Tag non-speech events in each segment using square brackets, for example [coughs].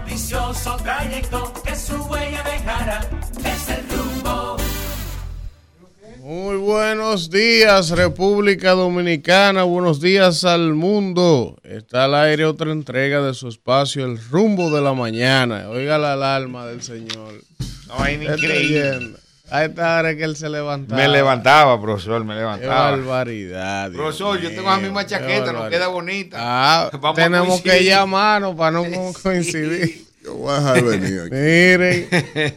noticioso trayecto que su huella dejará. Es el rumbo. Muy buenos días, República Dominicana. Buenos días al mundo. Está al aire otra entrega de su espacio, El Rumbo de la Mañana. Oiga la alarma del Señor. No, es Está increíble. A esta hora que él se levantaba. Me levantaba, profesor, me Qué levantaba. barbaridad. Dios Profesor, yo tengo la misma qué chaqueta, nos barbaridad. queda bonita. Ah, Vamos tenemos que llamarnos para no [laughs] coincidir. Yo voy a dejar venir aquí. Miren.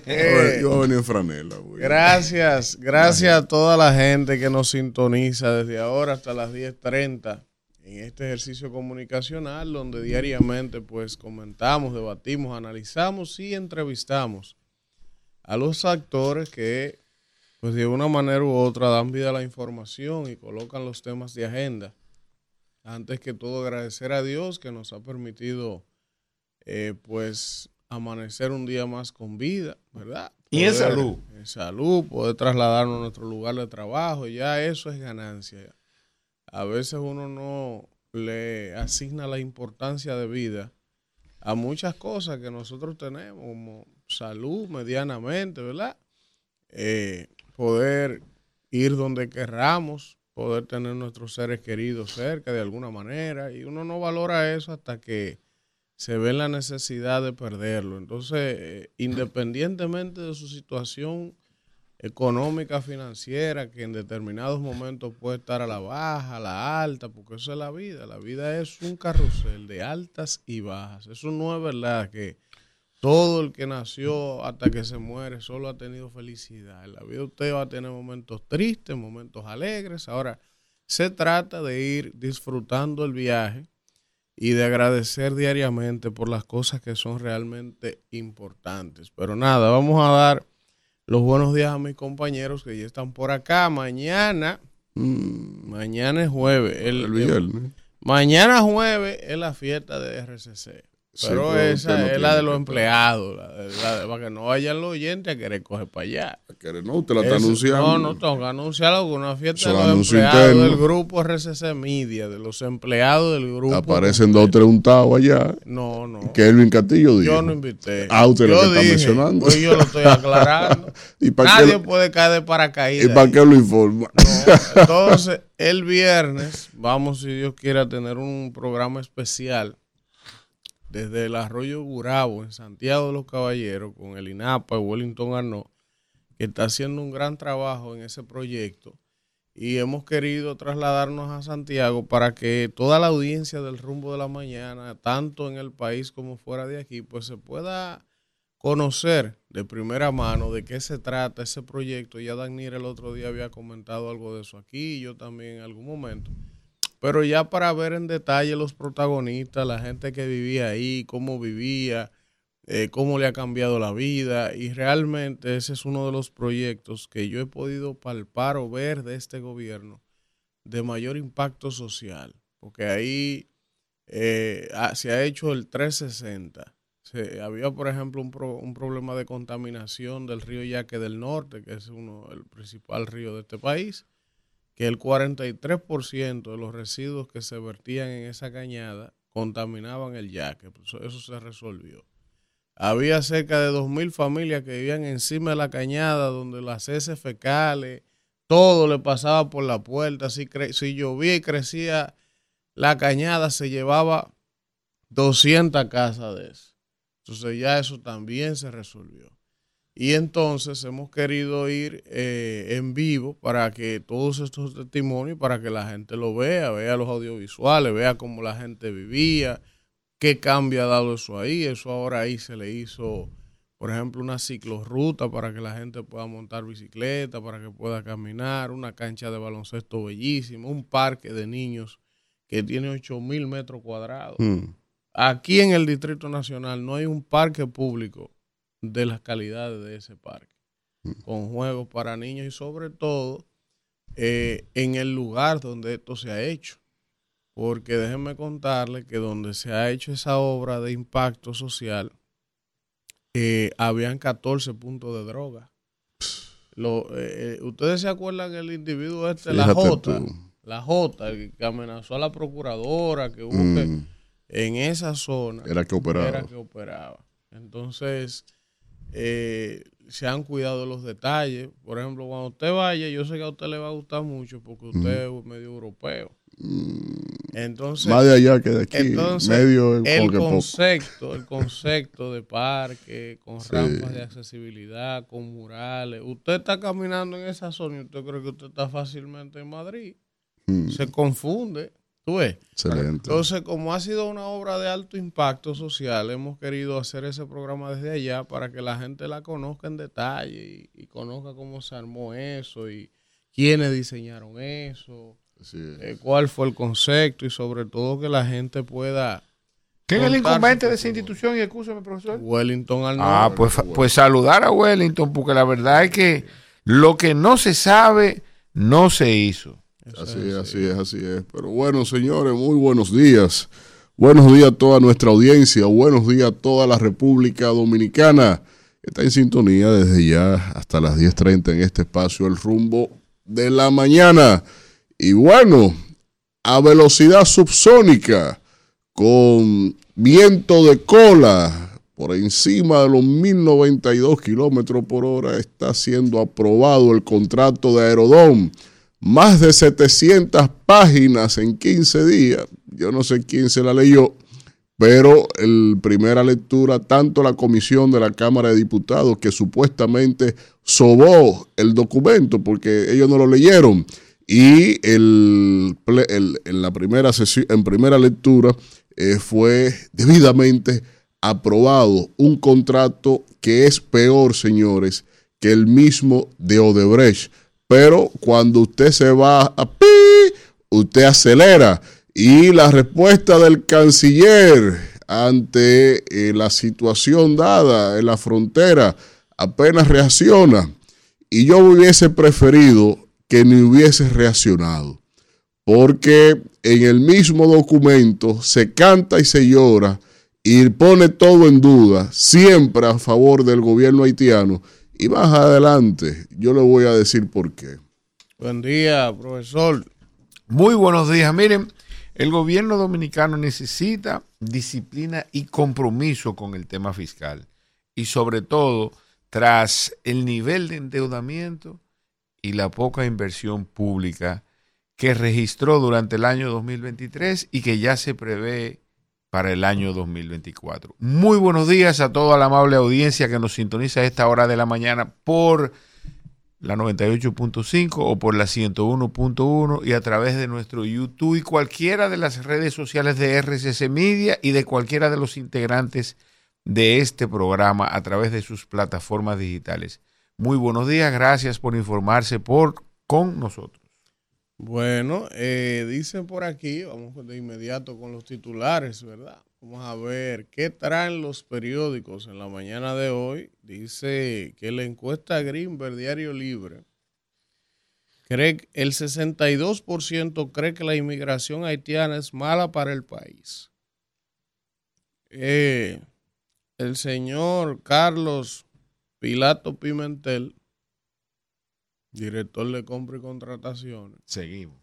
Eh, Yo voy a venir en franela. güey. Gracias, gracias a toda la gente que nos sintoniza desde ahora hasta las 10.30 en este ejercicio comunicacional donde diariamente pues comentamos, debatimos, analizamos y entrevistamos a los actores que pues de una manera u otra dan vida a la información y colocan los temas de agenda. Antes que todo agradecer a Dios que nos ha permitido eh, pues amanecer un día más con vida, ¿verdad? Y en salud. En salud, poder trasladarnos a nuestro lugar de trabajo, ya eso es ganancia. A veces uno no le asigna la importancia de vida a muchas cosas que nosotros tenemos, como salud medianamente, ¿verdad? Eh, poder ir donde querramos, poder tener nuestros seres queridos cerca de alguna manera, y uno no valora eso hasta que se ve la necesidad de perderlo. Entonces, eh, independientemente de su situación económica, financiera, que en determinados momentos puede estar a la baja, a la alta, porque eso es la vida. La vida es un carrusel de altas y bajas. Eso no es verdad que todo el que nació hasta que se muere solo ha tenido felicidad. En la vida usted va a tener momentos tristes, momentos alegres. Ahora, se trata de ir disfrutando el viaje y de agradecer diariamente por las cosas que son realmente importantes. Pero nada, vamos a dar los buenos días a mis compañeros que ya están por acá. Mañana, mañana es jueves. El, Mm, El viernes. mañana jueves es la fiesta de RCC. Pero esa no es la de los que- empleados, la de- la de- para que no vayan los oyentes a querer coger para allá. Que No, usted la está Eso- anunciando. No, no tengo que anunciarlo con una fiesta Eso de los empleados interno. del grupo RCC Media, de los empleados del grupo. Aparecen dos o tres untados allá. No, no. Kelvin Castillo dijo. Yo no invité. Ah, usted lo Yo que está dije, mencionando. Pues yo lo estoy aclarando. [laughs] ¿Y para Nadie lo- puede caer de ¿Y paracaídas. para ahí. qué lo informa? No, [laughs] Entonces, el viernes vamos, si Dios quiere, a tener un programa especial desde el Arroyo Gurabo, en Santiago de los Caballeros, con el INAPA y Wellington Arnaud, que está haciendo un gran trabajo en ese proyecto. Y hemos querido trasladarnos a Santiago para que toda la audiencia del rumbo de la mañana, tanto en el país como fuera de aquí, pues se pueda conocer de primera mano de qué se trata ese proyecto. Ya Danir el otro día había comentado algo de eso aquí, y yo también en algún momento. Pero ya para ver en detalle los protagonistas, la gente que vivía ahí, cómo vivía, eh, cómo le ha cambiado la vida. Y realmente ese es uno de los proyectos que yo he podido palpar o ver de este gobierno de mayor impacto social. Porque ahí eh, se ha hecho el 360. Se, había, por ejemplo, un, pro- un problema de contaminación del río Yaque del Norte, que es uno el principal río de este país, que el 43% de los residuos que se vertían en esa cañada contaminaban el Yaque. Pues Eso, eso se resolvió. Había cerca de 2.000 familias que vivían encima de la cañada, donde las heces fecales, todo le pasaba por la puerta. Si, cre- si llovía y crecía la cañada, se llevaba 200 casas de eso. Entonces ya eso también se resolvió. Y entonces hemos querido ir eh, en vivo para que todos estos testimonios, para que la gente lo vea, vea los audiovisuales, vea cómo la gente vivía, qué cambio ha dado eso ahí. Eso ahora ahí se le hizo, por ejemplo, una ciclorruta para que la gente pueda montar bicicleta, para que pueda caminar, una cancha de baloncesto bellísima, un parque de niños que tiene 8 mil metros cuadrados. Mm. Aquí en el Distrito Nacional no hay un parque público de las calidades de ese parque, con juegos para niños y sobre todo eh, en el lugar donde esto se ha hecho. Porque déjenme contarle que donde se ha hecho esa obra de impacto social, eh, habían 14 puntos de droga. Lo, eh, eh, ¿Ustedes se acuerdan el individuo este, la J? tú. La J, el que amenazó a la procuradora, que hubo que Mm. en esa zona Era que operaba. era que operaba. Entonces, eh, se han cuidado los detalles. Por ejemplo, cuando usted vaya, yo sé que a usted le va a gustar mucho porque usted es medio europeo. Entonces, Más de allá que de aquí. entonces, medio el poco. concepto, el concepto de parque, con Sí. rampas de accesibilidad, con murales. Usted está caminando en esa zona y usted cree que usted está fácilmente en Madrid. Mm, Se confunde. ¿Tú ves? excelente. Entonces, como ha sido una obra de alto impacto social, hemos querido hacer ese programa desde allá para que la gente la conozca en detalle y, y conozca cómo se armó eso y quiénes diseñaron eso, Así es. eh, cuál fue el concepto y sobre todo que la gente pueda... ¿Quién es el incumbente de esa institución? Y escúchame, profesor. Wellington al Ah, pues, pues saludar a Wellington, porque la verdad es que lo que no se sabe, no se hizo. Eso Así es así. es, así es. Pero bueno, señores, muy buenos días. Buenos días a toda nuestra audiencia. Buenos días a toda la República Dominicana. Está en sintonía desde ya hasta las 10.30 en este espacio, el rumbo de la mañana. Y bueno, a velocidad subsónica, con viento de cola por encima de los 1092 kilómetros por hora, está siendo aprobado el contrato de Aerodón más de 700 páginas en 15 días. Yo no sé quién se la leyó, pero en primera lectura, tanto la comisión de la Cámara de Diputados, que supuestamente sobó el documento porque ellos no lo leyeron, y el, en la primera sesión, en primera lectura, eh, fue debidamente aprobado un contrato que es peor, señores, que el mismo de Odebrecht. Pero cuando usted se va a pi, usted acelera. Y la respuesta del canciller ante eh, la situación dada en la frontera apenas reacciona. Y yo hubiese preferido que ni hubiese reaccionado. Porque en el mismo documento se canta y se llora y pone todo en duda, siempre a favor del gobierno haitiano. Y más adelante yo le voy a decir por qué. Buen día, profesor. Muy buenos días. Miren, el gobierno dominicano necesita disciplina y compromiso con el tema fiscal. Y sobre todo, tras el nivel de endeudamiento y la poca inversión pública que registró durante el año 2023 y que ya se prevé para el año 2024. Muy buenos días a toda la amable audiencia que nos sintoniza a esta hora de la mañana por la 98.5 o por la 101.1 y a través de nuestro YouTube y cualquiera de las redes sociales de RCC Media y de cualquiera de los integrantes de este programa a través de sus plataformas digitales. Muy buenos días, gracias por informarse por con nosotros. Bueno, eh, dicen por aquí, vamos de inmediato con los titulares, ¿verdad? Vamos a ver qué traen los periódicos en la mañana de hoy. Dice que la encuesta Greenberg Diario Libre cree que el 62% cree que la inmigración haitiana es mala para el país. Eh, el señor Carlos Pilato Pimentel, director de compra y contrataciones, Seguimos.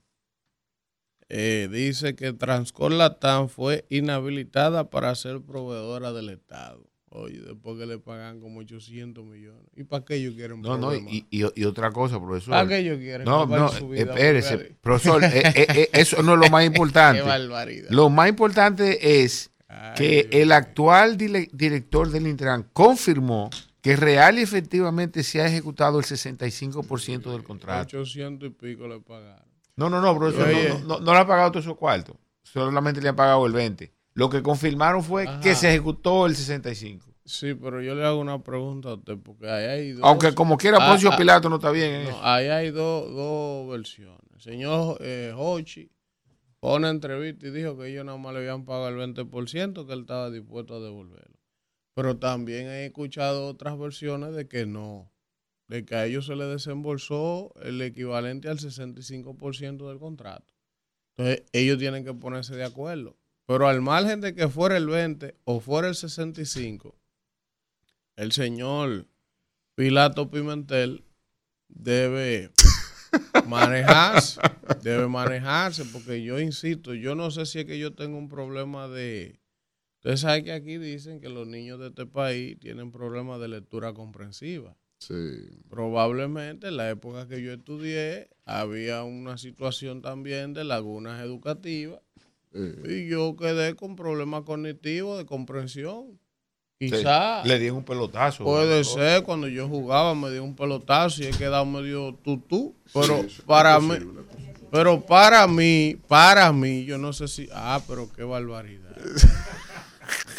eh, dice que Transcor Latam fue inhabilitada para ser proveedora del Estado. Oye, después que le pagan como 800 millones. ¿Y para qué ellos quieren No, no, y, y- y otra cosa, profesor. ¿Para qué ellos quieren No, no, espérese, profesor, eh, eh, eso no es lo más [laughs] Qué importante. barbaridad. Lo más importante es Ay, que Dios el actual director del Intran confirmó que real y efectivamente se ha ejecutado el 65% del contrato. 800 y pico le pagaron. No, no, no, profesor, Oye. no, no, no le ha pagado todos esos cuartos. Solamente le han pagado el 20. Lo que confirmaron fue Ajá. que se ejecutó el 65. Sí, pero yo le hago una pregunta a usted, porque ahí hay dos... Aunque como quiera Ah, Poncio ah, Pilato no está bien en No, eso. ahí hay dos, dos versiones. El señor eh, Hochi pone entrevista y dijo que ellos nada más le habían pagado el 20%, que él estaba dispuesto a devolverlo. Pero también he escuchado otras versiones de que no, de que a ellos se les desembolsó el equivalente al 65% del contrato. Entonces, ellos tienen que ponerse de acuerdo. Pero al margen de que fuera el 20 o fuera el 65, el señor Pilato Pimentel debe [laughs] manejarse, debe manejarse, porque yo insisto, yo no sé si es que yo tengo un problema de, Usted sabe que aquí dicen que los niños de este país tienen problemas de lectura comprensiva. Sí. Probablemente en la época que yo estudié había una situación también de lagunas educativas Eh, y yo quedé con problemas cognitivos de comprensión. Sí, Quizá Le di un pelotazo. puede ser cuando yo jugaba me dio un pelotazo y he quedado medio tutú, pero para mí, pero para mí, para mí, yo no sé si, ah, pero qué barbaridad. [laughs]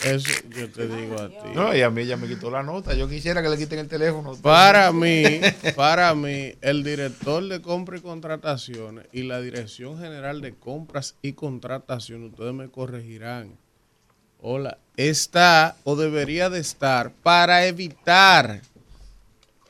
Eso yo te digo a ti. No, y a mí ya me quitó la nota. Yo quisiera que le quiten el teléfono. Para mí, para mí, el director de compra y contrataciones y la Dirección General de Compras y Contrataciones, ustedes me corregirán, hola, está o debería de estar para evitar,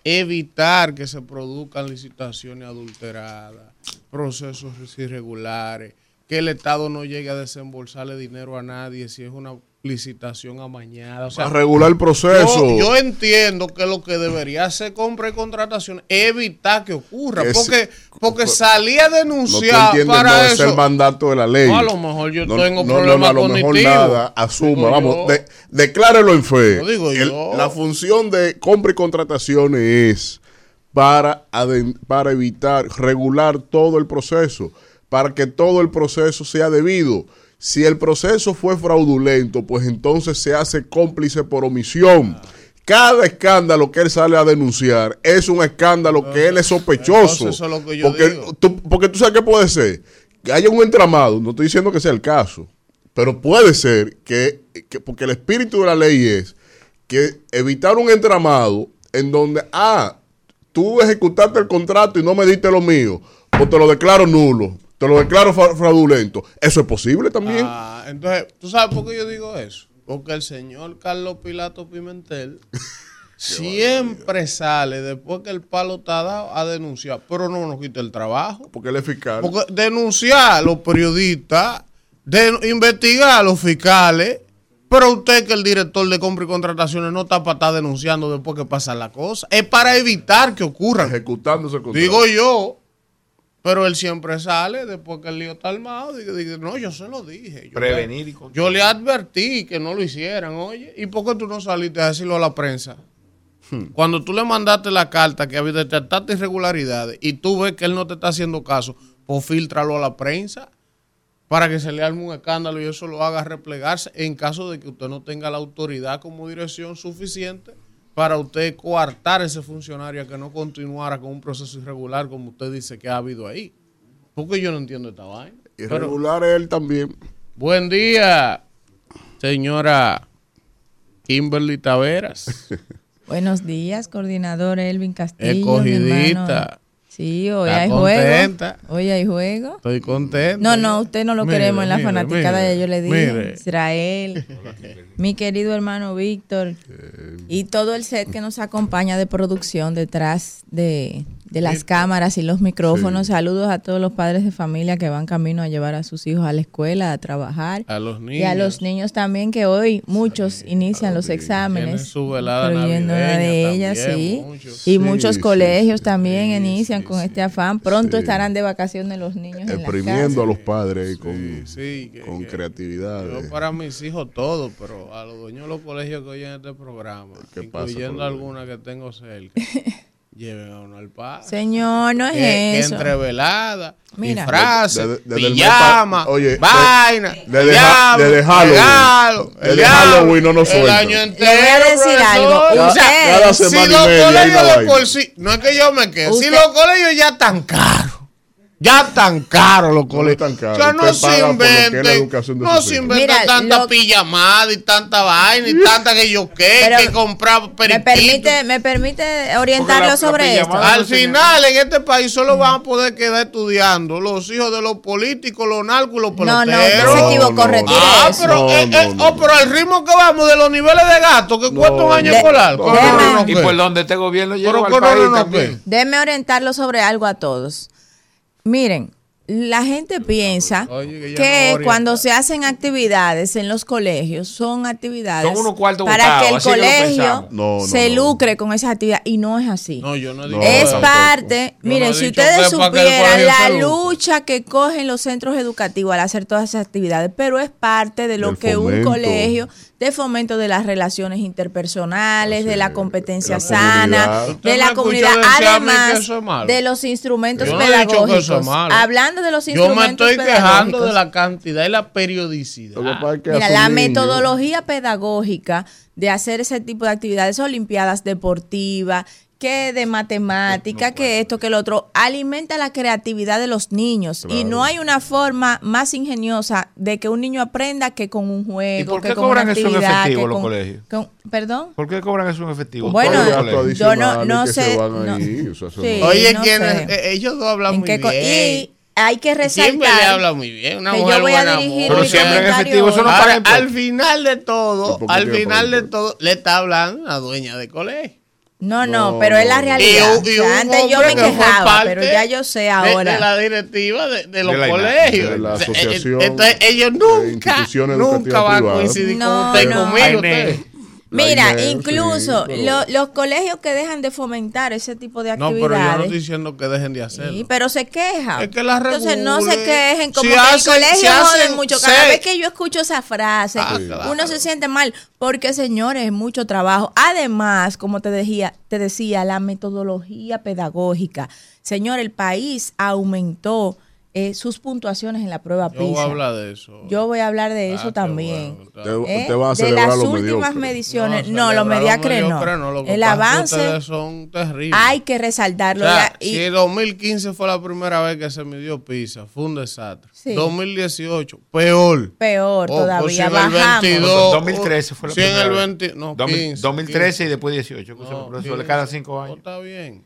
evitar que se produzcan licitaciones adulteradas, procesos irregulares, que el Estado no llegue a desembolsarle dinero a nadie si es una licitación amañada. O sea, a regular el proceso. yo, yo entiendo que lo que debería hacer compra y contratación es evitar que ocurra. Que porque, se- porque salí a no entiendes, no para es el mandato de la ley. No, a lo mejor yo No, tengo problemas a lo mejor nada, asuma, Digo vamos, de- declárelo en fe. Digo El- yo. La función de compra y contrataciones es para, para evitar, regular todo el proceso, para que todo el proceso sea debido. Si el proceso fue fraudulento, pues entonces se hace cómplice por omisión. Cada escándalo que él sale a denunciar es un escándalo que él es sospechoso. eso es lo que yo porque, digo. tú, porque tú sabes que puede ser que haya un entramado, no estoy diciendo que sea el caso, pero puede ser que, que- porque el espíritu de la ley es que evitar un entramado en donde, ah, tú ejecutaste el contrato y no me diste lo mío, pues te lo declaro nulo, te lo declaro fra- fraudulento. Eso es posible también. Ah, entonces, ¿tú sabes por qué yo digo eso? Porque el señor Carlos Pilato Pimentel [laughs] siempre sale después que el palo está dado a denunciar, pero no nos quita el trabajo. Porque él es fiscal. Porque denunciar a los periodistas, de, investigar a los fiscales, pero usted que el director de compra y contrataciones no está para estar denunciando después que pasa la cosa. Es para evitar que ocurran. Ejecutándose. Digo yo. Pero él siempre sale después que el lío está armado. Dice, dice, no, yo se lo dije. Yo Prevenir y le, controlar. yo le advertí que no lo hicieran, oye. ¿Y por qué tú no saliste a decirlo a la prensa? Cuando tú le mandaste la carta que había detectaste irregularidades y tú ves que él no te está haciendo caso, pues filtralo a la prensa para que se le arme un escándalo y eso lo haga replegarse en caso de que usted no tenga la autoridad como dirección suficiente para usted coartar a ese funcionario a que no continuara con un proceso irregular como usted dice que ha habido ahí. Porque yo no entiendo esta vaina. Pero, Irregular él también. buen día, señora Kimberly Taveras. [laughs] Buenos días, coordinador Elvin Castillo. mi Escogidita. Sí, hoy Está hay contenta. juego. Hoy hay juego. Estoy contento. No, no, usted no lo Mire, queremos en la mire, fanaticada, mire, ya yo le dije. Israel, mi querido hermano Víctor y todo el set que nos acompaña de producción detrás de, de las cámaras y los micrófonos. Saludos a todos los padres de familia que van camino a llevar a sus hijos a la escuela, a trabajar. A los niños. Y a los niños también, que hoy muchos inician los exámenes. su velada incluyendo una de ellas, también, sí. muchos. Y Sí, muchos sí, colegios sí, también sí, inician sí, con sí. este afán. Pronto Sí. estarán de vacaciones los niños en la Exprimiendo a los padres con, Sí, que- con que- creatividad. Yo para mis hijos todo, pero a los dueños de los colegios que oyen este programa, ¿Qué pasa, incluyendo alguna que tengo cerca, [laughs] lleven a uno al. Señor, no es que, eso. entre velada, Mira. disfraces, pijama, oye, de- vaina, Ja- desde Halloween. Halloween no nos El año Le entero, voy a decir profesor. algo. Cada- O sea, cada si los colegios de por sí, no es que yo me quede, si los colegios ya están caros. Ya tan caros los colegios. tan caros. O sea, no se inventen. No se tanta lo- pijamada y tanta vaina y [laughs] tanta que yo qué, Pero que comprar ¿Me permite, ¿Me permite orientarlo la- la sobre esto? Al final, en este país solo van a poder quedar estudiando los hijos de los políticos, los narcos y los No, peloteros. no, usted se No, equivocó, no, retire Ah, eso. pero, No, eh, no, eh, no, oh, pero al ritmo que vamos de los niveles de gasto que cuesta un año De- escolar. no, ¿cómo déjame- no, no, Y por donde este gobierno Pero al ¿cómo país no, no, también. Déjenme orientarlo sobre algo a todos. Miren, la gente piensa Oye, que ya que no cuando se hacen actividades en los colegios son actividades Son unos cuartos para que el que colegio. No, no, se no. lucre con esa actividad y no es así. No, yo no digo es tampoco. parte, miren, si ustedes supieran la lucha que cogen los centros educativos al hacer todas esas actividades, pero es parte de lo que un colegio, de fomento de las relaciones interpersonales, de la competencia la sana, de la comunidad, además de los instrumentos Yo no pedagógicos. Hablando de los Yo me instrumentos estoy quejando pedagógicos. de la cantidad y la periodicidad. Lo que pasa es que Mira, la niño- metodología pedagógica de hacer ese tipo de actividades, olimpiadas deportivas, que de matemática, que esto, que lo otro, alimenta la creatividad de los niños. Y no hay una forma más ingeniosa de que un niño aprenda que con un juego, ¿Y por que qué con cobran una eso en actividad, efectivo que los con- colegios? con- ¿Perdón? ¿Por qué cobran eso en efectivo? Bueno, yo no, no que sé. se van no- ahí, o sea, eso Sí, no- Oye. Eh, ellos dos hablan ¿En muy bien. y hay que Siempre le resaltar habla muy bien. Una que yo mujer voy a dirigir Pero mi siempre en comentario efectivo, eso no Ahora, al final de todo, ¿Y por qué al que final de todo, le está hablando una dueña de colegio. No, no, No, pero es la realidad. Y- y O sea, antes yo me quejaba, pero ya yo sé de- ahora. De, la directiva de, de los la INAH, colegios. de la O sea, eh, asociación Entonces, ellos de nunca, nunca van a coincidir No, con usted, no. conmigo. Usted. Mira, incluso sí, pero- lo- los colegios que dejan de fomentar ese tipo de No, pero actividades. yo no estoy diciendo que dejen de hacerlo. Sí, pero se quejan. Es que la Entonces no se quejen como Si que hacen- el colegio si joden mucho. Cada vez que yo escucho esa frase, Ah, claro. uno se siente mal porque señores, es mucho trabajo. Además, como te decía, te decía, la metodología pedagógica. Señor, el país aumentó eh, sus puntuaciones en la prueba Yo voy a PISA. hablar de eso. Yo voy a hablar de Ah, eso también. bueno. ¿Eh? usted va a de las últimas mediocres. mediciones, No, no, los celebrar mediocres no. no, lo El avance son terribles. hay que resaltarlo. O sea, y- si el 2015 fue la primera vez que se midió PISA, fue un desastre. Sí. 2018, peor. peor Oh, pues todavía, si en el bajamos. 22, 2013 fue la si en primera el vez. 20, no, 2000 15, 2013 y después 18. que No, se profesor, 15. cada cinco años. está bien.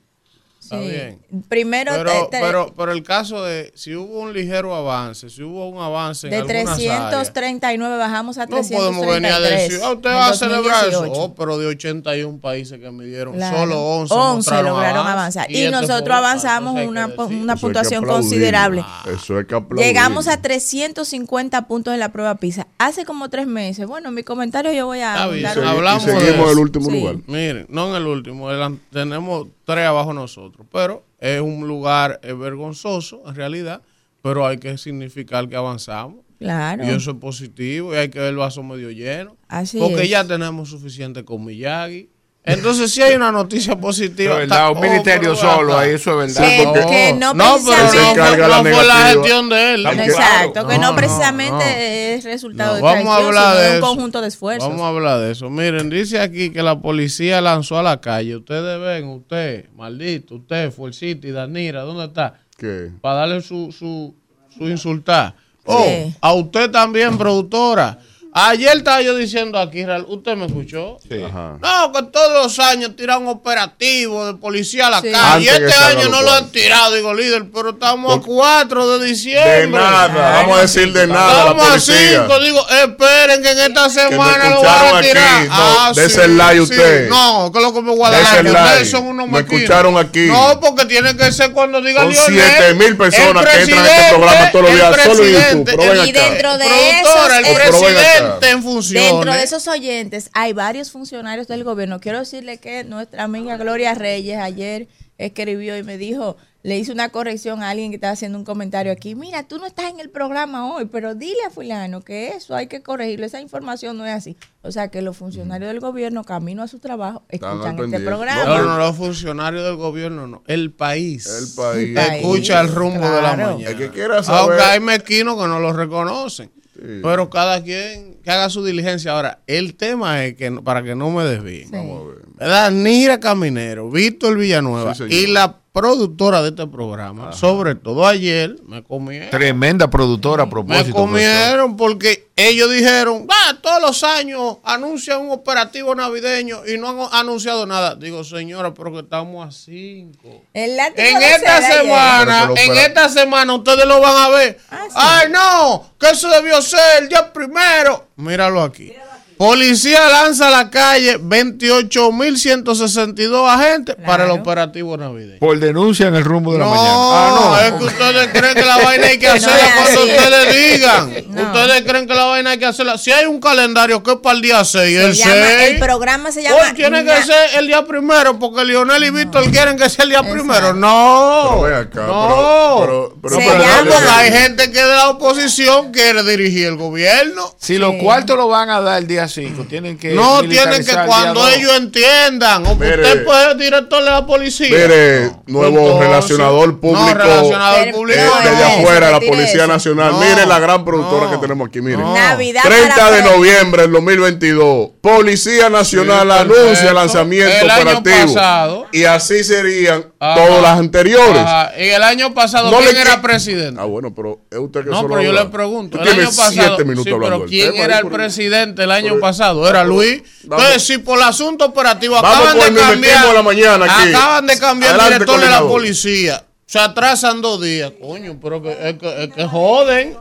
Está Sí. bien. Primero Pero, te- te- pero, pero el caso de si hubo un ligero avance, si hubo un avance en de algunas áreas, 339 bajamos a no podemos 333. venir a decir, ah, usted va a celebrar eso. 2018. Oh, pero de 81 países que midieron, Claro. solo 11, 11 mostraron lograron avance. avanzar. Y, este nosotros avanzamos una, una Eso que puntuación aplaudirlo. considerable. Eso hay que aplaudir. Llegamos a 350 puntos en la prueba PISA hace como tres meses. Bueno, en mi comentario yo voy a Está bien, hablamos y de seguimos eso. en el último Sí. lugar. Miren, no en el último, el tenemos tres abajo nosotros, pero es un lugar vergonzoso en realidad, pero hay que significar que avanzamos. Claro. Y eso es positivo y hay que ver el vaso medio lleno. Así porque es. ya tenemos suficiente con Miyagi. Entonces, si hay una noticia positiva. Es verdad, un ministerio solo, ahí eso es verdad. Que- porque- que no no, pero precisamente- no, fue- la no fue la negativa. gestión de él. Exacto, claro. que no, precisamente no. es resultado No, de vamos a hablar sino de un eso. conjunto de esfuerzos. Vamos a hablar de eso. Miren, dice aquí que la policía lanzó a la calle. Ustedes ven, usted, maldito, usted, Fuercita y Danira, ¿dónde está? ¿Qué? Para darle su, su, su insultar. Oh, Sí. a usted también, productora. Ayer estaba yo diciendo aquí, ¿usted me escuchó? Sí. Ajá. No, que todos los años tiran un operativo de policía a la Sí. calle. Y Antes este año no lo han tirado, digo líder, pero estamos a Por- 4 de diciembre. De nada, vamos a decir de nada a la Estamos a policía. 5, digo, esperen que en esta semana lo van a aquí. tirar. No, ah, dese sí, el like usted. No, que lo que me voy a dar. Dese el Ustedes like. son unos Me maquinos. escucharon aquí. No, porque tiene que ser cuando diga Son Lionel, 7,000 personas que entran a este presidente, programa todos los días, solo en presidente, YouTube, pero Y dentro de productora, esos, el el- En funciones. Dentro de esos oyentes hay varios funcionarios del gobierno. Quiero decirle que nuestra amiga Gloria Reyes ayer escribió y me dijo, le hice una corrección a alguien que estaba haciendo un comentario aquí. Mira, tú no estás en el programa hoy, pero dile a fulano que eso hay que corregirlo. Esa información no es así. O sea que los funcionarios del gobierno, camino a su trabajo, escuchan este programa. No, no, los funcionarios del gobierno no. El país. El país. El país. Escucha el rumbo de la mañana. El que quiera saber. Aunque hay mezquinos que no lo reconocen. Sí. Pero cada quien que haga su diligencia. Ahora, el tema es que, para que no me desvíen. Sí. Vamos a ver. ¿verdad? Nira Caminero, Víctor Villanueva Sí, y la productora de este programa, sobre todo ayer, me comieron. Tremenda productora a Me propósito. profesor. comieron porque ellos dijeron, ah, todos los años anuncian un operativo navideño y no han anunciado nada. Digo, señora, pero que estamos a cinco. En esta semana, en esta semana ustedes lo van a ver. Ah, sí. Ay, no, que eso debió ser el día primero. Míralo aquí. Policía lanza a la calle 28.162 agentes para el operativo navideño. Por denuncia en el rumbo de la No, mañana. Ah, es que ustedes creen que la vaina hay que [laughs] No hacerla cuando ustedes digan. [laughs] No. Ustedes creen que la vaina hay que hacerla. Si hay un calendario que es para el día 6, Se el llama- 6. el programa se llama Hoy tiene que ser el día primero porque Lionel y Víctor quieren que sea el día primero. No. Pero ven acá, no. pero- pero- pero- Se pero llama- hay gente que de la oposición quiere dirigir el gobierno. Si los cuartos lo van a dar el día 5, tienen que. No, tienen que el cuando ellos entiendan. O Mire. usted puede ser director de la policía. Mire, nuevo Entonces, relacionador público. No, relacionador público. eh, No, desde afuera, se la Policía eso. Nacional. No, Mire la gran productora no, que tenemos aquí, mire. no. Navidad 30 para de noviembre del 2022, Policía Nacional Sí, anuncia lanzamiento El año operativo. pasado. Y así serían Ajá. todas las anteriores. Ajá. Y el año pasado, No ¿quién era presidente? Ah, bueno, pero es usted que No, solo pero yo le pregunto. El año pasado. siete minutos sí, hablando pero ¿quién tema, era el presidente el año por- pasado? Era Luis. vamos- Entonces, si por el asunto operativo acaban de el cambiar. de la mañana aquí. Acaban de cambiar el Adelante, director de la policía. Se atrasan dos días. Coño, pero que, es, que, es que joden.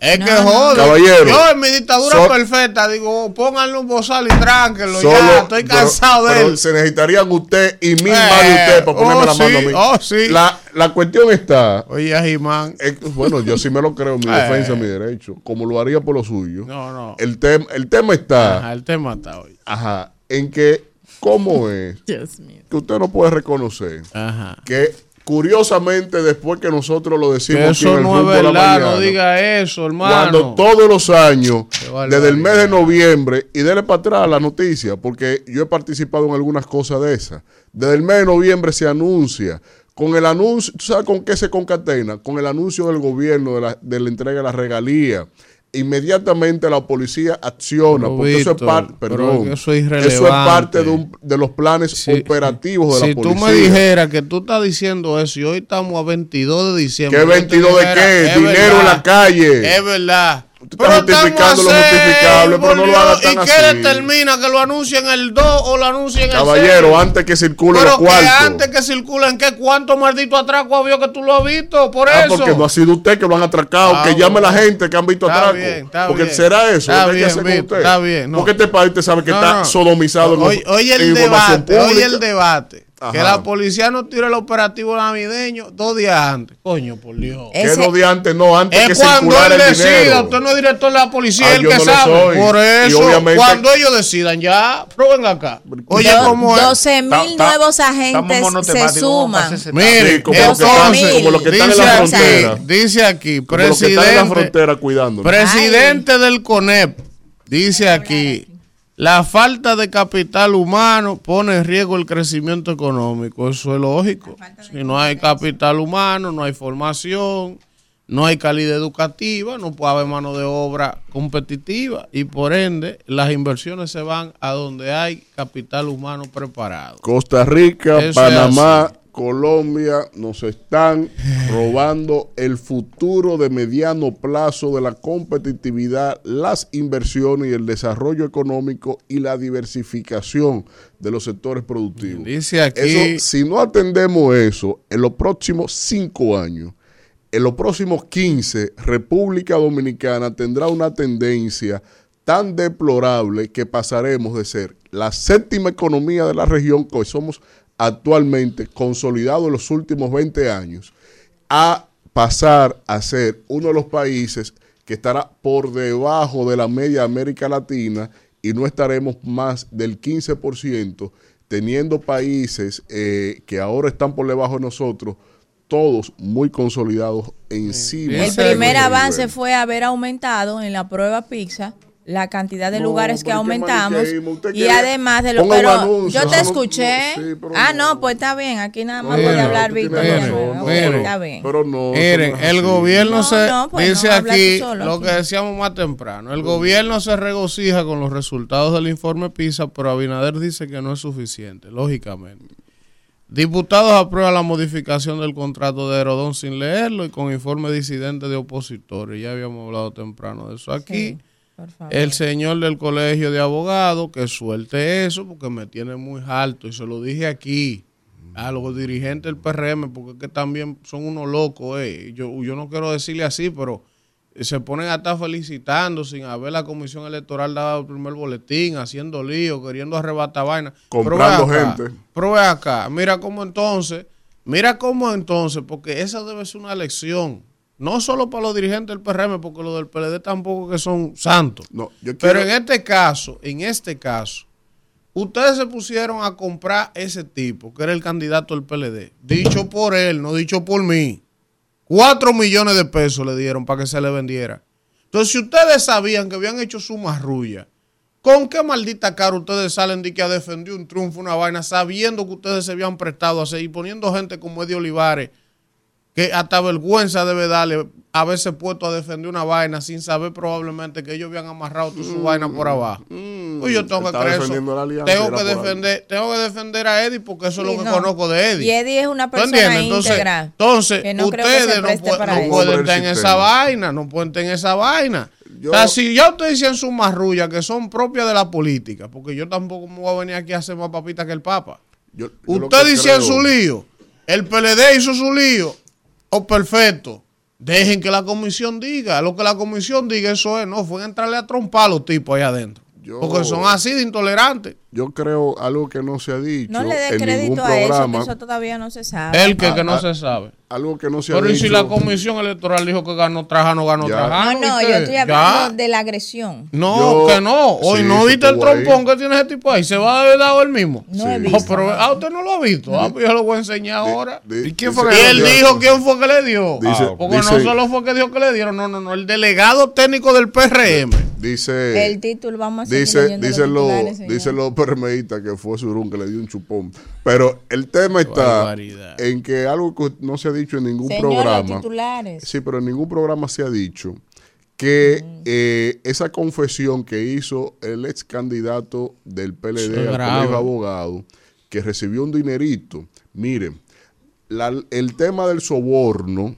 Es que No. Caballero, Yo en mi dictadura so- perfecta digo, pónganle un bozal y tránquenlo. Solo- ya, estoy pero- cansado de pero él. se necesitarían usted y mil Eh, más de usted para ponerme oh, la mano a mí. oh, sí. la, la cuestión está. Oye, Jimán. eh, bueno, yo sí me lo creo, mi [laughs] Eh. defensa, mi derecho, como lo haría por lo suyo. No, no. El, tem- el tema está, Ajá, el tema está hoy. ajá, en que, ¿cómo es [laughs] Dios mío. que usted no puede reconocer Ajá. que curiosamente después que nosotros lo decimos Que aquí en eso el no es diga eso, hermano. Cuando todos los años, desde el mes de noviembre, y dele para atrás la noticia, porque yo he participado en algunas cosas de esas. Desde el mes de noviembre se anuncia, con el anuncio, ¿tú sabes con qué se concatena? Con el anuncio del gobierno de la, de la entrega de la regalía. Inmediatamente la policía acciona, Pero, porque eso es Víctor, parte, pero perdón, eso es eso es parte de, un- de los planes Si- operativos de si la tú policía. me dijeras que tú estás diciendo eso y hoy estamos a 22 de diciembre. ¿Qué yo te 22 de dijera, qué? es Dinero en verdad, la calle. Es verdad. Tú estás justificando lo a justificable, pero no lo hagas tan ¿Y qué así. determina que lo anuncien el 2 o lo anuncien el 6? Caballero, antes que circule los que cuartos. antes que circulen, ¿qué cuánto maldito atraco ha habido que tú lo has visto? Por Ah, eso. porque no ha sido usted que lo han atracado, Ah, que llame bueno. la gente que han visto Está atraco. bien, está porque bien. será eso, Está que bien, usted. está bien, no. Porque este país usted sabe que No, está no. sodomizado Oye, el debate, oye el debate. Que la policía no tire el operativo navideño dos días antes. Coño, por Dios. Que no de antes, no, antes que Es cuando circulara él el decida, dinero. usted no es director de la policía, Ah, el que no lo sabe. soy. Por eso, obviamente- cuando ellos decidan, ya, prueben acá. Oye, Do- ¿cómo es? 12 mil nuevos agentes se suman. Mire, Sí, como lo que Doce están, mil. como los que están en la aquí, frontera. dice aquí, Como los que están en la presidente, frontera cuidando. presidente del CONEP, dice aquí, la falta de capital humano pone en riesgo el crecimiento económico. Eso es lógico. Si no hay capital humano, no hay formación, no hay calidad educativa, no puede haber mano de obra competitiva y por ende las inversiones se van a donde hay capital humano preparado. Costa Rica, Eso Panamá. Colombia nos están robando el futuro de mediano plazo de la competitividad, las inversiones y el desarrollo económico y la diversificación de los sectores productivos. Dice aquí, Eso, si no atendemos eso, en los próximos cinco años, en los próximos 15, República Dominicana tendrá una tendencia tan deplorable que pasaremos de ser la séptima economía de la región que somos actualmente, consolidado en los últimos 20 años, a pasar a ser uno de los países que estará por debajo de la media de América Latina y no estaremos más del 15%, teniendo países eh, que ahora están por debajo de nosotros, todos muy consolidados encima. El Ese primer avance fue haber aumentado en la prueba PISA la cantidad de No, lugares que aumentamos y quiere- además de lo pero anuncio, yo te escuché no, sí, pero ah no. no pues está bien aquí nada más puede hablar Víctor está bien Pero no. Miren, el así. gobierno No, se no, pues dice aquí solo lo aquí. que decíamos más temprano. El gobierno se regocija con los resultados del informe PISA, pero Abinader dice que no es suficiente, lógicamente. Diputados aprueban la modificación del contrato de Herodón sin leerlo y con informe disidente de opositores. Ya habíamos hablado temprano de eso aquí. Sí, por favor. El señor del colegio de abogados que suelte eso porque me tiene muy alto y se lo dije aquí a los dirigentes del PRM porque es que también son unos locos. Eh. Yo, yo no quiero decirle así, pero se ponen a estar felicitando sin haber la comisión electoral dado el primer boletín, haciendo lío, queriendo arrebatar vaina. Comprando acá, gente. Pero ve acá, mira cómo entonces, mira cómo entonces, porque esa debe ser una lección. No solo para los dirigentes del PRM, porque los del PLD tampoco que son santos. No, yo Pero quiero- en este caso, en este caso, ustedes se pusieron a comprar ese tipo, que era el candidato del PLD, dicho por él, no dicho por mí. Cuatro millones de pesos le dieron para que se le vendiera. Entonces, si ustedes sabían que habían hecho su marrulla, ¿con qué maldita cara ustedes salen de que a defender un triunfo, una vaina, sabiendo que ustedes se habían prestado a y poniendo gente como Eddie Olivares, que hasta vergüenza debe darle haberse puesto a defender una vaina sin saber probablemente que ellos habían amarrado toda su vaina por abajo? pues yo tengo que creer eso. Tengo que defender, tengo que defender a Eddie porque eso es lo que no. conozco de Eddie. Y Eddie es una ¿Tú persona? Entonces, íntegra. entonces que no ustedes no, pu- pueden estar en esa vaina, no pueden estar en esa vaina. Yo- o sea, si ya ustedes dicen sus marrullas que son propias de la política, porque yo tampoco me voy a venir aquí a hacer más papita que el Papa. yo- yo lo Usted que decía en creo- su lío, el PLD hizo su lío, o perfecto. Dejen que la comisión diga, lo que la comisión diga, eso es, no, fue entrarle a trompar a los tipos ahí adentro. Yo- Porque son así de intolerantes. Yo creo algo que no se ha dicho No le dé crédito a eso, que eso todavía no se sabe. El que, que no ah, se sabe. Algo que no se ha Pero y dicho. si la comisión electoral dijo que ganó Trajano, ganó Ya. Trajano. no, no, ¿y yo estoy Ya. hablando de la agresión. No, Yo- que no. Hoy Sí, no viste el ahí. trompón que tiene ese tipo ahí. Se va a haber dado el mismo. No he Sí. visto. Oh, pero ah, usted no lo ha visto. Ah, pues yo lo voy a enseñar ahora. ¿Y quién dice- fue Y que él lo dijo quién fue que le dio. Dice- Ah, porque dice- no solo fue que dijo que le dieron, no, no, no. El delegado técnico del PRM. Dice, el título, vamos a dice, leyendo los señor. dicen los permeístas que fue Surún que le dio un chupón. Pero el tema está en que algo que no se ha dicho en ningún programa. titulares. Sí, pero en ningún programa se ha dicho que Mm. eh, esa confesión que hizo el ex candidato del PLD al colegio abogado, que recibió un dinerito. Miren, la- el tema del soborno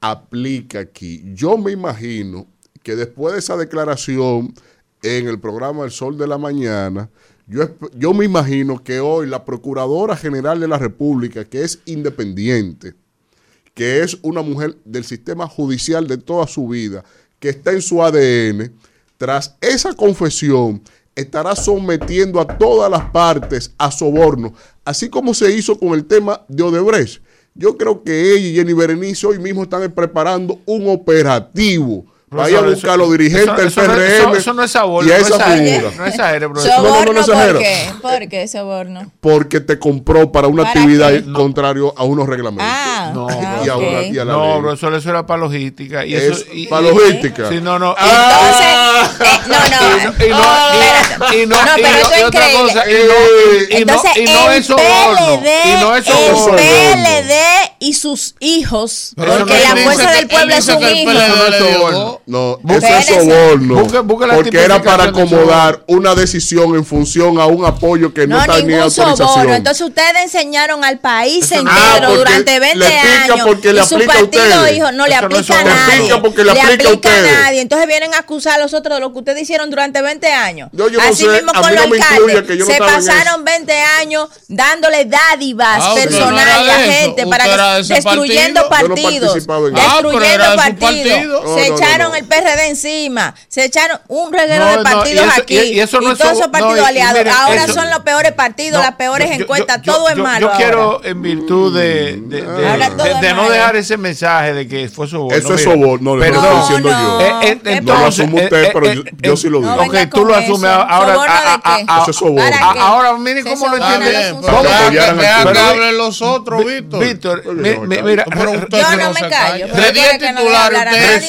aplica aquí. Yo me imagino que después de esa declaración en el programa El Sol de la Mañana, yo, yo me imagino que hoy la Procuradora General de la República, que es independiente, que es una mujer del sistema judicial de toda su vida, que está en su ADN, tras esa confesión estará sometiendo a todas las partes a soborno, así como se hizo con el tema de Odebrecht. Yo creo que ella y Jenny Berenice hoy mismo están preparando un operativo. Vaya a buscar a los dirigentes del eso- eso no- PRM. Eso, eso no es sabor. y a no esa exagere, figura. No exagere, profesor. no, no, Soborno, no ¿por qué? ¿Por qué soborno? Porque te compró para una ¿Para actividad qué? contrario a unos reglamentos. Ah, No, ah, y a, una- y a la No, profesor, eso era para logística. Y Es eso, y- para y- logística. Sí, no, no. Entonces, eh, no, no. Y no- y- no- No, y pero no- eso es y otra cosa, y no- y no- Entonces, y no el es soborno. PLD, Y no es el soborno. PLD y sus hijos, porque la fuerza del pueblo es un el hijo. No es le dio soborno. dos. No, Busque- eso es soborno. Busque- busque la porque era para acomodar una decisión en función a un apoyo que no, No, está ni ningún autorización. soborno. Entonces ustedes enseñaron al país entero Ah, durante 20 le explica años porque le y su aplica partido ustedes. dijo no le Eso no aplica a nadie. Le porque le aplica a nadie. Entonces vienen a acusar a los otros de lo que ustedes hicieron durante 20 años. Yo- yo no Así sé, mismo con los alcaldes. que yo no Se pasaron 20 años dándole dádivas Ah, personales a eso. gente para ese destruyendo partidos. Ah, destruyendo partidos. se echaron no. El PRD encima. Se echaron un reguero No, de no, partidos y eso- aquí. y- y eso no es todos esos partidos aliados. Ahora eso- son los peores partidos, No, las peores yo- encuestas. yo- todo es malo. Yo ahora. quiero, en virtud de, de, no dejar ese mensaje de que fue soborno. Eso es soborno, le perdón. estoy diciendo No, yo. no. Eh, eh, ¿Qué No lo entonces, asume usted, eh, pero eh, yo, eh, yo sí lo digo. Ok, tú lo asumes ahora. Eso es soborno. ¿Para ahora miren Se cómo lo entiende. de Bien, un pero Vamos a deja apoyar que- al deja que pueblo. hablen los otros, Víctor. Víctor, mira, Yo no me callo, pero De 10 recuerde que no le titulares, a usted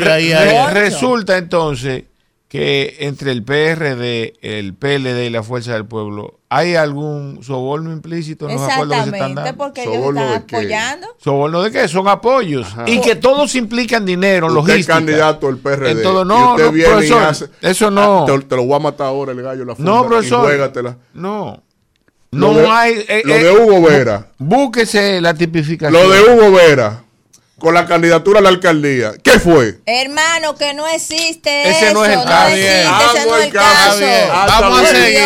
ahí. Ahí. resulta entonces que entre el PRD, el PLD y la Fuerza del Pueblo, ¿hay algún soborno implícito en los acuerdos que se están dando? porque ellos ¿Soborno están qué? apoyando. ¿Soborno de qué? Son apoyos. Y que todos implican dinero, Usted es logística. candidato del PRD. En todo, y no, usted no, viene y profesor, hace- eso no. Ah, Te, te lo voy a matar ahora el gallo la funda, No, profesor. Y juégatela. No. Lo No de- hay. eh, Lo eh, de Hugo Vera. Búsquese la tipificación. Lo de Hugo Vera. Con la candidatura a la alcaldía. ¿Qué fue? Hermano, que no existe Ese eso. no es el no caso. existe, ese Hago no es el el caso. caso. Está bien. Vamos a seguir.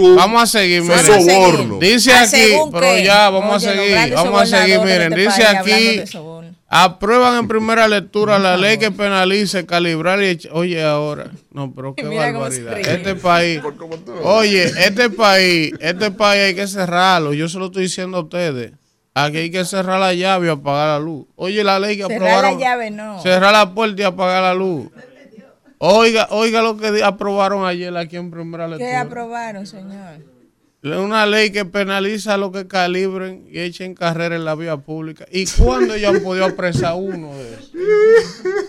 Miren. Vamos a seguir. Miren. Soborno. Dice aquí, pero ya vamos Oye, a seguir, vamos a seguir, miren, dice aquí. Aprueban en primera lectura la ley que penalice calibrar y echa- Oye, ahora. No, pero qué [laughs] Mira barbaridad. Este país. Oye, este país, este país hay que cerrarlo. Yo se lo estoy diciendo a ustedes. Aquí hay que cerrar la llave y apagar la luz. Oye, la ley que Cerrar la aprobaron. llave, no. Cerrar la puerta y apagar la luz. Oiga, oiga lo que aprobaron ayer aquí en primera ¿Qué lectura. aprobaron, señor? Una ley que penaliza a los que calibren y echen carrera en la vía pública. ¿Y cuándo ellos han podido apresar uno de esos?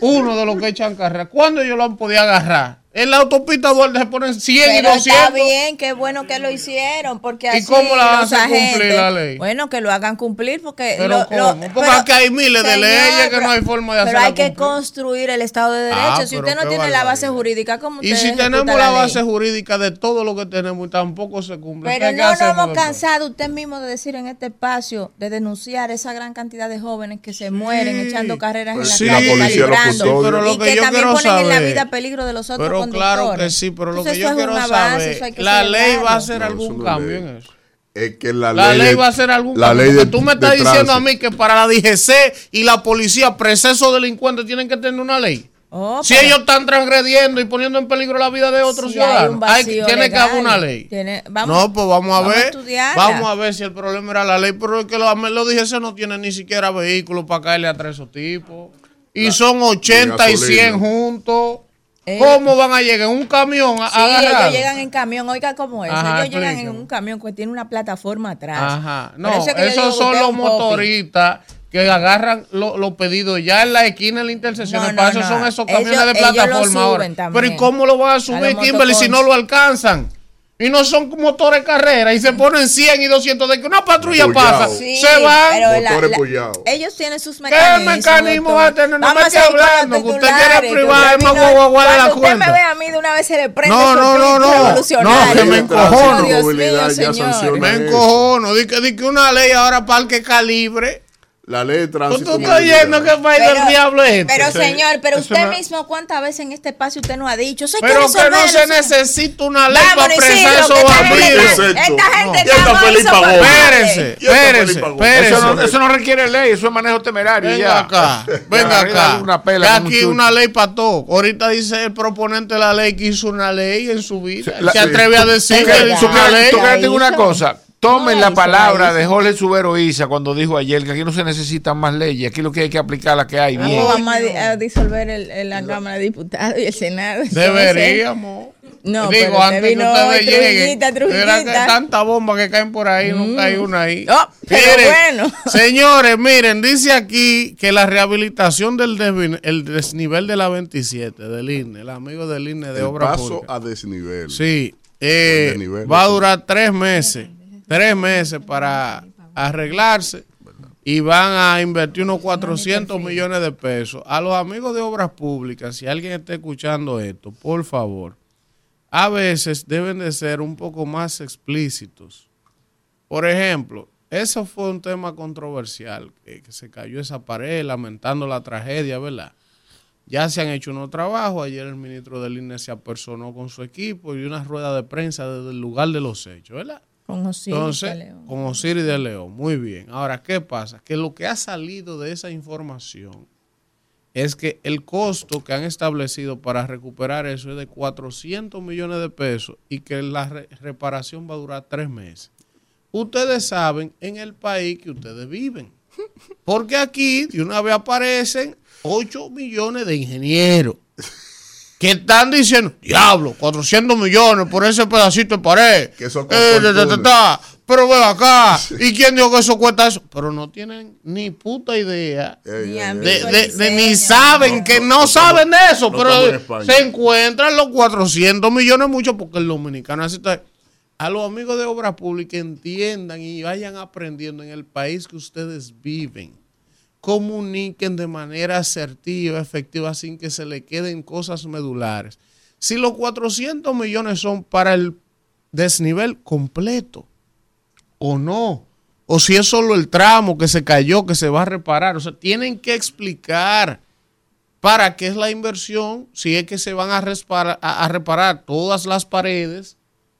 Uno de los que echan carrera. ¿Cuándo ellos lo han podido agarrar? En la autopista Duarte se ponen 100 y Pero 200. está bien, qué bueno que lo hicieron, porque así cómo la hacer cumplir la ley? bueno, que lo hagan cumplir, porque Pero lo- ¿cómo? lo- Porque aquí hay miles de leyes que pero- no hay forma de Pero hacerla hay que cumplir. construir el Estado de Derecho. Ah, si pero usted no tiene la base jurídica, ¿cómo usted Y si tenemos la base jurídica de todo lo que tenemos y tampoco se cumple. Pero ¿qué- qué no nos hemos cansado usted mismo de decir en este espacio, de denunciar esa gran cantidad de jóvenes que se mueren echando carreras en la Sí, calle, la policía. Pero lo y que yo también ponen en la vida peligro de los otros Pero conductores. claro que sí, pero lo que yo quiero avance, saber, la ley va a hacer No, algún no cambio es en eso. Es que la La ley, ley de- va a hacer algún la cambio. ley porque de- tú me estás diciendo a mí que para la DGC y la policía, presos delincuentes, tienen que tener una ley. Oh, Si pero- ellos están transgrediendo y poniendo en peligro la vida de otros hay ciudadanos, hay- tiene que haber una ley. Tiene- vamos- no, pues vamos a vamos ver. vamos a ver si el problema era la ley, pero es que los, los DGC no tienen ni siquiera vehículos para caerle atrás a esos tipos. Y son 80 y gasolina. 100 juntos. Eh, ¿Cómo van a llegar en un camión a, Sí, a ellos llegan en camión, oiga cómo es. Ajá, ellos llegan en un camión que tiene una plataforma atrás. Ajá. No, eso es esos son los motoristas que agarran lo- los pedidos ya en la esquina, en la intersección. No, no, Para eso no. son esos camiones de ellos plataforma ahora. Pero ¿y cómo lo van a A subir, los Kimberly, si no lo alcanzan? Y no son motores de carrera y se ponen 100 y 200 de que una patrulla pasa. Sí, se van. la- Motores la- apoyados. ellos tienen sus ¿Qué mecanismos. mecanismo doctor. va a tener? No Vamos me a esté hablando, que usted quiere privar, usted es más guaguaguá de la Cuando usted me cuenta. ve a mí de una vez se le prende No, no, no, no. revolucionario. No, que me encojono. Dios mío, señor. Me encojono. Di que, di que una ley ahora para el que calibre. La ley de ¿Tú, tránsito. tú estás yendo que país Pero- del diablo es este? Pero Sí. señor, pero usted no- mismo, ¿cuántas veces en este espacio usted nos ha dicho? Eso hay Pero que no se necesita una ley para apresar Isidro, esos que esta gente- bandidos. Esta gente No. está Felipe Felipe Agón. espérese. Eso no, eso no requiere ley, eso es manejo temerario. Venga ya. acá, [laughs] venga acá. Una pela aquí una ley para todo. Ahorita dice el proponente de la ley que hizo una ley en su vida. Se atreve a decir que hizo una ley. ¿Tú una cosa? Tomen No, la palabra la de. Jorge Subero Isa cuando dijo ayer que aquí no se necesitan más leyes, aquí lo que hay que aplicar la que hay Vamos, bien. vamos a, di- a disolver el, el- la Cámara de Diputados y el Senado. [laughs] Deberíamos. No, Digo, pero antes que vino ustedes. Trujillita, que Trujillita. tanta bomba que caen por ahí, no cae una ahí. Oh, pero bueno. [laughs] Señores, miren, dice aquí que la rehabilitación del el desnivel de la 27 del INE, el amigo del INE de El obra paso pública. a desnivel. Sí, eh, Buen desnivel, va a durar tres meses, tres meses para arreglarse y van a invertir unos 400 millones de pesos. A los amigos de obras públicas, si alguien está escuchando esto, por favor, a veces deben de ser un poco más explícitos. Por ejemplo, eso fue un tema controversial, que, que se cayó esa pared lamentando la tragedia, ¿verdad? Ya se han hecho unos trabajos. Ayer el ministro del INE se apersonó con su equipo y una rueda de prensa desde el lugar de los hechos, ¿verdad? Con Osiris Entonces, de León. con Osiris de León. Muy bien. Ahora, ¿qué pasa? Que lo que ha salido de esa información es que el costo que han establecido para recuperar eso es de 400 millones de pesos y que la re- reparación va a durar tres meses. Ustedes saben en el país que ustedes viven. Porque aquí de una vez aparecen 8 millones de ingenieros que están diciendo, diablo, 400 millones por ese pedacito de pared. Que eso Eh, costó el ta, ta, ta, túnel. ta. Pero ven acá, ¿y quién dijo que eso cuesta eso? Pero no tienen ni puta idea. De, de- de- ni saben que no, no saben de eso, no estamos en pero se encuentran los 400 millones mucho porque el dominicano así está. A los amigos de obra pública entiendan y vayan aprendiendo en el país que ustedes viven. Comuniquen de manera asertiva, efectiva, sin que se le queden cosas medulares. Si los 400 millones son para el desnivel completo o no, o si es solo el tramo que se cayó, que se va a reparar. O sea, tienen que explicar para qué es la inversión, si es que se van a, a- a reparar todas las paredes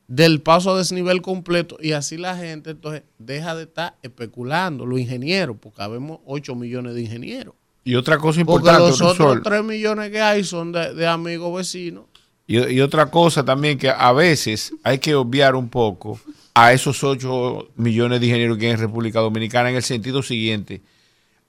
del paso a desnivel completo y así la gente entonces deja de estar especulando, los ingenieros, porque habemos 8 millones de ingenieros. Y otra cosa Porque importante, los otros profesor, 3 millones que hay son de, de amigos vecinos. y, y otra cosa también que a veces hay que obviar un poco a esos 8 millones de ingenieros que hay en República Dominicana en el sentido siguiente.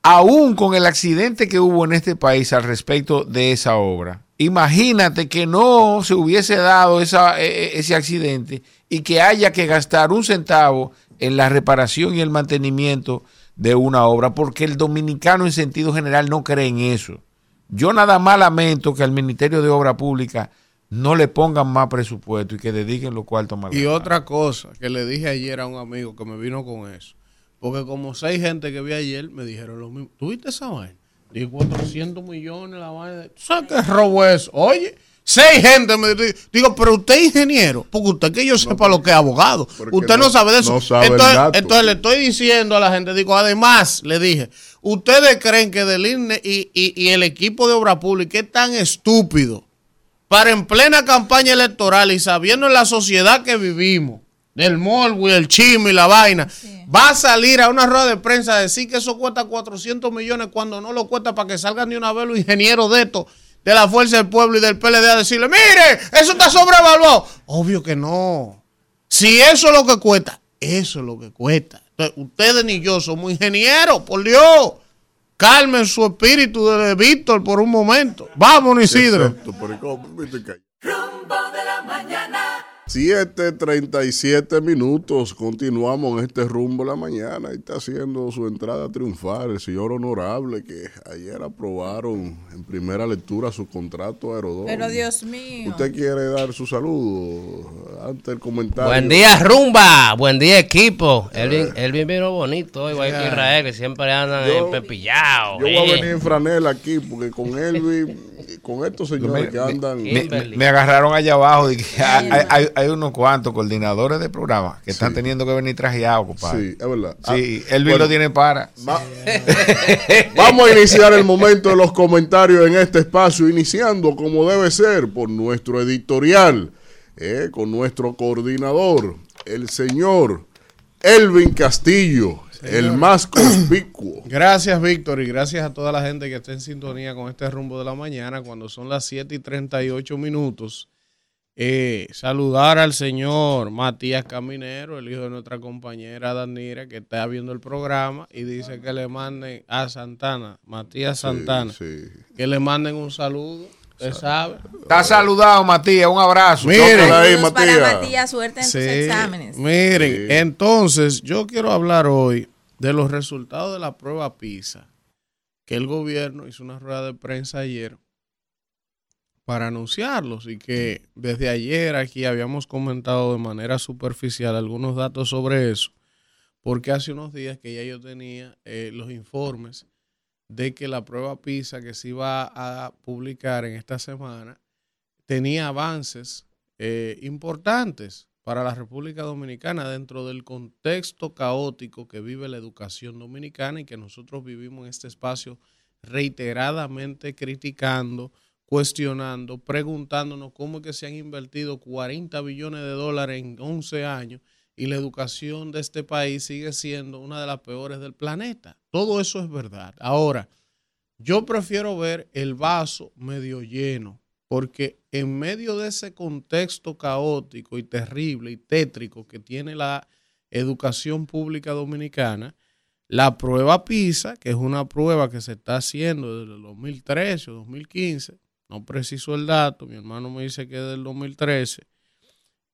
Aún con el accidente que hubo en este país al respecto de esa obra, imagínate que no se hubiese dado esa, e- e- ese accidente y que haya que gastar un centavo en la reparación y el mantenimiento de una obra, porque el dominicano en sentido general no cree en eso. Yo nada más lamento que al Ministerio de Obra Pública no le pongan más presupuesto y que dediquen los cuartos más. Y otra cosa que le dije ayer a un amigo que me vino con eso. Porque como seis gente que vi ayer me dijeron lo mismo. ¿Tuviste esa vaina? Dije 400 millones la vaina. ¿Tú sabes qué robo es eso? Oye, seis gente me di- digo, pero usted es ingeniero. Porque usted que yo sepa lo que es abogado. Usted no, no- sabe de eso. no sabe entonces, le estoy diciendo a la gente, digo, además, le dije, ¿ustedes creen que del INE y, y- y el equipo de obra pública es tan estúpido para en plena campaña electoral y sabiendo en la sociedad que vivimos, del morbo y el chisme y la vaina, va a salir a una rueda de prensa a decir que eso cuesta 400 millones cuando no lo cuesta para que salgan de una vez los ingenieros de esto, de la Fuerza del Pueblo y del PLD a decirle, mire, eso está sobrevaluado. Obvio que no. Si eso es lo que cuesta, eso es lo que cuesta. Entonces, ustedes ni yo somos ingenieros, por Dios. Calmen su espíritu de Víctor por un momento. Vámonos, Isidro. Exacto, 7.37 minutos, continuamos en este rumbo la mañana y está haciendo su entrada triunfal el señor honorable que ayer aprobaron en primera lectura su contrato aerodón. Pero Dios mío. ¿Usted quiere dar su saludo ante el comentario? Buen día, rumba. Buen día, equipo. Elvin, Elvin vino bonito, igual que Israel, que siempre andan Yo- empepillados. Yo voy a eh. venir en franela aquí porque con Elvin, con estos señores que andan... me- Me, me- me agarraron allá abajo. y que hay, hay- unos cuantos coordinadores de programa que están Sí. teniendo que venir trajeados, compadre. Sí, es verdad. Sí, Ah, Elvin bueno, lo tiene para. Va- [laughs] [laughs] Vamos a iniciar el momento de los comentarios en este espacio, iniciando como debe ser por nuestro editorial, eh, con nuestro coordinador, el señor Elvin Castillo, el más conspicuo. [clears throat] Gracias, Víctor, y gracias a toda la gente que está en sintonía con este rumbo de la mañana cuando son las 7 y 38 minutos. Eh, saludar al señor Matías Caminero, el hijo de nuestra compañera Danira, que está viendo el programa y dice que le manden a Santana, Matías Santana, Sí, que le manden un saludo. Usted sabe. Está saludado, Matías. Un abrazo. Mire. Tócala ahí, Saludos para Matías. Matías, suerte en tus Sí, exámenes. Miren, Sí. entonces yo quiero hablar hoy de los resultados de la prueba PISA, que el gobierno hizo una rueda de prensa ayer para anunciarlos y que desde ayer aquí habíamos comentado de manera superficial algunos datos sobre eso, porque hace unos días que ya yo tenía eh, los informes de que la prueba PISA que se iba a publicar en esta semana tenía avances eh, importantes para la República Dominicana dentro del contexto caótico que vive la educación dominicana y que nosotros vivimos en este espacio reiteradamente criticando, cuestionando, preguntándonos cómo es que se han invertido 40 billones de dólares en 11 años y la educación de este país sigue siendo una de las peores del planeta. Todo eso es verdad. Ahora, yo prefiero ver el vaso medio lleno, porque en medio de ese contexto caótico y terrible y tétrico que tiene la educación pública dominicana, la prueba PISA, que es una prueba que se está haciendo desde el 2013 o 2015, no preciso el dato, mi hermano me dice que es del 2013,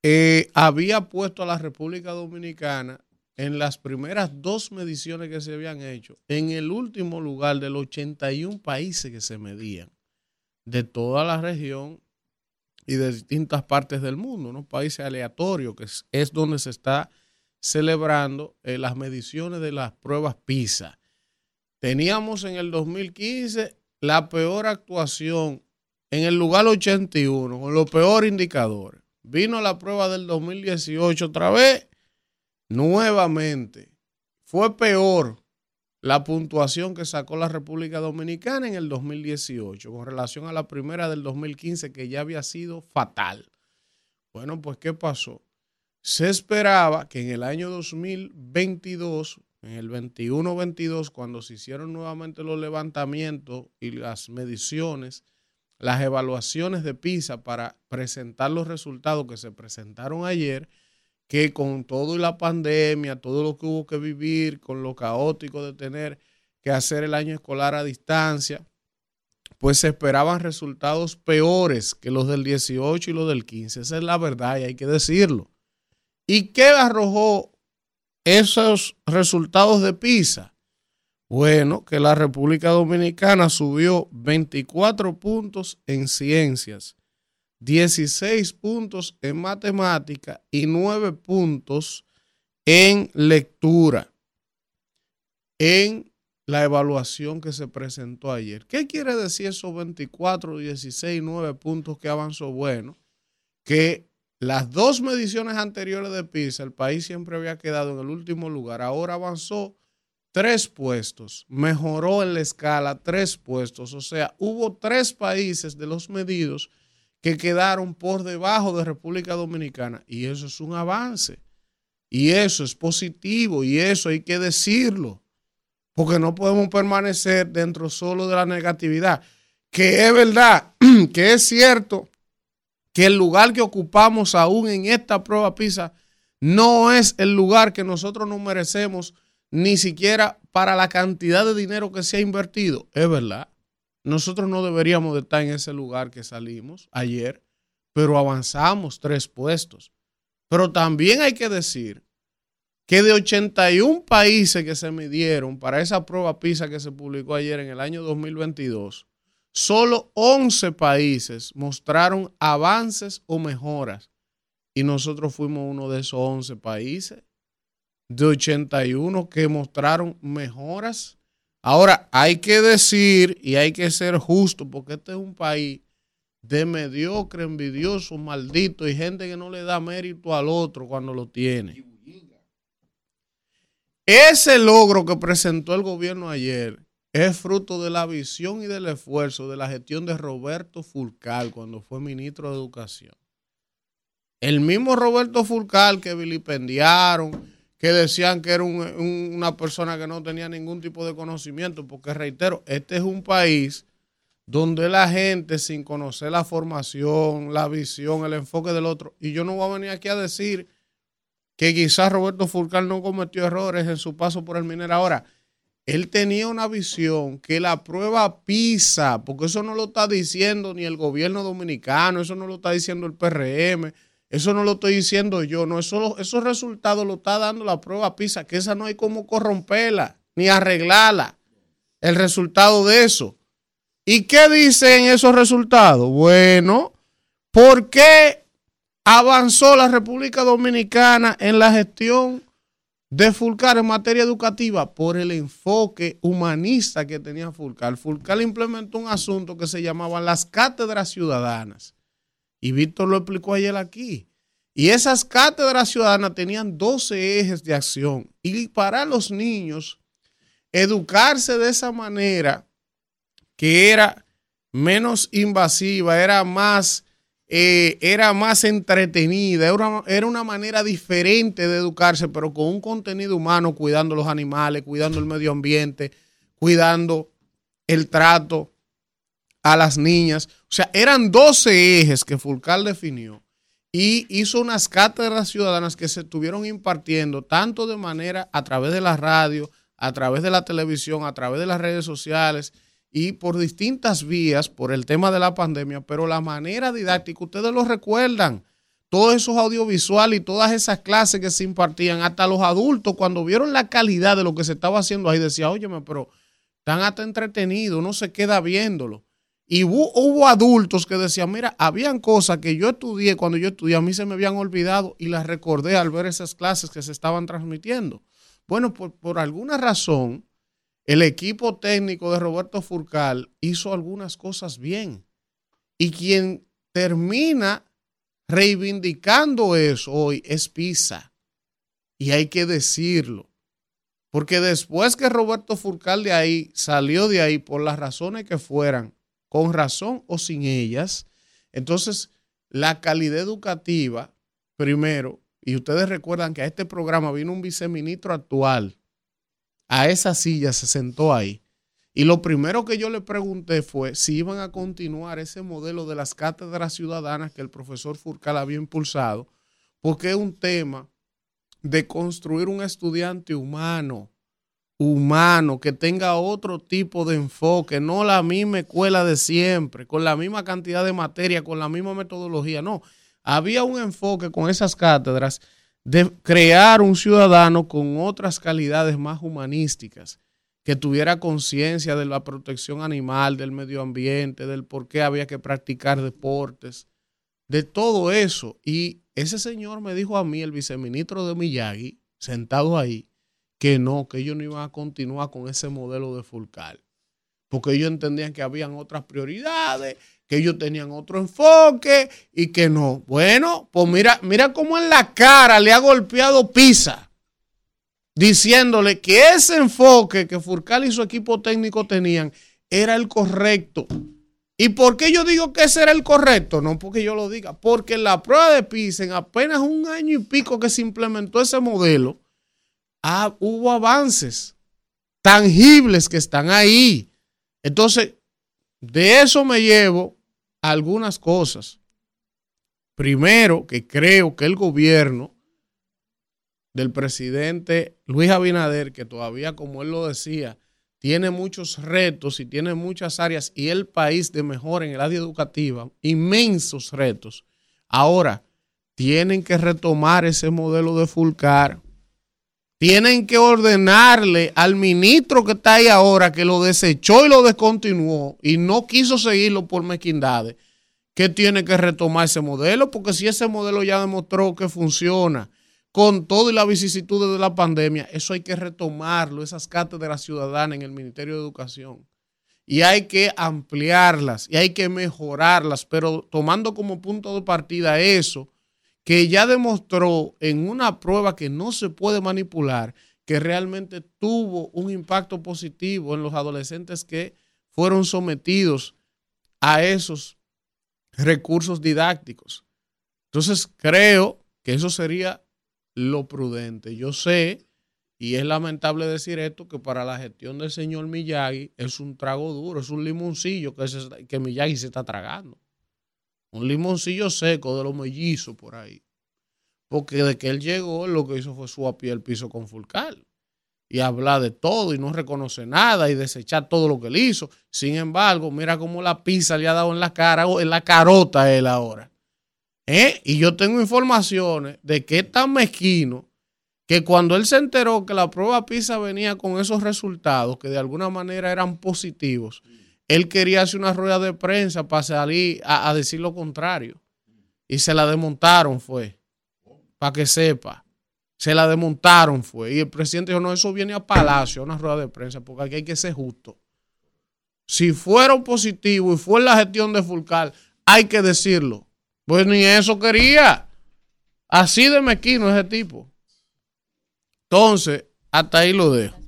eh, había puesto a la República Dominicana en las primeras dos mediciones que se habían hecho, en el último lugar de los 81 países que se medían, de toda la región y de distintas partes del mundo, unos países aleatorios, que es, donde se está celebrando eh, las mediciones de las pruebas PISA. Teníamos en el 2015 la peor actuación en el lugar 81, con los peores indicadores. Vino la prueba del 2018 otra vez, nuevamente. Fue peor la puntuación que sacó la República Dominicana en el 2018 con relación a la primera del 2015 que ya había sido fatal. Bueno, pues ¿qué pasó? Se esperaba que en el año 2022, en el 21-22, cuando se hicieron nuevamente los levantamientos y las mediciones, las evaluaciones de PISA para presentar los resultados que se presentaron ayer, que con todo y la pandemia, todo lo que hubo que vivir, con lo caótico de tener que hacer el año escolar a distancia, pues se esperaban resultados peores que los del 18 y los del 15. Esa es la verdad y hay que decirlo. ¿Y qué arrojó esos resultados de PISA? Bueno, que la República Dominicana subió 24 puntos en ciencias, 16 puntos en matemática y 9 puntos en lectura en la evaluación que se presentó ayer. ¿Qué quiere decir esos 24, 16, 9 puntos que avanzó? Bueno, que las dos mediciones anteriores de PISA, el país siempre había quedado en el último lugar, ahora avanzó tres puestos, mejoró en la escala tres puestos, o sea, hubo tres países de los medidos que quedaron por debajo de República Dominicana y eso es un avance. Y eso es positivo y eso hay que decirlo porque no podemos permanecer dentro solo de la negatividad, que es verdad, [clears throat] que es cierto que el lugar que ocupamos aún en esta prueba PISA no es el lugar que nosotros nos merecemos, ni siquiera para la cantidad de dinero que se ha invertido. Es verdad. Nosotros no deberíamos de estar en ese lugar que salimos ayer, pero avanzamos tres puestos. Pero también hay que decir que de 81 países que se midieron para esa prueba PISA que se publicó ayer en el año 2022, solo 11 países mostraron avances o mejoras. Y nosotros fuimos uno de esos 11 países de 81 que mostraron mejoras. Ahora, hay que decir y hay que ser justo, porque este es un país de mediocre, envidioso, maldito y gente que no le da mérito al otro cuando lo tiene. Ese logro que presentó el gobierno ayer es fruto de la visión y del esfuerzo de la gestión de Roberto Fulcal cuando fue ministro de Educación. El mismo Roberto Fulcal que vilipendiaron, que decían que era una persona que no tenía ningún tipo de conocimiento, porque reitero, este es un país donde la gente sin conocer la formación, la visión, el enfoque del otro, y yo no voy a venir aquí a decir que quizás Roberto Fulcal no cometió errores en su paso por el minero. Ahora, él tenía una visión que la prueba PISA, porque eso no lo está diciendo ni el gobierno dominicano, eso no lo está diciendo el PRM, eso no lo estoy diciendo yo, no, eso, esos resultados lo está dando la prueba PISA, que esa no hay cómo corromperla ni arreglarla, el resultado de eso. ¿Y qué dicen esos resultados? Bueno, ¿por qué avanzó la República Dominicana en la gestión de Fulcar en materia educativa por el enfoque humanista que tenía Fulcar. Fulcar implementó un asunto que se llamaba las cátedras ciudadanas. Y Víctor lo explicó ayer aquí. Y esas cátedras ciudadanas tenían 12 ejes de acción. Y para los niños, educarse de esa manera, que era menos invasiva, era más eh, era más entretenida, era una, manera diferente de educarse, pero con un contenido humano, cuidando los animales, cuidando el medio ambiente, cuidando el trato a las niñas. O sea, eran 12 ejes que Fulcal definió y hizo unas cátedras ciudadanas que se estuvieron impartiendo tanto de manera a través de la radio, a través de la televisión, a través de las redes sociales y por distintas vías por el tema de la pandemia, pero la manera didáctica, ustedes lo recuerdan, todos esos audiovisuales y todas esas clases que se impartían, hasta los adultos, cuando vieron la calidad de lo que se estaba haciendo ahí, decía, óyeme, pero están hasta entretenidos, uno se queda viéndolo. Y hubo, adultos que decían, mira, habían cosas que yo estudié cuando yo estudié, a mí se me habían olvidado y las recordé al ver esas clases que se estaban transmitiendo. Bueno, por, por alguna razón, el equipo técnico de Roberto Furcal hizo algunas cosas bien. Y quien termina reivindicando eso hoy es Pisa. Y hay que decirlo. Porque después que Roberto Furcal de ahí salió de ahí por las razones que fueran, con razón o sin ellas, entonces la calidad educativa, primero, y ustedes recuerdan que a este programa vino un viceministro actual a esa silla, se sentó ahí. Y lo primero que yo le pregunté fue si iban a continuar ese modelo de las cátedras ciudadanas que el profesor Furcal había impulsado, porque es un tema de construir un estudiante humano, humano, que tenga otro tipo de enfoque, no la misma escuela de siempre, con la misma cantidad de materia, con la misma metodología, no. Había un enfoque con esas cátedras de crear un ciudadano con otras calidades más humanísticas, que tuviera conciencia de la protección animal, del medio ambiente, del por qué había que practicar deportes, de todo eso. Y ese señor me dijo a mí, el viceministro de Miyagi, sentado ahí, que no, que ellos no iban a continuar con ese modelo de Fulcal, porque ellos entendían que habían otras prioridades, que ellos tenían otro enfoque y que no. Bueno, pues mira, mira cómo en la cara le ha golpeado Pisa, diciéndole que ese enfoque que Furcal y su equipo técnico tenían era el correcto. ¿Y por qué yo digo que ese era el correcto? No porque yo lo diga, porque en la prueba de PISA, en apenas un año y pico que se implementó ese modelo, ah, hubo avances tangibles que están ahí. Entonces, de eso me llevo algunas cosas. Primero, que creo que el gobierno del presidente Luis Abinader, que todavía, como él lo decía, tiene muchos retos y tiene muchas áreas y el país de mejor en el área educativa, inmensos retos. Ahora, tienen que retomar ese modelo de Fulcar. Tienen que ordenarle al ministro que está ahí ahora, que lo desechó y lo descontinuó y no quiso seguirlo por mezquindades, que tiene que retomar ese modelo, porque si ese modelo ya demostró que funciona, con todo y la vicisitudes de la pandemia, eso hay que retomarlo, esas cátedras ciudadanas en el Ministerio de Educación. Y hay que ampliarlas y hay que mejorarlas, pero tomando como punto de partida eso, que ya demostró en una prueba que no se puede manipular, que realmente tuvo un impacto positivo en los adolescentes que fueron sometidos a esos recursos didácticos. Entonces, creo que eso sería lo prudente. Yo sé, y es lamentable decir esto, que para la gestión del señor Miyagi es un trago duro, es un limoncillo que, que Miyagi se está tragando. Un limoncillo seco de los mellizos por ahí. Porque de que él llegó, lo que hizo fue su a pie el piso con Fulcal. Y hablar de todo y no reconoce nada y desechar todo lo que él hizo. Sin embargo, mira cómo la pizza le ha dado en la cara, en la carota a él ahora. ¿Eh? Y yo tengo informaciones de que es tan mezquino que cuando él se enteró que la prueba PISA venía con esos resultados, que de alguna manera eran positivos, él quería hacer una rueda de prensa para salir a, decir lo contrario. Y se la desmontaron, fue. Para que sepa. Se la desmontaron, fue. Y el presidente dijo, no, eso viene a Palacio, a una rueda de prensa, porque aquí hay que ser justo. Si fueron positivos y fue la gestión de Fulcal, hay que decirlo. Pues ni eso quería. Así de mequino ese tipo. Entonces, hasta ahí lo dejo.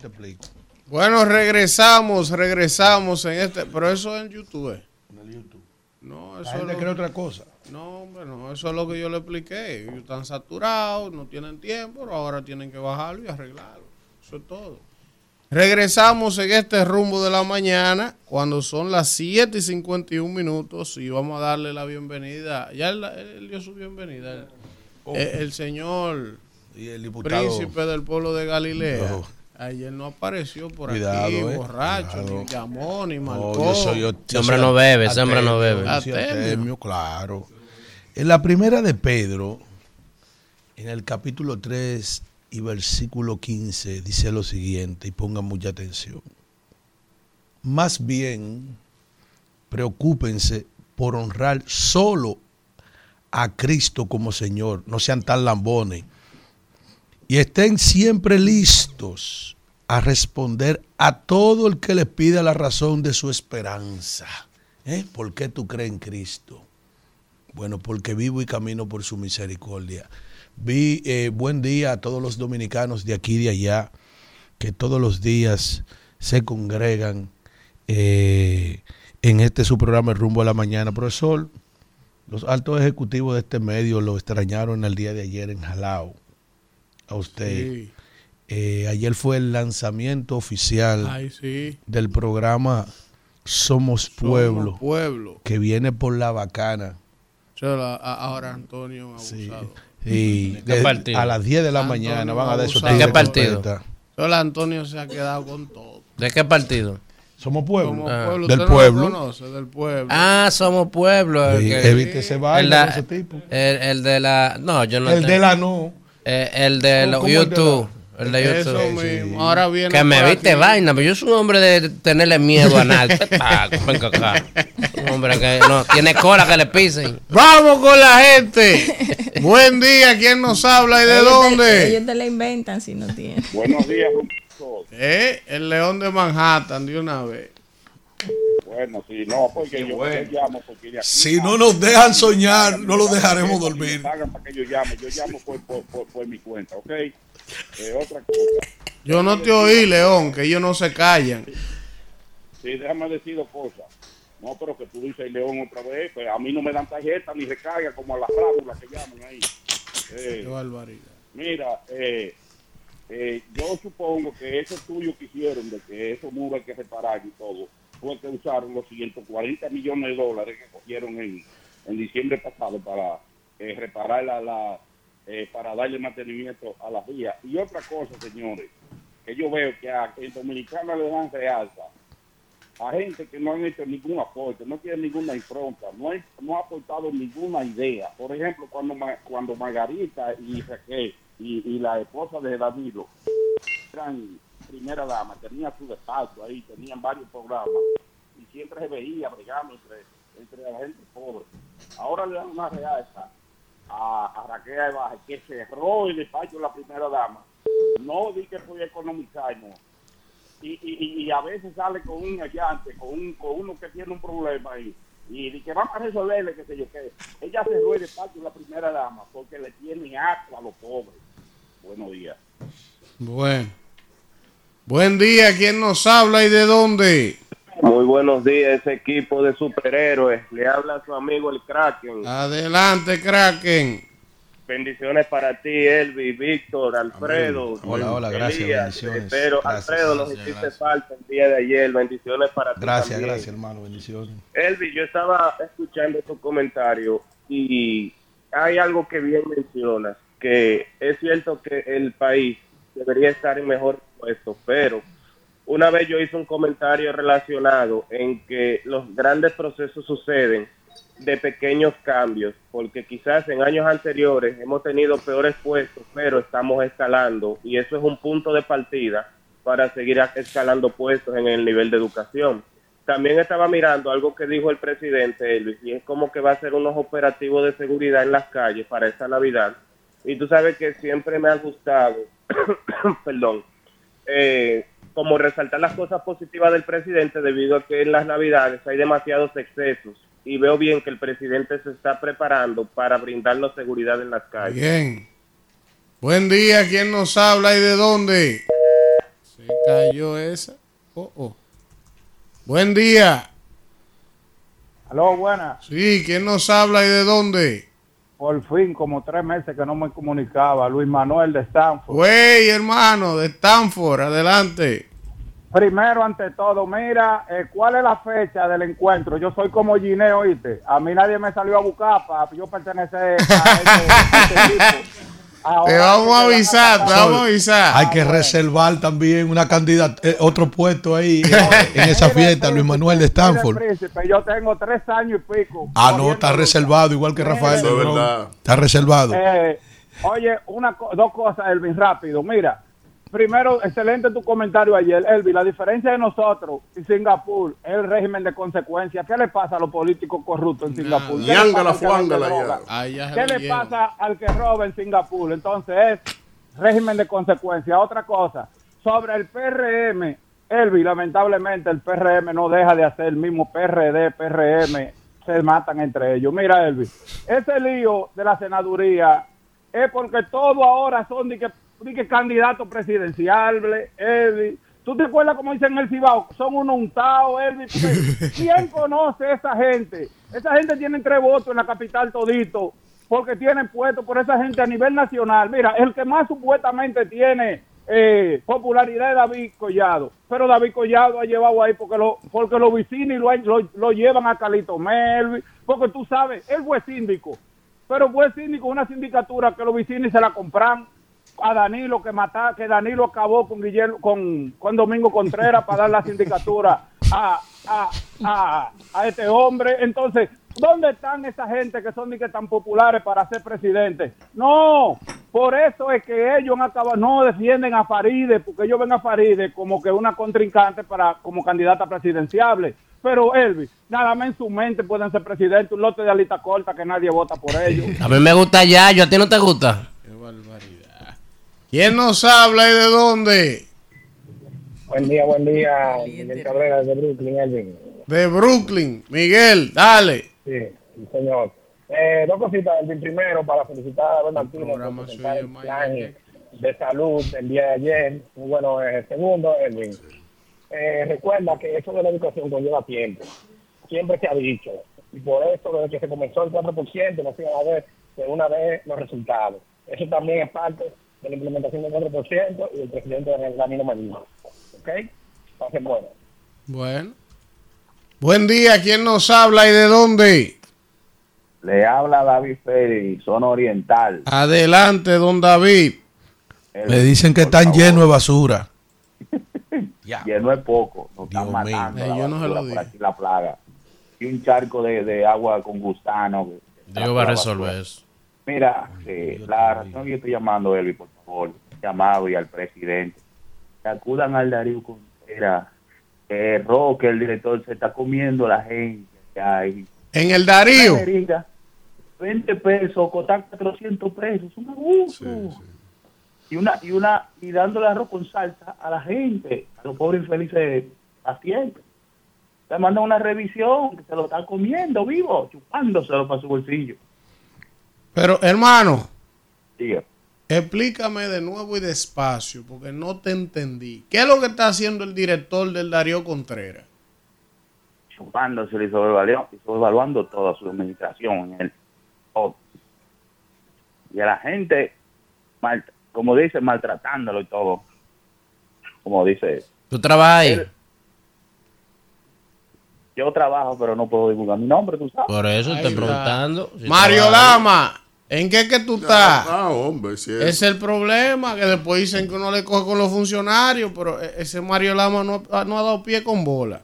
Te explico. Bueno, regresamos, regresamos en este, pero eso es en YouTube. ¿eh? En el YouTube. No, La eso gente es cree otra cosa. no, hombre, no, eso es lo que yo le expliqué. Ellos están saturados, no tienen tiempo, pero ahora tienen que bajarlo y arreglarlo. Eso es todo. Regresamos en este rumbo de la mañana, cuando son las 7 y 51 minutos, y vamos a darle la bienvenida. Ya él, él dio su bienvenida. El, el- el señor Y el diputado. príncipe del pueblo de Galilea. No. Ayer no apareció por Cuidado, aquí, eh. borracho, Cuidado. ni llamó, ni No, marcó. yo soy, yo, Ese hombre no bebe, ese hombre no bebe. atemio, claro. En la primera de Pedro, en el capítulo 3 y versículo 15, dice lo siguiente, y pongan mucha atención. Más bien, preocúpense por honrar solo a Cristo como Señor, no sean tan lambones. Y estén siempre listos a responder a todo el que les pida la razón de su esperanza. ¿Eh? ¿Por qué tú crees en Cristo? Bueno, porque vivo y camino por su misericordia. Vi eh, buen día a todos los dominicanos de aquí y de allá, que todos los días se congregan eh, en este su programa Rumbo a la Mañana. Profesor, los altos ejecutivos de este medio lo extrañaron el día de ayer en Jalao. A usted. Sí. Eh, ayer fue el lanzamiento oficial Ay, sí. del programa Somos Pueblo, Somos pueblo. que viene por la bacana. Ahora Antonio abusado. Y ¿De qué de- partido? a las 10 de la Antonio mañana van a dar esos. ¿De qué partido? Chola Antonio se ha quedado con todo. ¿De qué partido? Somos Pueblo. Como Ah. pueblo, Del usted no pueblo. conoce, del pueblo. Ah, somos pueblo. El, Sí, que- evite ese baile el, la- de ese tipo. el, el de la. No, yo no. El tengo- de la no. Eh, el de ¿Cómo- los cómo el de YouTube. El de Eso YouTube. mismo. Ahora viene. Que me viste aquí. vaina, pero yo soy un hombre de tenerle miedo a nada. [laughs] Venga acá. Un hombre que no tiene cola que le pisen. Vamos con la gente. Buen día. ¿Quién nos habla y de Ellos te- dónde? ellos te la inventan si no tienen. Buenos días. Eh, el león de Manhattan de una vez. Bueno, sí, no, porque yo, yo llamo porque aquí Si no nos dejan soñar, no los dejaremos dormir. pagan para que yo llame, yo llamo por, por, por, por mi cuenta, ¿ok? Eh, otra cosa, Yo no te oí, León, que ellos no se callan. sí, déjame decir dos cosas. No, pero que tú dices León otra vez, pues a mí no me dan tarjeta ni recarga como a las frádulas que llaman ahí. Eh, Qué barbaridad. Mira, eh, eh, yo supongo que ese estudio que hicieron de que esos muros hay que reparar y todo, fue que usaron los 140 millones de dólares que cogieron en, en diciembre pasado para eh, reparar la, la eh, para darle mantenimiento a las vías. Y otra cosa, señores, que yo veo que a, en Dominicana le dan realza a gente que no han hecho ningún aporte, no tienen ninguna impronta, no, no ha aportado ninguna idea. Por ejemplo, cuando cuando Margarita y Raquel y, y la esposa de Danilo eran primera dama, tenían su despacho ahí, tenían varios programas y siempre se veía bregando entre, entre la gente pobre. Ahora le dan una realza a, a Raquel Ebaje que cerró el despacho de la primera dama. No di que podía economizar, no y, y, a veces sale con un allante, con, un, con uno que tiene un problema ahí, y dice que vamos a resolverle, qué sé yo qué. Ella se el despacho la primera dama porque le tiene asco a los pobres. Buenos días. Bueno. Buen día. ¿Quién nos habla y de dónde? Muy buenos días, ese equipo de superhéroes. Le habla su amigo el Kraken. Adelante, Kraken. Bendiciones para ti, Elvi, Víctor, Alfredo. Hola, hola, gracias, Elías. bendiciones. Pero, Gracias, Alfredo, nos gracias, hiciste gracias. falta el día de ayer. Bendiciones para ti. Gracias, también. gracias, hermano. Bendiciones. Elvi, yo estaba escuchando tu comentario y hay algo que bien mencionas, que es cierto que el país debería estar en mejor puesto, pero una vez yo hice un comentario relacionado en que los grandes procesos suceden de pequeños cambios, porque quizás en años anteriores hemos tenido peores puestos, pero estamos escalando y eso es un punto de partida para seguir escalando puestos en el nivel de educación. También estaba mirando algo que dijo el presidente Elvis, y es como que va a ser unos operativos de seguridad en las calles para esta Navidad. Y tú sabes que siempre me ha gustado, [coughs] perdón, eh, como resaltar las cosas positivas del presidente debido a que en las Navidades hay demasiados excesos y veo bien que el presidente se está preparando para brindarnos seguridad en las calles. Bien. Buen día. ¿Quién nos habla y de dónde? Se cayó esa. Oh, oh. Buen día. Aló, buenas. Sí, ¿quién nos habla y de dónde? Por fin, como tres meses que no me comunicaba. Luis Manuel de Stanford. Güey, hermano, de Stanford. Adelante. Primero, ante todo, mira, eh, ¿cuál es la fecha del encuentro? Yo soy como Gineo, ¿oíste? A mí nadie me salió a buscar para yo pertenecer a este, a [laughs] este equipo. Ahora Te vamos a avisar, te vamos a avisar. Hay que reservar también una candidata, eh, otro puesto ahí eh, en esa fiesta, Luis Manuel de Stanford. príncipe, yo tengo tres años y pico. Ah, no, está reservado, igual que Rafael. Eso es verdad. Está reservado. Eh, oye, una, dos cosas, Elvin, rápido. Mira, primero, excelente tu comentario ayer, Elvin. La diferencia de nosotros y Singapur es el régimen de consecuencias. ¿Qué le pasa a los políticos corruptos en Singapur? ¿Qué le ya. ¿Qué le pasa al que roba en Singapur? Entonces es régimen de consecuencias. Otra cosa, sobre el PRM, Elvi, lamentablemente el PRM no deja de hacer el mismo PRD, PRM, se matan entre ellos. Mira, Elvi, ese lío de la senaduría es porque todos ahora son de que, que candidatos presidenciales, Elvi. ¿Tú te acuerdas como dicen en el Cibao? Son unos untados, Elvi. Porque [laughs] ¿Quién conoce a esa gente? Esa gente tiene tres votos en la capital todito porque tienen puesto por esa gente a nivel nacional. Mira, el que más supuestamente tiene eh, popularidad es David Collado, pero David Collado ha llevado ahí porque, lo, porque los vecinos lo, lo, lo llevan a Calito Melvi, porque tú sabes, él fue síndico, pero fue síndico una sindicatura que los vecinos se la compran a Danilo que mata, que Danilo acabó con Guillermo, con, con Domingo Contreras para dar la sindicatura a, a, a, a este hombre. Entonces, ¿dónde están esa gente que son ni que tan populares para ser presidente? No, por eso es que ellos han acabado, no defienden a Faride, porque ellos ven a Faride como que una contrincante para como candidata presidenciable. Pero Elvis, nada más en su mente pueden ser presidente, un lote de alita corta que nadie vota por ellos. A mí me gusta Yayo, ¿a ti no te gusta? ¿Quién nos habla y de dónde? Buen día, buen día. Miguel Cabrera de Brooklyn, Elvin. De Brooklyn. Miguel, dale. Sí, señor. Eh, dos cositas, Elvin. Primero, para felicitar a Ben Martínez por presentar el plan de salud del día de ayer. Muy bueno. Eh, segundo, Elvin. Eh, recuerda que eso de la educación conlleva tiempo. Siempre se ha dicho. Y por eso, desde que se comenzó el 4%, no se iban a ver de una vez los resultados. Eso también es parte de la implementación del 4% y el presidente de Ramiro Medina. ¿Ok? Pasen bueno. Bueno. Buen día, ¿quién nos habla y de dónde? Le habla David Pérez, zona oriental. Adelante, don David. Me dicen que están llenos de basura. [laughs] Lleno es poco, nos están matando. Eh, la yo no se lo por dije. aquí, la plaga. Y un charco de, de agua con gusano. Dios va a resolver eso. Mira, eh, la razón que yo estoy llamando, Elvi, por favor, llamado y al presidente, que acudan al Darío Contreras, que Roque, el director, se está comiendo la gente que hay. En el Darío. Una jeringa, 20 pesos, costar 400 pesos, un abuso. Y una, y una, y dándole arroz con salsa a la gente, a los pobres infelices pacientes. Le mandan una revisión, que se lo están comiendo vivo, chupándoselo para su bolsillo. Pero, hermano, Diga. explícame de nuevo y despacio, porque no te entendí. ¿Qué es lo que está haciendo el director del Darío Contreras? chupándose y sobrevaluando, y sobrevaluando toda su administración en el. Y a la gente, mal- como dice, maltratándolo y todo. Como dice, ¿Tú trabajas ahí? Yo trabajo, pero no puedo divulgar mi nombre, tú sabes. Por eso estoy preguntando. si Mario. Lama, ¿en qué que tú estás? Ah, hombre, sí es. El problema, que después dicen que uno le coge con los funcionarios, pero e- ese Mario Lama no, ha- no ha dado pie con bola.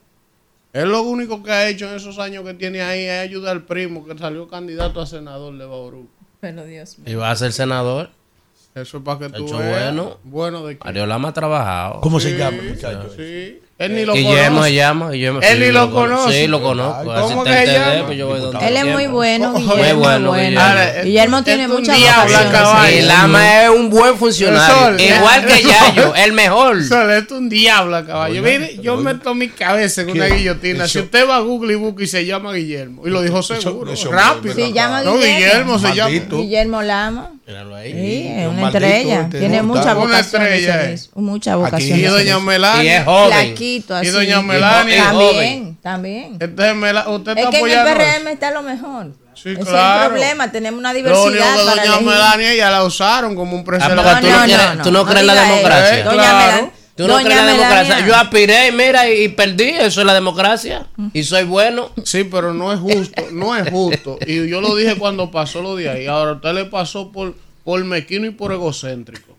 Él lo único que ha hecho en esos años que tiene ahí es ayudar al primo que salió candidato a senador de Bauruco. Pero Dios mío. ¿Y va a ser senador? Eso es para que tú Hecho veas. bueno. Bueno de qué. Mario Lama ha trabajado. ¿Cómo se llama, muchacho? Sí. Él ni lo Guillermo conoce. se llama. Guillermo, Él sí, ni lo cono- conoce. Sí, lo conozco. ¿Cómo que se llama? él, pues yo voy donde Él es muy bueno, Muy Guillermo. Muy bueno, bueno. Guillermo. Ahora, Guillermo tiene un muchas diablo, vocaciones. caballo. Y Lama es un buen funcionario. Sol, Igual que [laughs] Yayo, el mejor. Sol, es un diablo, caballo. Mire, yo meto mi cabeza en una guillotina. Si usted va a Google y busca y se llama Guillermo. Y lo dijo seguro, eso- rápido. Se llama No, Guillermo. Guillermo se llama. Guillermo Lama. Míralo ahí. Sí, es un una estrella. Tiene no, muchas está- una vocaciones. estrella, ese eh. mismo, Muchas Aquí. vocaciones. Y doña mismo. Y es Melania. joven. Flaquito, así. Y doña Melania. También, también. Este es Mela- usted Es está que en el apoyando. PRM está lo mejor. Sí, Ese es claro. el problema. Tenemos una Lo único diversidad que para doña elegir. Melania ya la usaron como un Ah, precedente. porque tú no, quieres- tú no crees en la democracia. Doña Claro. Melania. Tú no crees la democracia. Yo aspiré, mira, y, y perdí. Eso es la democracia. Y soy bueno. Sí, pero no es justo, no es justo. Y yo lo dije cuando pasó lo de ahí. Ahora a usted le pasó por, por mequino y por egocéntrico.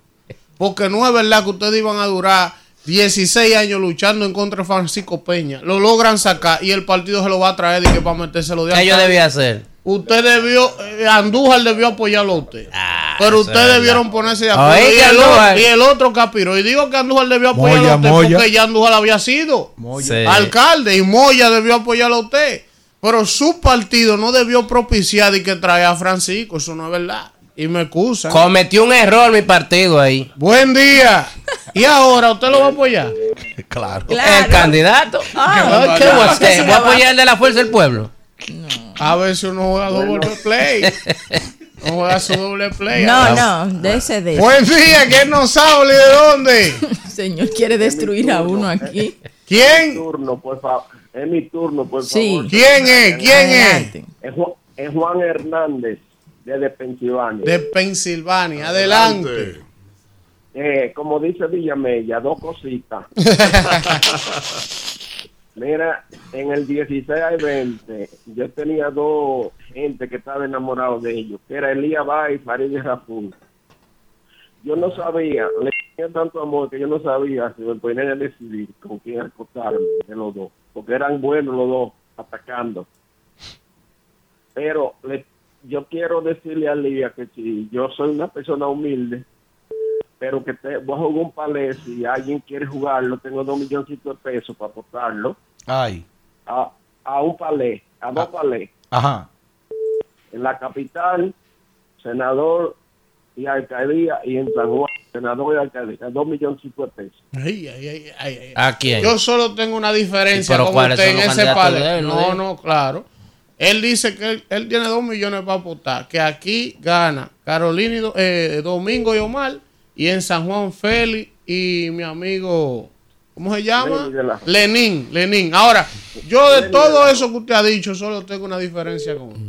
Porque no es verdad que ustedes iban a durar 16 años luchando en contra de Francisco Peña. Lo logran sacar y el partido se lo va a traer y que para metérselo de ¿Qué yo debía hacer? Usted debió, eh, Andújar debió apoyarlo a usted. Pero ustedes es debieron ponerse de acuerdo. Y el, y otro aspiró. Y digo que Andújar debió apoyarlo Moya, a usted Moya. porque ya Andújar había sido Sí. alcalde y Moya debió apoyarlo a usted. Pero su partido no debió propiciar y que trae a Francisco. Eso no es verdad. Y me excusan. Cometió un error mi partido ahí. Buen día. Y ahora usted lo va a apoyar. [laughs] Claro. El candidato. Ah, ¿Qué voy a que hacer? ¿Voy a apoyar el de la fuerza del pueblo? A ver si uno juega doble play. [laughs] No juega su doble play. No, no, de ese de ese. Buen día. ¿Quién nos habla y de dónde? [laughs] Señor quiere destruir a uno aquí. ¿Quién? turno, por favor. Es mi turno, por Sí. favor. ¿Quién es? ¿Quién es? Adelante. Es Juan, es Juan Hernández. desde Pensilvania. De Pensilvania. Adelante. Eh, como dice Villamella, dos cositas. [laughs] Mira, en el 16 al 20, yo tenía dos gente que estaba enamorado de ellos, que era Elías Bay y Farid Raful. Yo no sabía, le tenía tanto amor que yo no sabía si me ponía a decidir con quién acostarme de los dos, porque eran buenos los dos atacando. Pero le- yo quiero decirle a Elías que si yo soy una persona humilde, pero que te, voy a jugar un palé, si alguien quiere jugarlo, tengo dos milloncitos de pesos para apostarlo Ay. a, a un palé, a dos palés. Ajá. En la capital, senador y alcaldía, y en San Juan, senador y alcaldía, dos milloncitos de pesos. Ay, ay, ay, ay, ay. ¿A quién? Yo solo tengo una diferencia ¿Y pero con usted en ese palé. él, no No, claro. Él dice que él, él tiene dos millones para apostar, que aquí gana Carolina y Do- eh, Domingo y Omar, y en San Juan Félix y mi amigo, ¿cómo se llama? Lenín, Lenín. Ahora, yo de todo eso que usted ha dicho, solo tengo una diferencia con usted.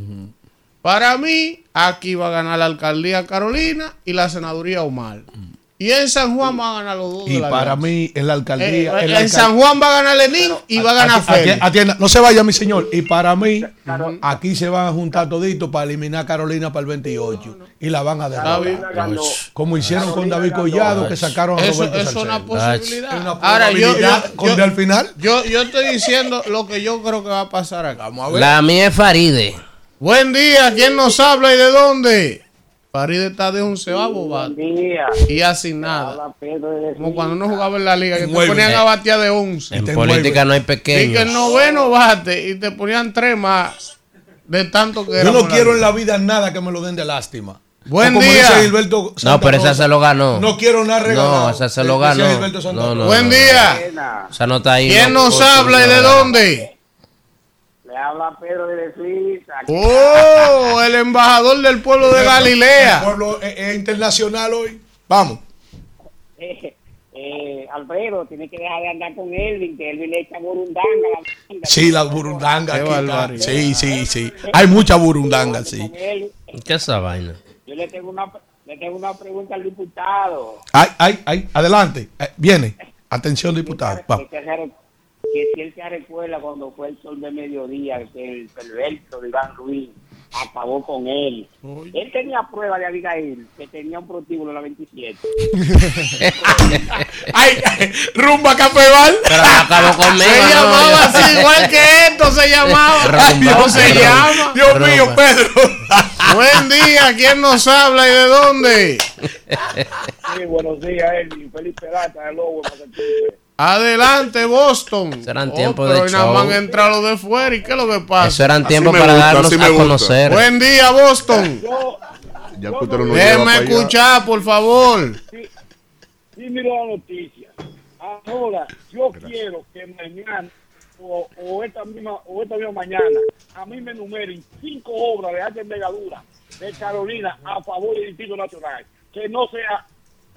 Para mí, aquí va a ganar la alcaldía Carolina y la senaduría Omar. Y en San Juan va a ganar los dos. Y de la para alianza. mí, en la alcaldía. Eh, en la San Juan va a ganar Lenín y va a ganar Félix. atienda, no se vaya, mi señor. Y para mí, aquí se van a juntar toditos para eliminar a Carolina para el 28. Y la van a dejar. Como hicieron con David Collado, que sacaron a Eso, Roberto eso es una posibilidad. Una Ahora, yo, yo, con yo- de al final. yo, yo estoy diciendo lo que yo creo que va a pasar acá. Vamos a La mía es Faride. Buen día, ¿quién nos habla y de dónde? Faride está de onceavo bate. Y así nada. Como cuando uno jugaba en la liga, que te ponían a batear de 11. En política no hay Y que el noveno bate y te ponían tres más de tanto que Yo no quiero en la vida nada que me lo den de lástima. Buen O como día. No, pero esa se lo ganó. No quiero nada regalado. No, esa se lo Decía ganó. No, no. Buen no. día. Esa no está ahí. ¿Quién no, nos habla y de dónde? Habla Pedro de Suiza. Oh, el embajador del pueblo de El Galilea. pueblo es, es internacional hoy. Vamos. Eh, eh, Alfredo, tiene que dejar de andar con Elvin, que Elvin le echa burundanga la. Sí, las burundangas. Qué aquí. Sí, sí, sí. Hay muchas burundangas, sí. Él. ¿Qué es esa vaina? Yo le tengo una le tengo una pregunta al diputado. Ay, ay, ay. Adelante. Eh, Viene. Atención, diputado. Vamos. Que, si él se recuerda cuando fue el sol de mediodía, que el perverso de Iván Ruiz acabó con él. Él tenía prueba de Abigail, que tenía un prostíbulo en la 27. Ay, [laughs] ay, rumba Cafeval. Pero acabó conmigo. [laughs] Se no, llamaba así, [laughs] igual que esto se llamaba. Rumba, ¿Cómo se rumba. llama? Dios Rumba. mío, Pedro. Buen día, ¿quién nos habla y de dónde? Sí, buenos días, Elvin. Feliz Peralta de Lobo, Massachusetts. Adelante, Boston. Serán Oh, tiempos pero de show. más han entrado los de fuera. ¿Y qué es lo que pasa? Eso eran tiempos para gusta, darnos a conocer. Buen día, Boston. Yo, Ya no Déjeme escuchar, por favor. sí, sí miro la noticia. Ahora, yo quiero que mañana o, o esta misma o esta misma mañana a mí me enumeren cinco obras de alta envergadura de Carolina a favor del Distrito Nacional. Que no sea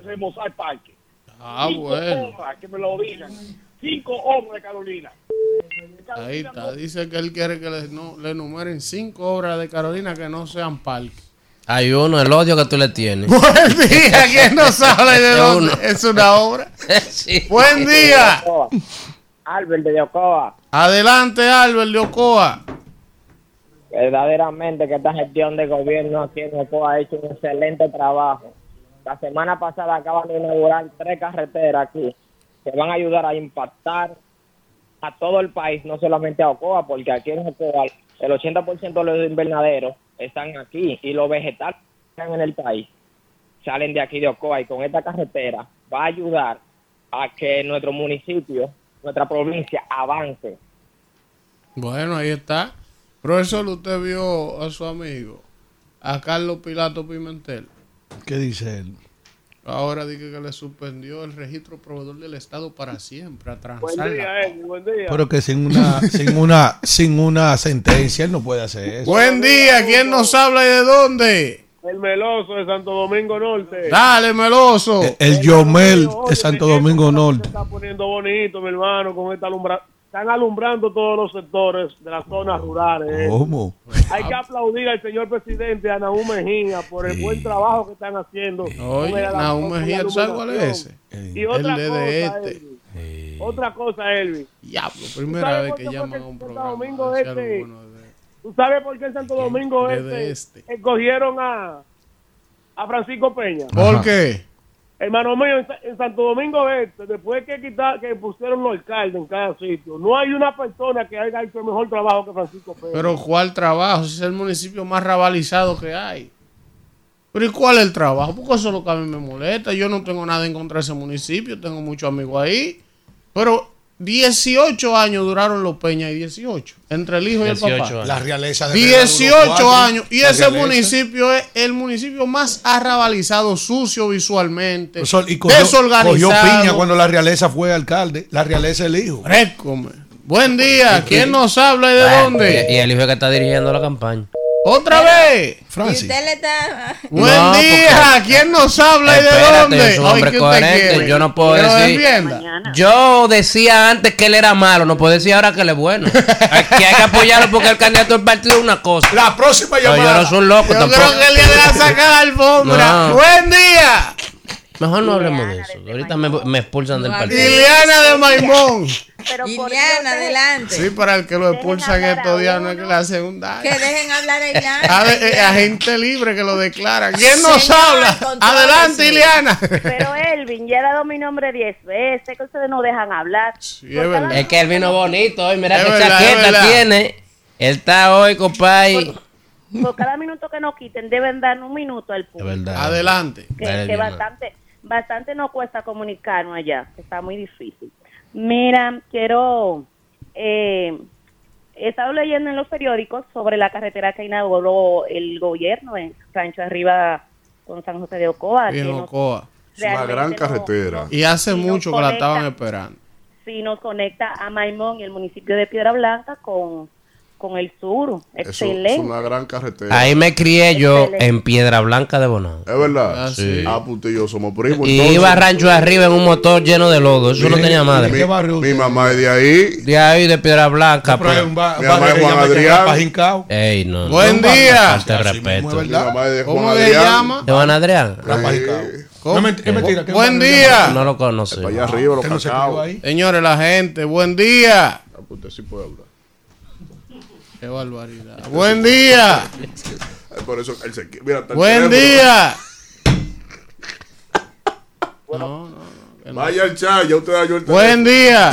remozar parque. Ah, cinco bueno. obras, que me lo digan. Cinco obras de Carolina. De Ahí está. no- Dice que él quiere que le, no, le enumeren cinco obras de Carolina que no sean parques. Hay uno, el odio que tú le tienes. [laughs] Buen día, ¿quién nos habla y de [laughs] dónde? Es una obra. [laughs] Sí. Buen día. Albert de Ocoa, Adelante, Albert de Ocoa. verdaderamente que esta gestión de gobierno aquí en Ocoa ha hecho un excelente trabajo. La semana pasada acaban de inaugurar tres carreteras aquí que van a ayudar a impactar a todo el país, no solamente a Ocoa, porque aquí en Ocoa el 80% de los invernaderos están aquí y los vegetales que están en el país salen de aquí de Ocoa y con esta carretera va a ayudar a que nuestro municipio, nuestra provincia avance. Bueno, ahí está. Profesor, usted vio a su amigo, a Carlos Pilato Pimentel. ¿Qué dice él? Ahora dije que le suspendió el registro proveedor del Estado para siempre a Buen día, Elvin. Buen día. Pero que sin una, sin una, sin una sentencia él no puede hacer eso. Buen día, ¿quién nos habla y de dónde? El Meloso de Santo Domingo Norte. Dale, Meloso. El Yomel de Santo Domingo Se Norte. está poniendo bonito, mi hermano, con esta alumbra están alumbrando todos los sectores de las zonas rurales. ¿Cómo? Hay que aplaudir al señor presidente, a Mejía, por el buen trabajo que están haciendo. Oye, Mejía, ¿tú sabes cuál es iluminación. Y otra El de cosa, este. Elvis. Otra cosa, Elvis. Diablo, ¿Tú primera vez que llaman a un Santo programa. Domingo Este, de- ¿Tú sabes por qué en Santo Domingo de Este escogieron a, a Francisco Peña? ¿Por qué? Hermano mío, en, en Santo Domingo Este, después que quitar, que pusieron los alcaldes en cada sitio, no hay una persona que haya hecho mejor trabajo que Francisco Peña. Pero ¿cuál trabajo? Es el municipio más rabalizado que hay. Pero ¿y cuál es el trabajo? Porque eso es lo que a mí me molesta. Yo no tengo nada en contra de ese municipio, tengo muchos amigos ahí. Pero 18 años duraron los Peña y 18. Entre el hijo y el 18 papá. años. La realeza de 18 Herrera duró cuatro. años. Y ese realeza. municipio es el municipio más arrabalizado, sucio visualmente. Profesor, y cogió, desorganizado. cogió piña cuando la realeza fue alcalde. La realeza el hijo. Récome. Buen día. ¿Quién nos habla y de Bueno, dónde? Y, y el hijo que está dirigiendo la campaña. ¿Otra vez? Y usted le está. Buen No, día. ¿Quién nos habla y de dónde? un Ay, hombre ¿qué usted coherente, yo no puedo decir- defienda. Yo decía antes que él era malo, no puedo decir ahora que él es bueno. [laughs] Hay que, hay que apoyarlo porque el candidato del partido es una cosa. La próxima Pero yo llamada. no soy loco Yo tampoco. creo que él le va a sacar la alfombra. No. Buen día. Mejor no hablemos de eso. Ahorita me, me expulsan del partido. Liliana de Maimón. Liliana, adelante. Sí, para el que lo expulsan estos días no es que le hacen un daño. Que dejen hablar a [laughs] Ileana. A, eh, agente libre que lo declara. ¿Quién nos Señor, habla? Adelante, respeto. Ileana. Pero [laughs] Elvin, ya he dado mi nombre 10 veces, que ustedes no dejan hablar. es verdad. Es que él vino bonito hoy. Mira Es qué verdad, chaqueta tiene. Él está hoy, compadre. Por cada minuto que nos quiten, deben dar un minuto al Es público. verdad. Adelante. Que, bastante, bastante nos cuesta comunicarnos allá. Está muy difícil. Mira, quiero. Eh, he estado leyendo en los periódicos sobre la carretera que inauguró el gobierno en Rancho Arriba con San José de Ocoa. Bien, que Ocoa. Es una gran no- carretera. Y hace mucho que la estaban esperando. sí nos conecta a Maimón y el municipio de Piedra Blanca con, con el sur. Eso Excelente. es una gran carretera. Ahí me crié yo Excelente. en Piedra Blanca de Bonao. Es verdad. Ah, sí. Ah, puto, y yo somos primos. Y entonces. iba a rancho arriba en un motor lleno de lodo. Eso no Mi- tenía madre. Mi, ¿Qué barrio mi mamá es de ahí. De ahí de Piedra Blanca. Pero pues. un ba- Mi mamá es Juan Adrián. Ey, no. no. Buen No, día. Falta mismo respeto. es Mi mamá es de Juan ¿Cómo se Adrián. llama? ¿De Juan Adrián? ¿Cómo? No, es mentira. que Buen día. llamado- No lo conoce. Para allá arriba, no ahí. Señores, la gente, buen día. Ah, pues usted sí puede hablar. Qué barbaridad. Buen día. Por eso él se mira, hasta el Buen día. No, no, no. Vaya al chat, ya usted halló el Buen día.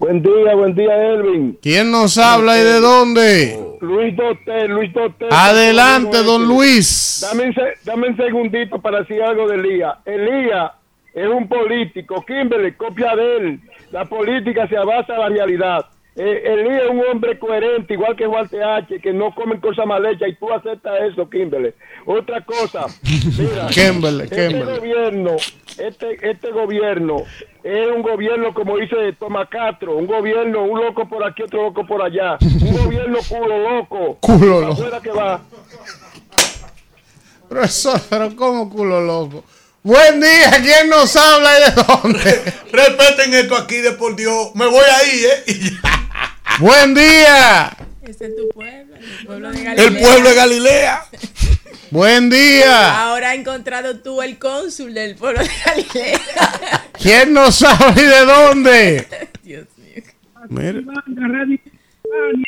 Buen día, buen día, Elvin. ¿Quién nos habla y de dónde? Luis Dotel, Luis Dotel. Adelante, don Luis. Dame un, se- dame un segundito para decir algo de Elías. Elías es un político. Kimberly, copia de él. La política se basa en la realidad. Eh, Elías es un hombre coherente, igual que Juan TH, que no comen cosas mal hechas y tú aceptas eso, Kimberly. Otra cosa, mira, [laughs] Kimberly, este Kimberly. gobierno, este, este gobierno es un gobierno, como dice Tomás Castro, un gobierno, un loco por aquí, otro loco por allá. Un [laughs] gobierno culo loco. Culo loco. Que va. Profesor, pero ¿cómo culo loco? Buen día, ¿quién nos habla y de dónde? Respeten esto aquí de por Dios. Me voy ahí, ¿eh? Y ya. Buen día. Ese es tu pueblo, el pueblo de Galilea. El pueblo de Galilea. [laughs] Buen día. Ahora has encontrado tú el cónsul del pueblo de Galilea. [laughs] ¿Quién nos habla y de dónde? Dios mío. Mira.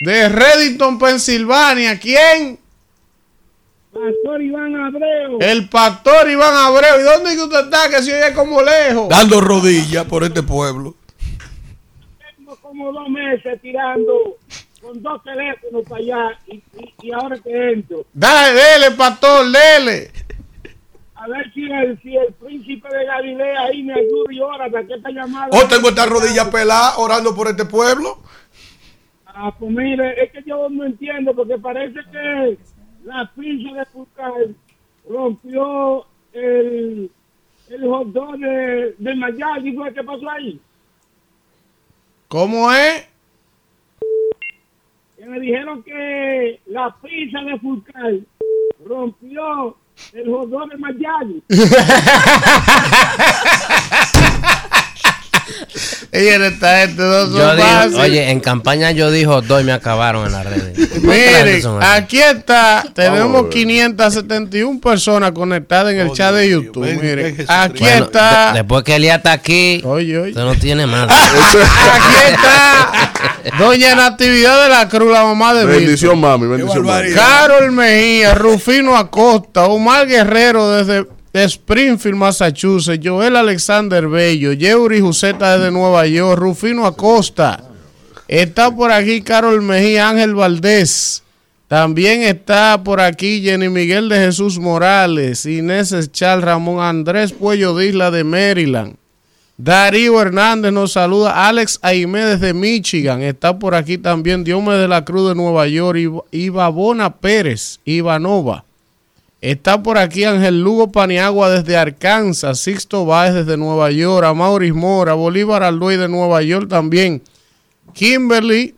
De Reddington, Pensilvania. ¿Quién? Pastor Iván Abreu. El pastor Iván Abreu. ¿Y dónde es que usted está? Que se oye como lejos. Dando rodillas por este pueblo. Como dos meses tirando con dos teléfonos para allá y, y- y ahora que entro. Dale, dele, pastor, dele. A ver si el, si el príncipe de Galilea ahí me ayuda y ahora para que esta llamada. Hoy tengo esta rodilla pelada orando por este pueblo. Ah, pues mire, es que yo no entiendo porque parece que la pinza de Fulcal rompió el, el hot dog de, de Mayagi. ¿Fue qué pasó ahí? ¿Cómo es? Que me dijeron que la pizza de Fulcal rompió el dog de Mayagi. [laughs] Ella está este dos Yo digo, oye, en campaña yo dijo dos y me acabaron en las redes. [laughs] Miren, aquí está, tenemos 571 personas conectadas en el chat de YouTube. Miren, aquí Bueno, está. de- después que Elia está aquí, oye, usted no tiene más. [laughs] Aquí está Doña Natividad de la Cruz, la mamá de Bendición, Víctor. mami, bendición, mami. Carol Mejía, Rufino Acosta, Omar Guerrero desde Springfield, Massachusetts, Joel Alexander Bello, Yeuri Juseta desde Nueva York, Rufino Acosta. Está por aquí Carol Mejía, Ángel Valdés. También está por aquí Jenny Miguel de Jesús Morales, Inés Eschal, Ramón Andrés Puello de Isla de Maryland. Darío Hernández nos saluda. Alex Aimé desde Michigan. Está por aquí también Diome de la Cruz de Nueva York. Iva- Ivabona Pérez. Ivanova. Está por aquí Ángel Lugo Paniagua desde Arkansas. Sixto Báez desde Nueva York. Amauris Mora. Bolívar Aldoy de Nueva York también. Kimberly.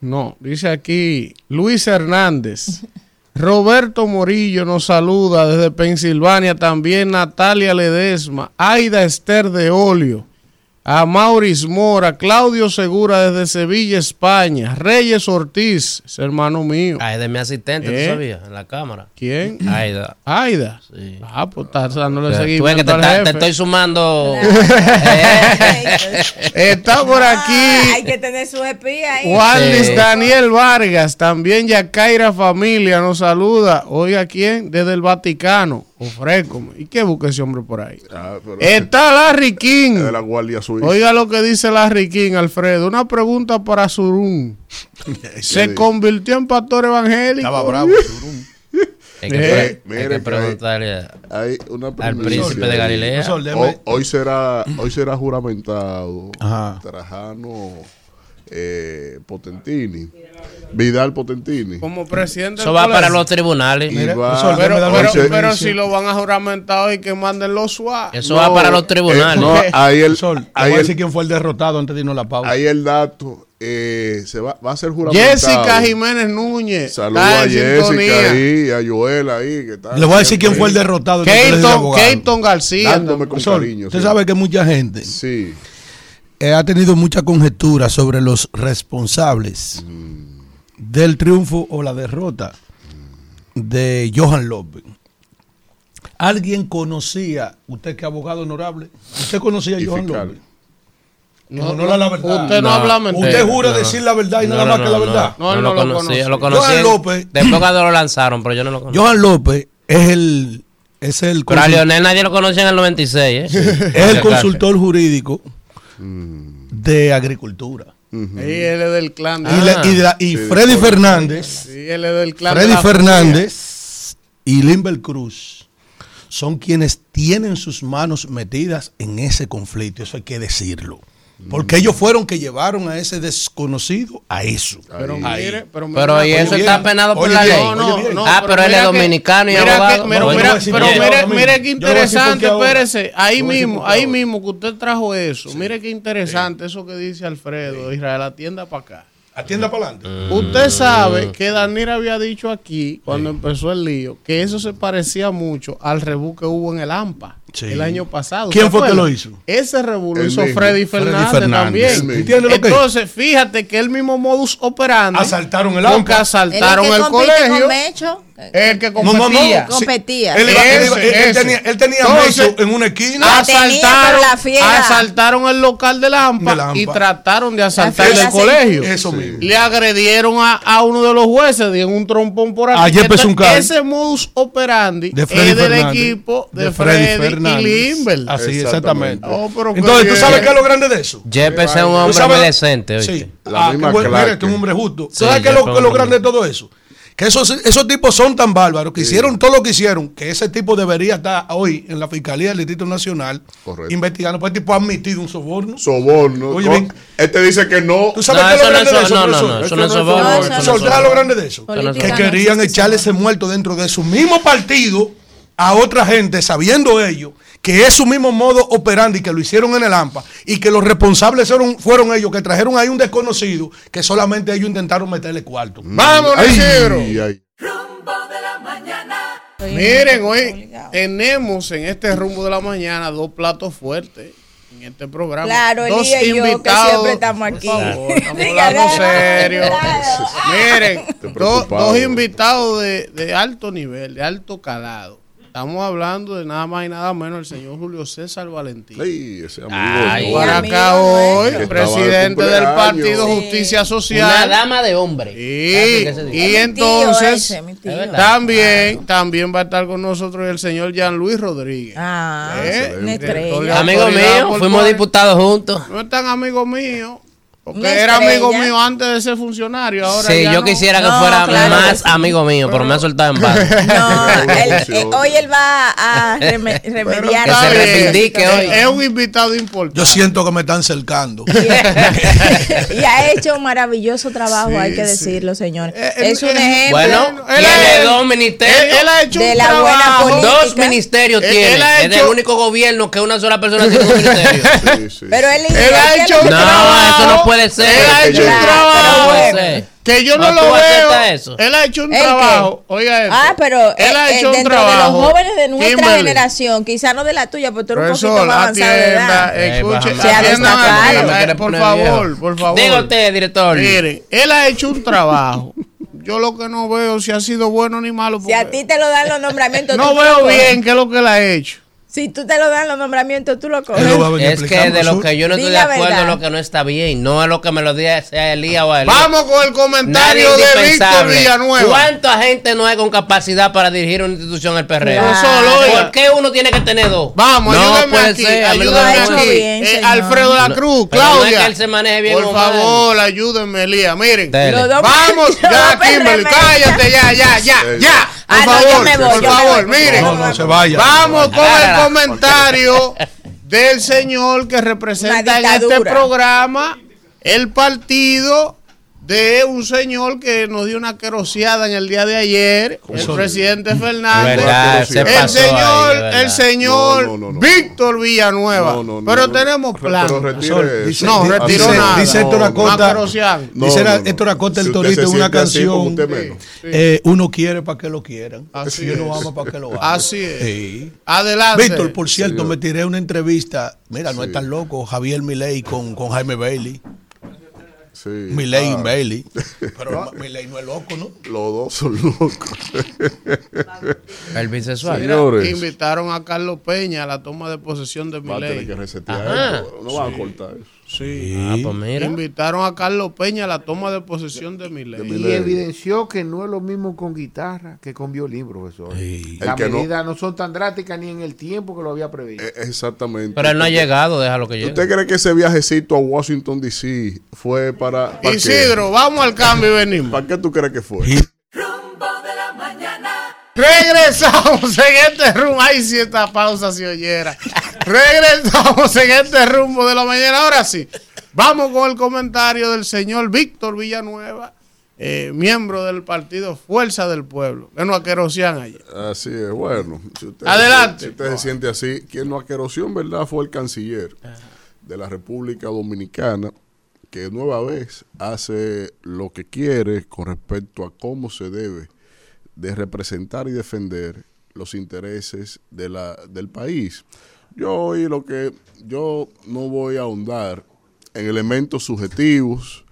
No, dice aquí Luis Hernández. [laughs] Roberto Morillo nos saluda desde Pensilvania. También Natalia Ledesma. Aida Esther de Olio. A Mauris Mora. Claudio Segura desde Sevilla, España. Reyes Ortiz, es hermano mío. Ay, de mi asistente, ¿tú ¿Eh? sabías? En la cámara. ¿Quién? Aida. Aida. Ah, pues estás dándole Tú ves seguimiento que te, al está- jefe. te estoy sumando. [laughs] Está por aquí. Hay que tener su espía ahí. Juanis Sí. Daniel Vargas, también Yacaira Familia nos saluda. Oiga, ¿quién? Desde el Vaticano. Ofrécome. ¿Y qué busca ese hombre por ahí? Está Larry King. De la Guardia Suiza. Oiga lo que dice Larry King, Alfredo. Una pregunta para Surún. [laughs] ¿Se convirtió en pastor evangélico? Estaba bravo, [laughs] Hay que, Eh, pre- hay que preguntarle Hay una al príncipe de. Galilea. Hoy, hoy será, hoy será juramentado Ajá. Trajano eh, Potentini, Vidal Potentini. Como presidente Eso va para los tribunales. Va- Pero, pero, se- pero si lo van a juramentar hoy, que manden los SWAT. Eso va para los tribunales. no, ahí el, Sol, ahí el- quién fue el derrotado antes de irnos la pausa. ahí el dato eh, se va, va a ser juramentado. Jessica Jiménez Núñez. Saludos a Jessica sintonía. ahí, a Joel ahí. Que está Le voy a decir quién fue el derrotado. abogados. Keaton García. Dándome con Sol, cariño. Usted sí. sabe que mucha gente Sí. Eh, ha tenido mucha conjetura sobre los responsables del triunfo o la derrota de Johan López. ¿Alguien conocía, usted que es abogado honorable, usted conocía a Johan. López? No, No, no la- la verdad. Usted no, No, habla mentira. Usted jura no. decir la verdad y No, nada no, más que la verdad. No, él No no lo lo conocía. Lo conocí. Johan López. [clears throat] Después cuando lo lanzaron, pero yo no lo conocía. Johan López es el es el Pero a Leonel nadie lo conocía en el 96, ¿eh? [laughs] es el consultor jurídico de agricultura. Sí, él es del clan. de- Y, y la- y Sí, Freddy de- Fernández, Sí, él es del clan. de Freddy Fernández y Limber Cruz son quienes tienen sus manos metidas en ese conflicto, eso hay que decirlo. Porque ellos fueron que llevaron a ese desconocido a eso. Pero Ahí. mire, pero mire Pero y eso está penado por Oye, la ley. No, no, Oye, bien. no. Ah, pero él es que- dominicano y mira abogado. que- pero pero por qué interesante, espérese. Ahí mismo, ahí mismo que usted trajo eso. Mire qué interesante eso que dice Alfredo. Israel, atienda para acá. Atienda para adelante. Mm. Usted sabe que Danir había dicho aquí, cuando empezó el lío, que eso se parecía mucho al rebú que hubo en el AMPA Sí. el año pasado. ¿Quién ¿Se fue que lo hizo? Ese rebú lo Él hizo mismo. Freddy Freddy Fernández, también. Entonces, fíjate que el mismo modus operandi. Asaltaron el Porque. Él es asaltaron que el compite colegio. El que No, no, no. competía. Sí. Competía. Él, iba- él iba- Ese, él- él ese. tenía, él tenía Entonces, en una esquina. La tenía, asaltaron, la fiera. asaltaron el local de Lampa, De la y AMPA. trataron de asaltar el colegio. Eso mismo. Le agredieron a, a uno de los jueces, dieron un trompón por aquí. A Jeppe Entonces, Zuncar. Ese modus operandi de Freddy es del Fernández. equipo de, De Freddy, Fernández. y Limber. Así, Exactamente. exactamente. Oh, Entonces, ¿tú sabes qué es lo grande de eso? Jeppe es un ¿Tú hombre decente. Sí. La Ah, misma bueno, claque. mira, tú eres un hombre justo. Sí, ¿Sabes qué es lo, es que- grande de todo eso? Que esos, esos tipos son tan bárbaros que hicieron todo lo que hicieron, que ese tipo debería estar hoy en la Fiscalía del Distrito Nacional Correcto. investigando. Pues el tipo ha admitido un soborno. Soborno. Oye, No, bien. Él te dice que no. ¿Tú sabes No, qué es lo no grande de so- eso, no, no, no, eso no es no es soborno, soborno. eso no es Sol, ¿sabes soborno. lo grande de eso? Que no querían echarle ese muerto dentro de su mismo partido a otra gente, sabiendo ellos que es su mismo modo operandi que lo hicieron en el AMPA y que los responsables fueron, fueron ellos que trajeron ahí un desconocido que solamente ellos intentaron meterle cuarto. Vamos, Isidro. ay. Rumbo de la mañana. Estoy Miren, hoy tenemos en este rumbo de la mañana dos platos fuertes. en este programa. Claro, dos y yo, que invitados. siempre estamos aquí. Por favor, estamos hablando serio. Miren, dos invitados de, de alto nivel, de alto calado. Estamos hablando de nada más y nada menos el señor Julio César Valentín. Sí, ese amigo. Ay. Por amigo hoy, presidente del. Partido Sí. Justicia Social. Una dama de hombre. Dice. y entonces ese, verdad. también, también va a estar con nosotros el señor Jean Luis Rodríguez. Ah, ¿Eh? una estrella. Amigo mío, fuimos diputados juntos. No es tan amigo mío. Porque Una era amigo mío antes de ser funcionario. Ahora Sí, ya yo no. quisiera que No, fuera claro más sí. amigo mío, pero me ha soltado en [laughs] banda. No, él- eh, hoy él va a [laughs] reme- remediar. Que está se bien. reivindique Es- hoy. Es un invitado importante. Yo siento que me están cercando. [laughs] y ha hecho un maravilloso trabajo, Sí, hay que sí. decirlo, señor. Eh, es un ejemplo. Bueno, Él tiene dos ministerios. Él, él ha hecho De un la buena trabajo. política. Dos ministerios Él- tiene. él ha es el único gobierno que una sola persona tiene un ministerio. Sí, sí. Pero él, Él ha ¿qué hecho un No, trabajo. eso no puede ser. Él ha hecho un trabajo. pero bueno. Que yo no ¿No lo veo. eso? Él ha hecho un trabajo. Oiga esto. Ah, pero él ha eh, hecho eh, un dentro trabajo. de los jóvenes de nuestra Kimberly, generación, quizás no de la tuya, porque tú eres un poquito más avanzado de atienda, edad. Eh, escuche, bájame. Se ha destacado. eh, por favor, por favor. Diga usted, director. Miren, él ha hecho un [laughs] trabajo. Yo lo que no veo si ha sido bueno ni malo. Si a ti te lo dan los nombramientos, no veo bien qué es lo que él ha hecho. Si tú te lo dan los nombramientos, tú lo coges. Es que de lo que yo no estoy de acuerdo es lo que no está bien. No es lo que me lo diga sea Elías o Elías. Vamos con el comentario de Víctor. Villanueva. ¿Cuánta gente no hay con capacidad para dirigir una institución del PRM? No solo, oiga. ¿Por qué uno tiene que tener dos? Vamos, no ayúdenme puede aquí, ser, aquí. bien, Eh. Alfredo la No, Cruz, pero no es Claudia. que él se maneje bien Por favor, ayúdenme, Elías. Miren, Dele. Los dos- vamos, [laughs] ya, Kimberly, PRM. cállate, ya, ya, ya, ya. Por Ah, no, yo favor, me voy, por yo me favor, voy. miren. No, no se vaya. Vamos con el comentario [laughs] del señor que representa en este programa el partido de un señor que nos dio una queroseada en el día de ayer, el presidente Fernández. verdad, se el señor, ahí, el señor No, no, no, no. Víctor Villanueva. No, no, no, pero no. tenemos plan. Pero retire dice- No, retiró dice- nada. Dice Héctor No, Acosta, dice no, no. Héctor Acosta el Si torito en una canción. usted menos. eh, uno quiere para que lo quieran. Así si uno es. ama para que lo hagan. Así es. Sí. Adelante. Víctor, por cierto, Señor. me tiré una entrevista. Mira, no Sí. es tan loco. Javier Milei con, con Jaime Bailey. Sí. Milei Ah, y Bailey. [laughs] Pero Milei no es loco, ¿no? Los dos son locos. El bisexual. Mira, Señores. invitaron a Carlos Peña a la toma de posesión de Va a tener que Milei. resetear Ajá. esto. No van a cortar eso. Sí. Ah, pues mira. Invitaron a Carlos Peña a la toma de posesión de Milei. De Y evidenció que no es lo mismo con guitarra que con violín, profesor. Sí. Las no- medidas no... son tan drásticas ni en el tiempo que lo había previsto. Eh, Exactamente. Pero él no ha llegado, déjalo que llegue. ¿Usted cree que ese viajecito a Washington DC fue para. para Isidro, vamos al cambio y venimos. ¿Para qué tú crees que fue? Rumbo de la mañana. Regresamos en este rumbo. Ay, si esta pausa se oyera. Regresamos en este rumbo de la mañana. Ahora sí, vamos con el comentario del señor Víctor Villanueva, eh, miembro del partido Fuerza del Pueblo, que no aquerosian ayer. Así es, bueno. Si usted, Adelante. Si usted se siente así, quien no aquerosió en verdad fue el canciller de la República Dominicana, que nueva vez hace lo que quiere con respecto a cómo se debe de representar y defender los intereses de la, del país. Yo hoy lo que yo no voy a ahondar en elementos subjetivos,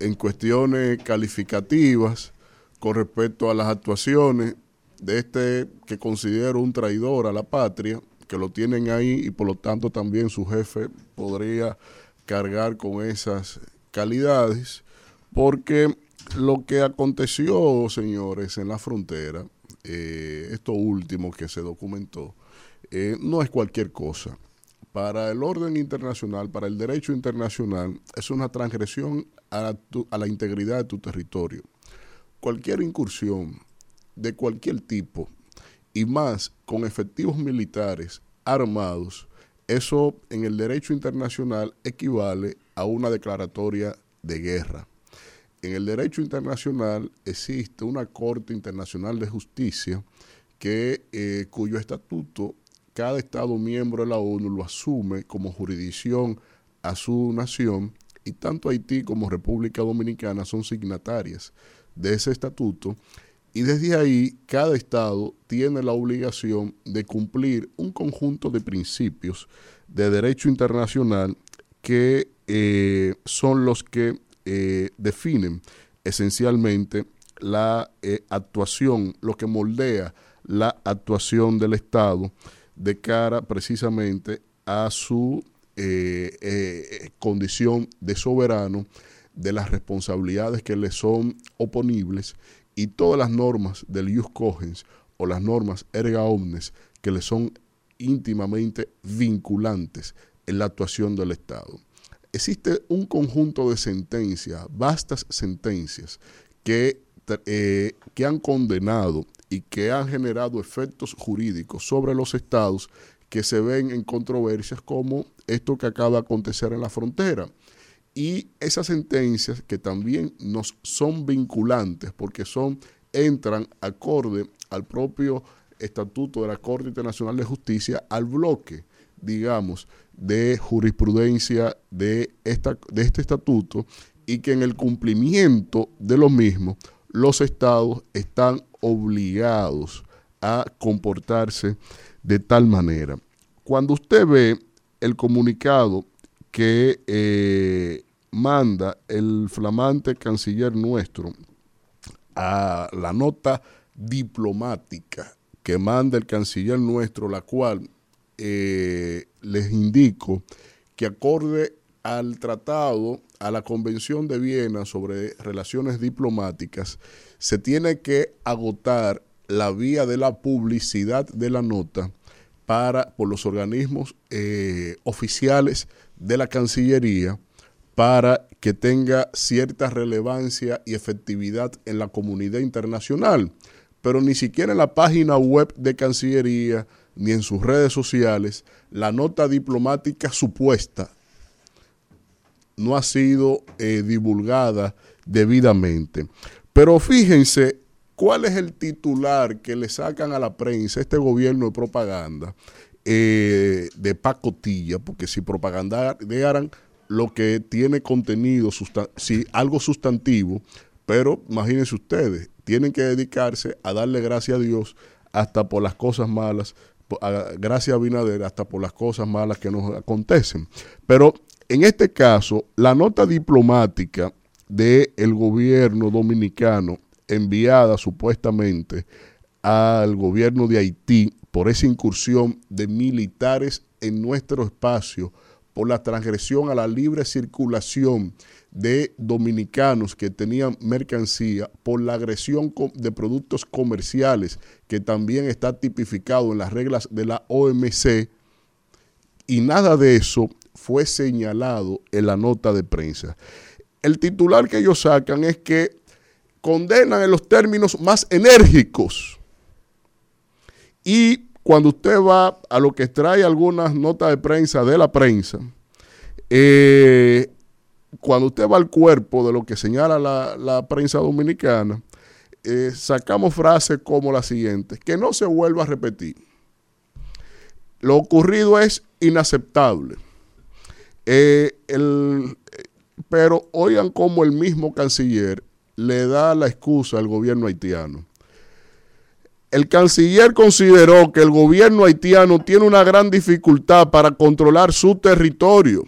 en cuestiones calificativas con respecto a las actuaciones de este que considero un traidor a la patria, que lo tienen ahí y por lo tanto también su jefe podría cargar con esas calidades, porque lo que aconteció, señores, en la frontera, eh, esto último que se documentó, eh, no es cualquier cosa. Para el orden internacional, para el derecho internacional, es una transgresión a, la integridad de tu territorio. Cualquier incursión de cualquier tipo, y más con efectivos militares armados, eso en el derecho internacional equivale a una declaratoria de guerra. En el derecho internacional existe una Corte Internacional de Justicia que, eh, cuyo estatuto cada Estado miembro de la ONU lo asume como jurisdicción a su nación y tanto Haití como República Dominicana son signatarias de ese estatuto y desde ahí cada Estado tiene la obligación de cumplir un conjunto de principios de derecho internacional que eh, son los que eh, definen esencialmente la eh, actuación, lo que moldea la actuación del Estado de cara precisamente a su eh, eh, condición de soberano, de las responsabilidades que le son oponibles y todas las normas del ius cogens o las normas erga omnes que le son íntimamente vinculantes en la actuación del Estado. Existe un conjunto de sentencias, vastas sentencias, que, eh, que han condenado y que han generado efectos jurídicos sobre los estados que se ven en controversias como esto que acaba de acontecer en la frontera. Y esas sentencias que también nos son vinculantes porque son, entran acorde al propio estatuto de la Corte Internacional de Justicia, al bloque, digamos, de jurisprudencia de, esta, de este estatuto y que en el cumplimiento de lo mismo los estados están obligados a comportarse de tal manera. Cuando usted ve el comunicado que eh, manda el flamante canciller nuestro a la nota diplomática que manda el canciller nuestro, la cual eh, les indico que acorde al tratado, a la Convención de Viena sobre relaciones diplomáticas, se tiene que agotar la vía de la publicidad de la nota para, por los organismos eh, oficiales de la Cancillería para que tenga cierta relevancia y efectividad en la comunidad internacional. Pero ni siquiera en la página web de Cancillería ni en sus redes sociales la nota diplomática supuesta no ha sido eh, divulgada debidamente. Pero fíjense cuál es el titular que le sacan a la prensa este gobierno de propaganda eh, de pacotilla, porque si propagandaran lo que tiene contenido, si algo sustantivo, pero imagínense ustedes, tienen que dedicarse a darle gracias a Dios hasta por las cosas malas, gracias a Binader hasta por las cosas malas que nos acontecen. Pero en este caso, la nota diplomática del gobierno dominicano enviada supuestamente al gobierno de Haití por esa incursión de militares en nuestro espacio, por la transgresión a la libre circulación de dominicanos que tenían mercancía, por la agresión de productos comerciales que también está tipificado en las reglas de la OMC, y nada de eso fue señalado en la nota de prensa. El titular que ellos sacan es que condenan en los términos más enérgicos. Y cuando usted va a lo que trae algunas notas de prensa de la prensa, eh, cuando usted va al cuerpo de lo que señala la, prensa dominicana, eh, sacamos frases como la siguiente, que no se vuelva a repetir. Lo ocurrido es inaceptable. Eh, pero oigan cómo el mismo canciller le da la excusa al gobierno haitiano. El canciller consideró que el gobierno haitiano tiene una gran dificultad para controlar su territorio,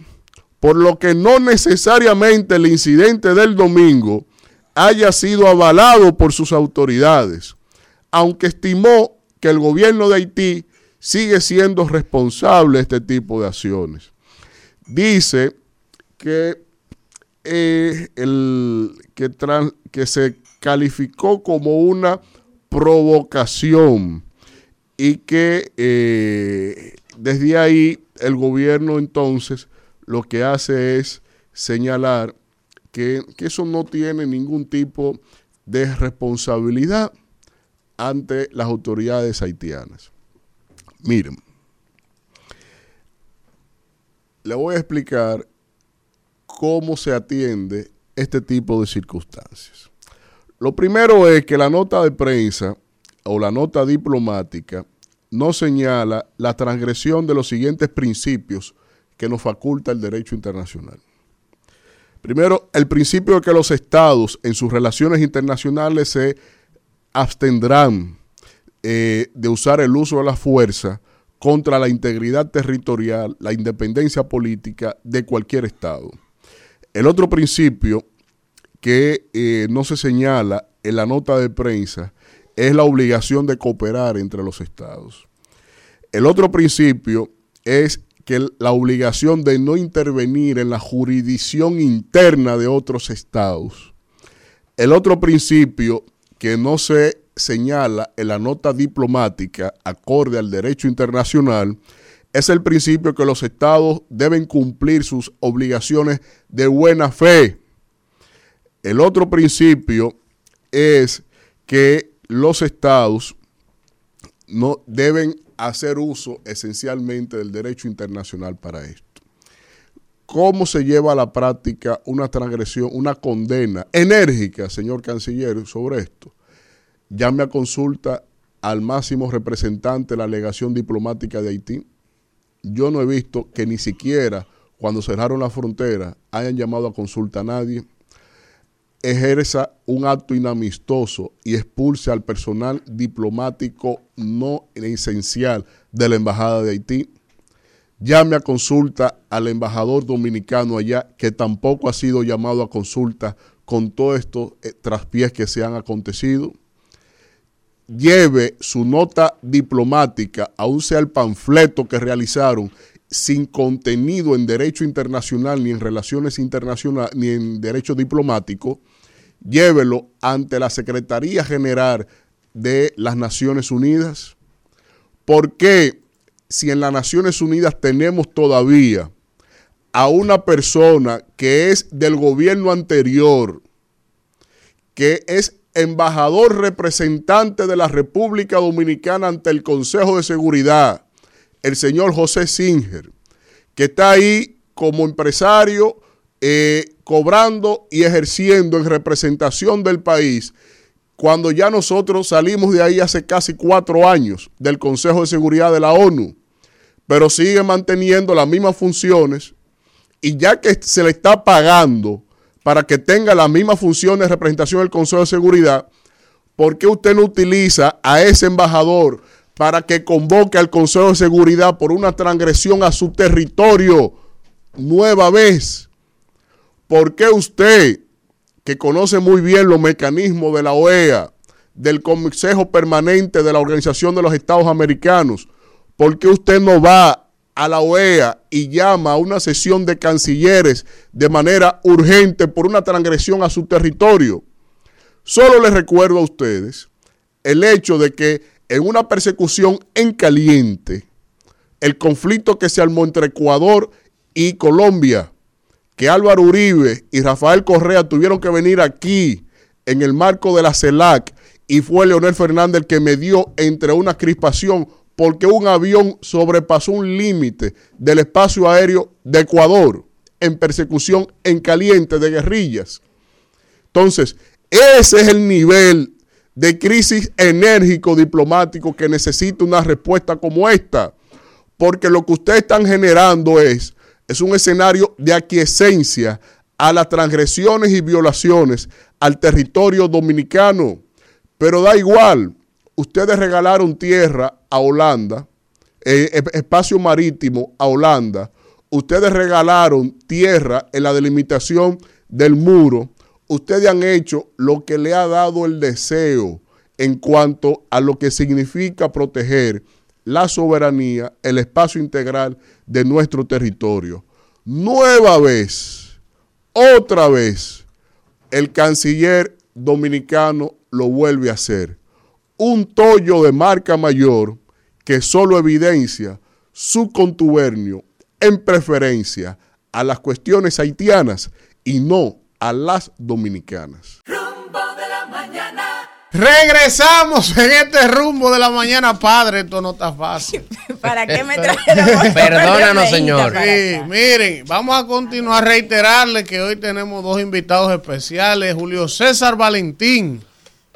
por lo que no necesariamente el incidente del domingo haya sido avalado por sus autoridades, aunque estimó que el gobierno de Haití sigue siendo responsable de este tipo de acciones. Dice que, el, que, que se calificó como una provocación y que eh, desde ahí el gobierno entonces lo que hace es señalar que, que, eso no tiene ningún tipo de responsabilidad ante las autoridades haitianas. Miren, le voy a explicar cómo se atiende este tipo de circunstancias. Lo primero es que la nota de prensa o la nota diplomática no señala la transgresión de los siguientes principios que nos faculta el derecho internacional. Primero, el principio de que los estados en sus relaciones internacionales se abstendrán eh, de usar el uso de la fuerza contra la integridad territorial, la independencia política de cualquier Estado. El otro principio que eh, no se señala en la nota de prensa es la obligación de cooperar entre los estados. El otro principio es que la obligación de no intervenir en la jurisdicción interna de otros estados. El otro principio que no se señala en la nota diplomática acorde al derecho internacional es el principio que los estados deben cumplir sus obligaciones de buena fe. El otro principio es que los estados no deben hacer uso esencialmente del derecho internacional para esto. ¿Cómo se lleva a la práctica una transgresión, una condena enérgica, señor canciller, sobre esto? Llame a consulta al máximo representante de la legación diplomática de Haití. Yo no he visto que ni siquiera cuando cerraron la frontera hayan llamado a consulta a nadie ejerza un acto inamistoso y expulse al personal diplomático no esencial de la Embajada de Haití. Llame a consulta al embajador dominicano allá, que tampoco ha sido llamado a consulta con todos estos eh, traspiés que se han acontecido. Lleve su nota diplomática, aún sea el panfleto que realizaron, sin contenido en derecho internacional, ni en relaciones internacionales, ni en derecho diplomático, llévelo ante la Secretaría General de las Naciones Unidas. ¿Por qué si en las Naciones Unidas tenemos todavía a una persona que es del gobierno anterior, que es embajador representante de la República Dominicana ante el Consejo de Seguridad, el señor José Singer, que está ahí como empresario eh, cobrando y ejerciendo en representación del país, cuando ya nosotros salimos de ahí hace casi cuatro años del Consejo de Seguridad de la ONU, pero sigue manteniendo las mismas funciones y ya que se le está pagando para que tenga las mismas funciones de representación del Consejo de Seguridad, ¿por qué usted no utiliza a ese embajador para que convoque al Consejo de Seguridad por una transgresión a su territorio nueva vez? ¿Por qué usted, que conoce muy bien los mecanismos de la OEA, del Consejo Permanente de la Organización de los Estados Americanos, por qué usted no va a la OEA y llama a una sesión de cancilleres de manera urgente por una transgresión a su territorio? Solo les recuerdo a ustedes el hecho de que en una persecución en caliente, el conflicto que se armó entre Ecuador y Colombia, que Álvaro Uribe y Rafael Correa tuvieron que venir aquí en el marco de la CELAC y fue Leonel Fernández el que me dio entre una crispación porque un avión sobrepasó un límite del espacio aéreo de Ecuador en persecución en caliente de guerrillas. Entonces, ese es el nivel de crisis enérgico diplomático que necesita una respuesta como esta, porque lo que ustedes están generando es es un escenario de aquiescencia a las transgresiones y violaciones al territorio dominicano. Pero da igual, ustedes regalaron tierra a Holanda, eh, espacio marítimo a Holanda, ustedes regalaron tierra en la delimitación del muro, ustedes han hecho lo que le ha dado el deseo en cuanto a lo que significa proteger la soberanía, el espacio integral de nuestro territorio. Nueva vez, otra vez, el canciller dominicano lo vuelve a hacer. Un tollo de marca mayor que solo evidencia su contubernio en preferencia a las cuestiones haitianas y no a las dominicanas. Regresamos en este rumbo de la mañana, padre. Esto no está fácil. [laughs] ¿Para qué me trajeron? [laughs] Perdónanos, señor. Sí, miren, vamos a continuar a reiterarle que hoy tenemos dos invitados especiales: Julio César Valentín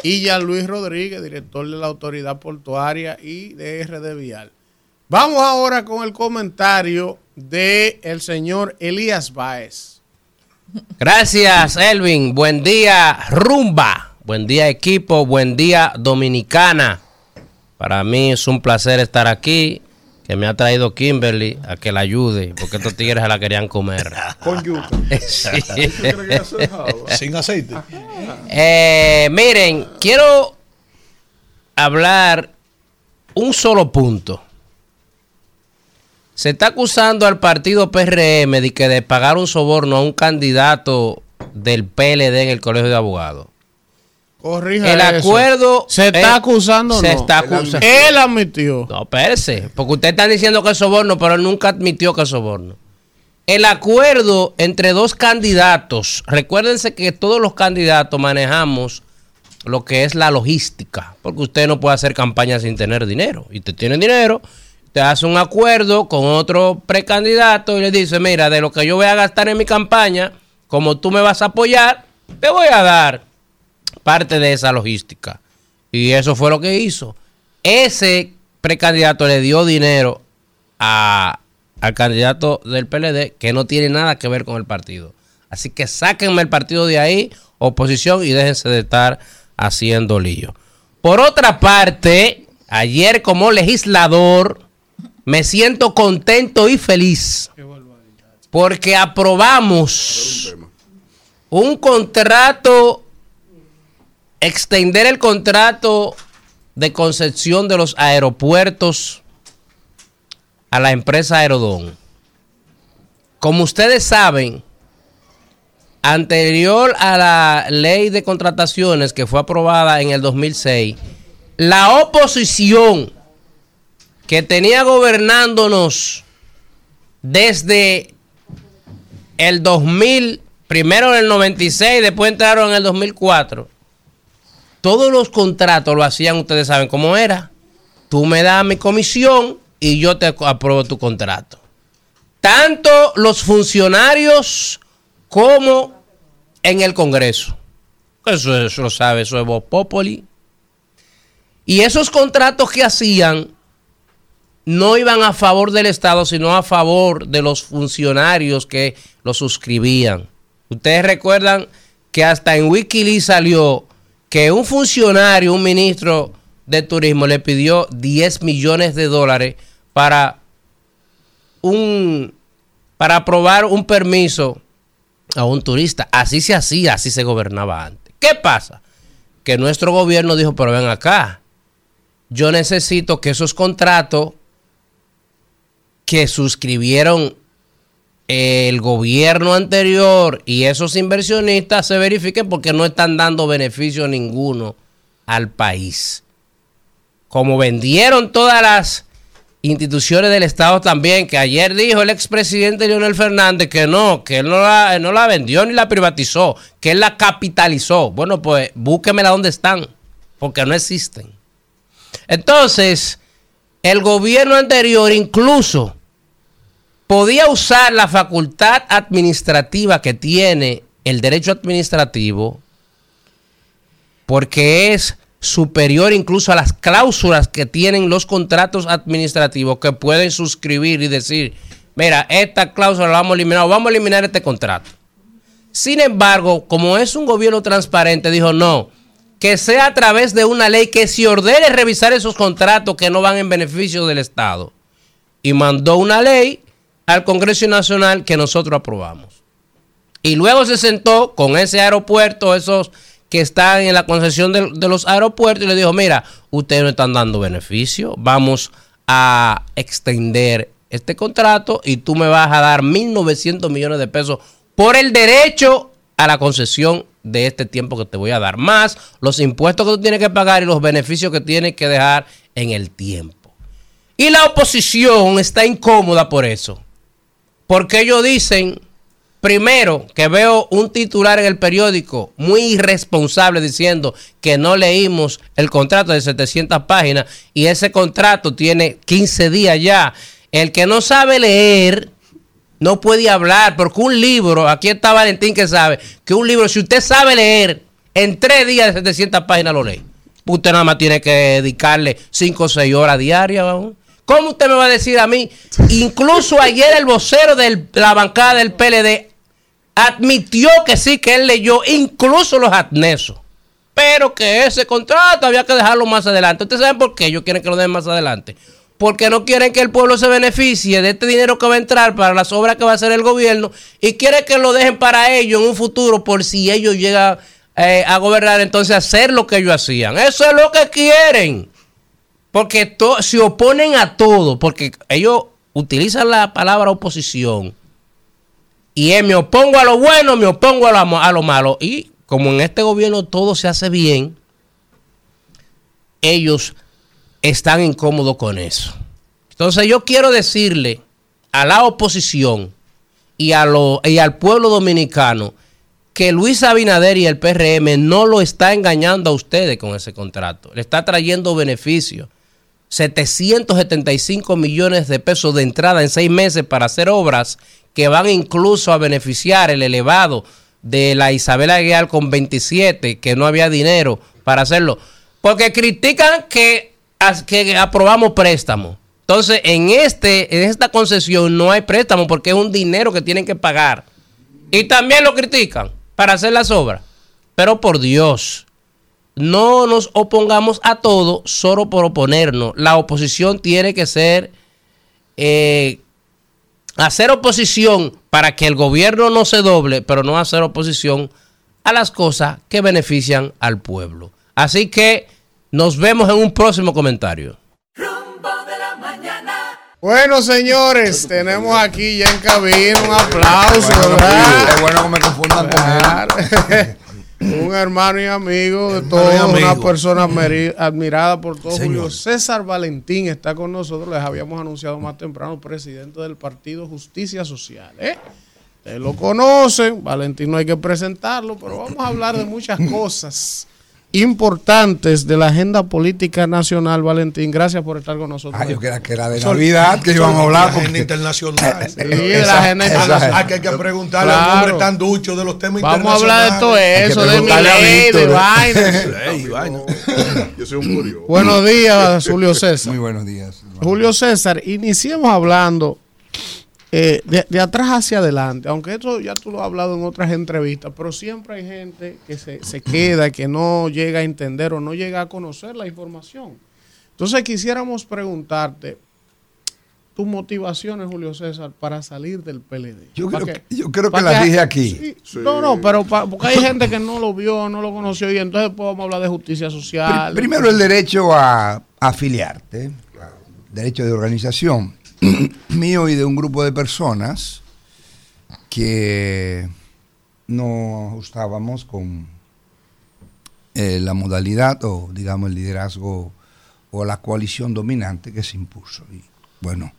y Jean Luis Rodríguez, director de la Autoridad Portuaria y de RD Vial. Vamos ahora con el comentario del el señor Elías Baez. Gracias, Elvin. Buen día, rumba. Buen día equipo, buen día Dominicana. Para mí es un placer estar aquí que me ha traído Kimberly a que la ayude, porque estos tigres se la querían comer. [laughs] Con yuca. [laughs] Sí. [laughs] Sin aceite. Eh, miren, quiero hablar un solo punto. Se está acusando al partido PRM de que de pagar un soborno a un candidato del PLD en el Colegio de Abogados. Corrija El eso. acuerdo ¿Se está acusando se no? está acusando. Él admitió. No, espérese, porque usted está diciendo que es soborno, pero él nunca admitió que es soborno. El acuerdo entre dos candidatos, recuérdense que todos los candidatos manejamos lo que es la logística, porque usted no puede hacer campaña sin tener dinero. Y usted tiene dinero, te hace un acuerdo con otro precandidato y le dice, mira, de lo que yo voy a gastar en mi campaña, como tú me vas a apoyar, te voy a dar parte de esa logística. Y eso fue lo que hizo. Ese precandidato le dio dinero a- al candidato del PLD que no tiene nada que ver con el partido. Así que sáquenme el partido de ahí, oposición, y déjense de estar haciendo lío. Por otra parte, ayer como legislador me siento contento y feliz porque aprobamos un contrato extender el contrato de concesión de los aeropuertos a la empresa Aerodón. Como ustedes saben, anterior a la ley de contrataciones que fue aprobada en el 2006, la oposición que tenía gobernándonos desde el 2000, primero en el 96, después entraron en el 2004, todos los contratos lo hacían, ustedes saben cómo era. Tú me das mi comisión y yo te apruebo tu contrato. Tanto los funcionarios como en el Congreso. Eso, lo sabe, eso es Voz Populi. Y esos contratos que hacían no iban a favor del Estado, sino a favor de los funcionarios que lo suscribían. Ustedes recuerdan que hasta en Wikileaks salió que un funcionario, un ministro de turismo, le pidió 10 millones de dólares para un para aprobar un permiso a un turista. Así se hacía, así se gobernaba antes. ¿Qué pasa? Que nuestro gobierno dijo, pero ven acá, yo necesito que esos contratos que suscribieron el gobierno anterior y esos inversionistas se verifiquen porque no están dando beneficio ninguno al país. Como vendieron todas las instituciones del Estado también, que ayer dijo el expresidente Leonel Fernández que no, que él no la, él no la vendió ni la privatizó, que él la capitalizó. Bueno, pues búsquemela donde están, porque no existen. Entonces, el gobierno anterior incluso podía usar la facultad administrativa que tiene el derecho administrativo porque es superior incluso a las cláusulas que tienen los contratos administrativos que pueden suscribir y decir, mira, esta cláusula la vamos a eliminar o vamos a eliminar este contrato. Sin embargo, como es un gobierno transparente, dijo no, que sea a través de una ley que se ordene revisar esos contratos que no van en beneficio del Estado. Y mandó una ley al Congreso Nacional que nosotros aprobamos. Y luego se sentó con ese aeropuerto, esos que están en la concesión de, los aeropuertos, y le dijo, mira, ustedes no están dando beneficio, vamos a extender este contrato y tú me vas a dar 1.900 millones de pesos por el derecho a la concesión de este tiempo que te voy a dar, más los impuestos que tú tienes que pagar y los beneficios que tienes que dejar en el tiempo. Y la oposición está incómoda por eso. Porque ellos dicen, primero, que veo un titular en el periódico muy irresponsable diciendo que no leímos el contrato de 700 páginas y ese contrato tiene 15 días ya. El que no sabe leer no puede hablar, porque un libro, aquí está Valentín que sabe, que un libro, si usted sabe leer, en tres días de 700 páginas lo lee. Usted nada más tiene que dedicarle 5 o 6 horas diarias. ¿no? ¿Cómo usted me va a decir a mí? Incluso ayer el vocero de la bancada del PLD admitió que sí, que él leyó incluso los adnesos. Pero que ese contrato había que dejarlo más adelante. ¿Ustedes saben por qué ellos quieren que lo den más adelante? porque no quieren que el pueblo se beneficie de este dinero que va a entrar para las obras que va a hacer el gobierno y quieren que lo dejen para ellos en un futuro por si ellos llegan eh, a gobernar, entonces hacer lo que ellos hacían. Eso es lo que quieren. Porque to- se oponen a todo, porque ellos utilizan la palabra oposición. Y me opongo a lo bueno, me opongo a lo, malo. Y como en este gobierno todo se hace bien, ellos están incómodos con eso. Entonces yo quiero decirle a la oposición y, y al pueblo dominicano que Luis Abinader y el PRM no lo está engañando a ustedes con ese contrato. Le está trayendo beneficios. 775 millones de pesos de entrada en seis meses para hacer obras que van incluso a beneficiar el elevado de la Isabel Aguilar con 27, que no había dinero para hacerlo. Porque critican que, que aprobamos préstamo. Entonces, en, este, en esta concesión no hay préstamo porque es un dinero que tienen que pagar. Y también lo critican para hacer las obras. Pero por Dios, no nos opongamos a todo solo por oponernos. La oposición tiene que ser eh, hacer oposición para que el gobierno no se doble, pero no hacer oposición a las cosas que benefician al pueblo. Así que nos vemos en un próximo comentario. Bueno, señores, tenemos aquí ya en cabina un aplauso, ¿verdad? Es bueno que me confundan con él. [laughs] un hermano y amigo de todos, una persona admirada por todos. Señor. Julio César Valentín está con nosotros, les habíamos anunciado más temprano, presidente del Partido Justicia Social. ¿eh? Ustedes lo conocen, Valentín no hay que presentarlo, pero vamos a hablar de muchas cosas importantes de la agenda política nacional, Valentín. Gracias por estar con nosotros. Ah, yo creía que era de Navidad que íbamos a hablar. La agenda internacional. [laughs] Sí, de la agenda internacional. Ah, que hay que preguntarle Claro. al hombre tan ducho de los temas Vamos a hablar de todo internacionales. eso, de mi ley, de vaina. [laughs] Ley, vaina. Yo soy un curioso. Buenos días, Julio César. Muy buenos días. Julio César, iniciemos hablando eh, de, de atrás hacia adelante, aunque esto ya tú lo has hablado en otras entrevistas, pero siempre hay gente que se, se queda, que no llega a entender o no llega a conocer la información. Entonces quisiéramos preguntarte tus motivaciones, Julio César, para salir del PLD. Yo ¿Para creo que- yo creo que ¿Para las dije aquí. Sí, No, no, pero pa- porque hay gente que no lo vio, no lo conoció y entonces podemos hablar de justicia social. Pri- Primero el derecho a afiliarte, derecho de organización [clears throat] mío y de un grupo de personas que no ajustábamos con eh, la modalidad o digamos el liderazgo o la coalición dominante que se impuso. Y bueno,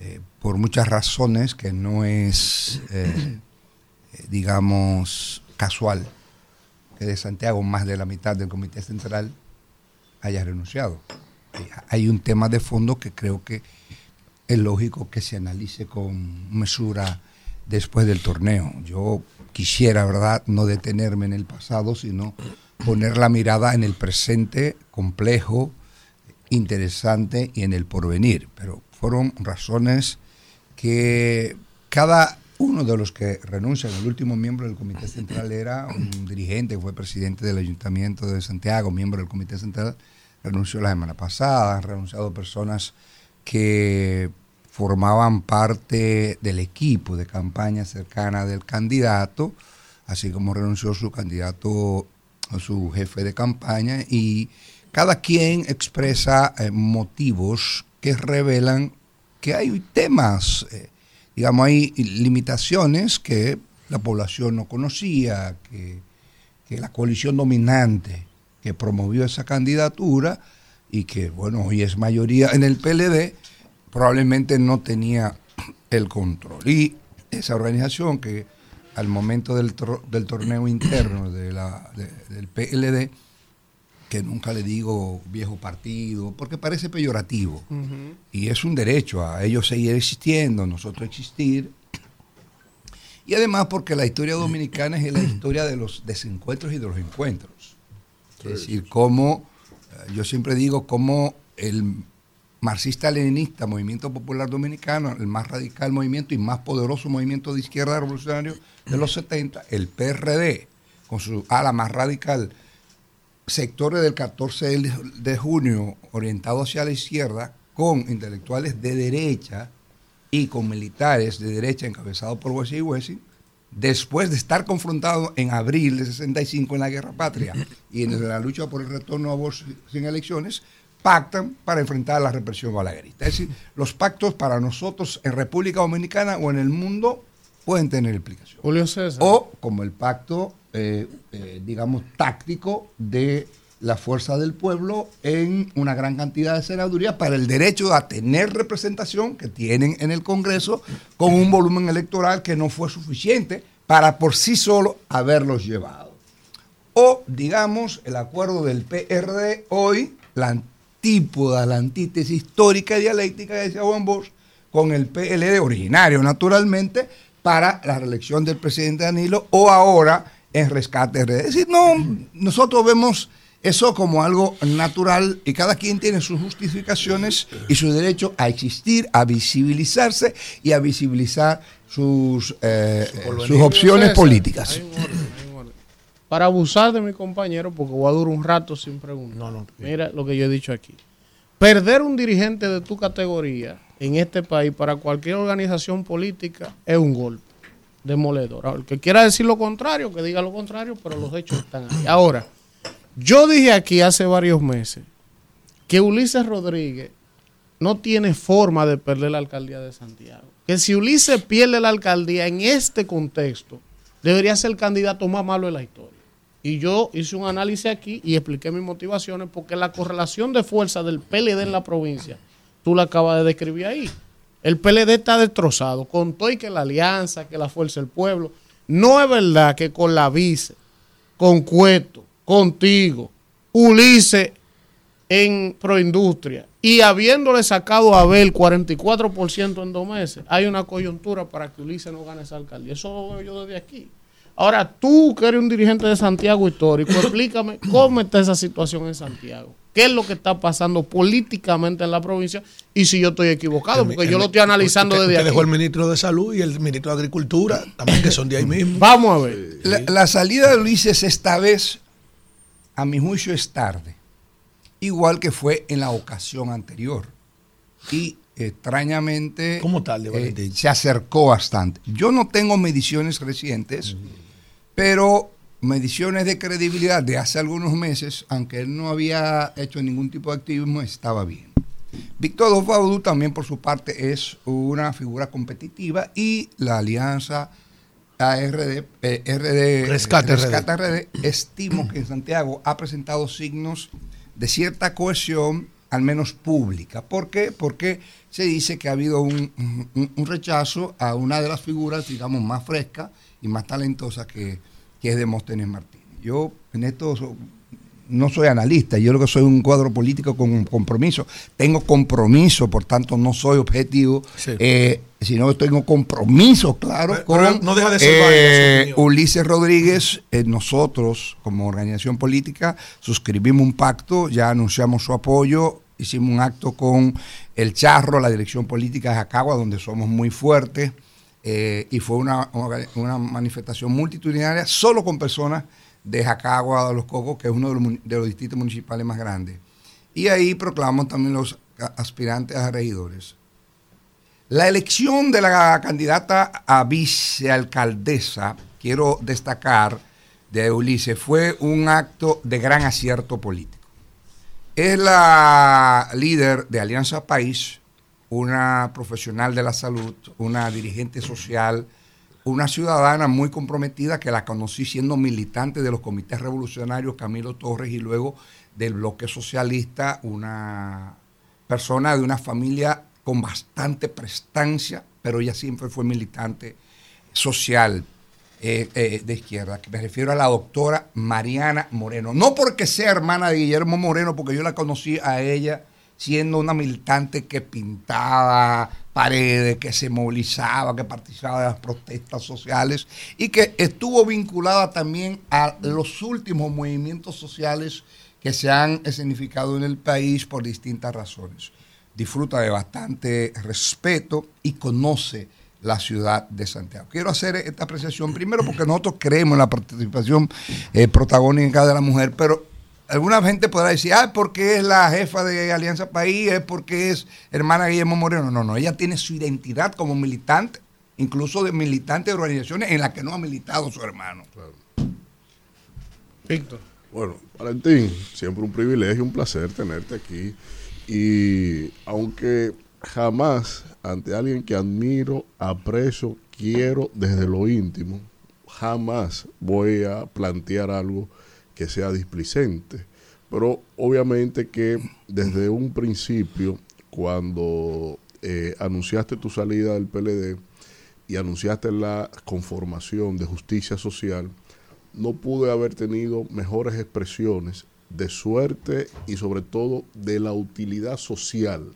eh, por muchas razones que no es, eh, digamos, casual que de Santiago más de la mitad del Comité Central haya renunciado. Hay un tema de fondo que creo que es lógico que se analice con mesura después del torneo. Yo quisiera, ¿verdad?, no detenerme en el pasado, sino poner la mirada en el presente complejo, interesante y en el porvenir. Pero fueron razones que cada uno de los que renuncian, el último miembro del Comité Central era un dirigente, fue presidente del Ayuntamiento de Santiago, miembro del Comité Central, renunció la semana pasada, han renunciado personas que formaban parte del equipo de campaña cercana del candidato, así como renunció su candidato, su jefe de campaña, y cada quien expresa eh, motivos que revelan que hay temas, eh, digamos, hay limitaciones que la población no conocía, que, que la coalición dominante que promovió esa candidatura y que, bueno, hoy es mayoría en el PLD, probablemente no tenía el control. Y esa organización que al momento del, del torneo interno de la, de- del PLD, que nunca le digo viejo partido, porque parece peyorativo, y es un derecho a ellos seguir existiendo, nosotros existir, y además porque la historia dominicana es la historia de los desencuentros y de los encuentros. Es decir, cómo, yo siempre digo, cómo el marxista-leninista Movimiento Popular Dominicano, el más radical movimiento y más poderoso movimiento de izquierda revolucionario de los 70, el PRD, con su ala más radical, sectores del 14 de- junio orientado hacia la izquierda, con intelectuales de derecha y con militares de derecha encabezados por Wesley Wessing, después de estar confrontado en abril de 65 en la Guerra Patria [clears throat] y en la lucha por el retorno a voz sin elecciones, pactan para enfrentar la represión balaguerista. Es decir, los pactos para nosotros en República Dominicana o en el mundo pueden tener explicación. Julio César. O como el pacto, eh, eh, digamos, táctico de la fuerza del pueblo en una gran cantidad de senadurías para el derecho a tener representación que tienen en el Congreso con un volumen electoral que no fue suficiente para por sí solo haberlos llevado. O, digamos, el acuerdo del PRD hoy, la antípoda, la antítesis histórica y dialéctica, decía Juan Bosch, con el PLD originario, naturalmente, para la reelección del presidente Danilo o ahora en rescate RD. Es decir, no, nosotros vemos eso como algo natural y cada quien tiene sus justificaciones y su derecho a existir, a visibilizarse y a visibilizar sus, eh, sus opciones políticas. hay un orden, hay un orden. Para abusar de mi compañero, porque voy a durar un rato sin preguntar. Mira lo que yo he dicho aquí. Perder un dirigente de tu categoría en este país para cualquier organización política es un golpe demoledor. El que quiera decir lo contrario, que diga lo contrario, pero los hechos están ahí. Ahora, yo dije aquí hace varios meses que Ulises Rodríguez no tiene forma de perder la alcaldía de Santiago. Que si Ulises pierde la alcaldía en este contexto, debería ser el candidato más malo de la historia. Y yo hice un análisis aquí y expliqué mis motivaciones porque la correlación de fuerza del PLD en la provincia, tú la acabas de describir ahí. El PLD está destrozado, con todo y que la alianza, que la fuerza del pueblo. No es verdad que con la vice, con Cueto, contigo, Ulises en Proindustria y habiéndole sacado a Abel 44% en dos meses, hay una coyuntura para que Ulises no gane esa alcaldía. Eso lo veo yo desde aquí. Ahora, tú que eres un dirigente de Santiago histórico, explícame [coughs] cómo está esa situación en Santiago. ¿Qué es lo que está pasando políticamente en la provincia? Y si yo estoy equivocado, porque yo lo estoy analizando Usted- desde usted aquí. dejó el ministro de Salud y el ministro de Agricultura, también que son de ahí [coughs] mismo. Vamos a ver. La, la salida de Ulises esta vez, a mi juicio, es tarde. Igual que fue en la ocasión anterior. Y extrañamente ¿Cómo tarde, eh, se acercó bastante. Yo no tengo mediciones recientes, pero mediciones de credibilidad de hace algunos meses, aunque él no había hecho ningún tipo de activismo, estaba bien. Víctor Dofaudu también por su parte es una figura competitiva y la alianza ARD, eh, RD, Rescate RD, estimo que en Santiago ha presentado signos de cierta cohesión, al menos pública. ¿Por qué? Porque se dice que ha habido un, un- un rechazo a una de las figuras, digamos, más fresca y más talentosa que, que es Demóstenes Martínez. Yo en esto so- no soy analista, yo lo que soy un cuadro político con un compromiso. Tengo compromiso, por tanto no soy objetivo, eh, sino que tengo compromiso, claro, Pero- con pero no deja de ser eh. Ulises Rodríguez. eh, nosotros, como organización política, suscribimos un pacto, ya anunciamos su apoyo, hicimos un acto con el Charro, la dirección política de Jacagua, donde somos muy fuertes, eh, y fue una manifestación multitudinaria solo con personas de Jacagua, de Los Cocos, que es uno de los, distritos municipales más grandes. Y ahí proclamamos también los a- aspirantes a regidores. La elección de la candidata a vicealcaldesa, quiero destacar, de Ulises, fue un acto de gran acierto político. Es la líder de Alianza País, una profesional de la salud, una dirigente social, una ciudadana muy comprometida que la conocí siendo militante de los comités revolucionarios Camilo Torres y luego del bloque socialista, una persona de una familia con bastante prestancia, pero ella siempre fue militante social eh, eh, de izquierda, me refiero a la doctora Mariana Moreno. No porque sea hermana de Guillermo Moreno, porque yo la conocí a ella siendo una militante que pintaba paredes, que se movilizaba, que participaba de las protestas sociales y que estuvo vinculada también a los últimos movimientos sociales que se han escenificado en el país por distintas razones. Disfruta de bastante respeto y conoce la ciudad de Santiago. Quiero hacer esta apreciación primero porque nosotros creemos en la participación eh, protagónica de la mujer, pero alguna gente podrá decir, ah, porque es la jefa de Alianza País, es porque es hermana Guillermo Moreno. No, no, ella tiene su identidad como militante, incluso de militante de organizaciones en las que no ha militado su hermano. Víctor. Bueno, Valentín, siempre un privilegio, un placer tenerte aquí. Y aunque jamás ante alguien que admiro, aprecio, quiero desde lo íntimo, jamás voy a plantear algo que sea displicente. Pero obviamente que desde un principio, cuando eh, anunciaste tu salida del PLD y anunciaste la conformación de justicia social, no pude haber tenido mejores expresiones de suerte y sobre todo de la utilidad social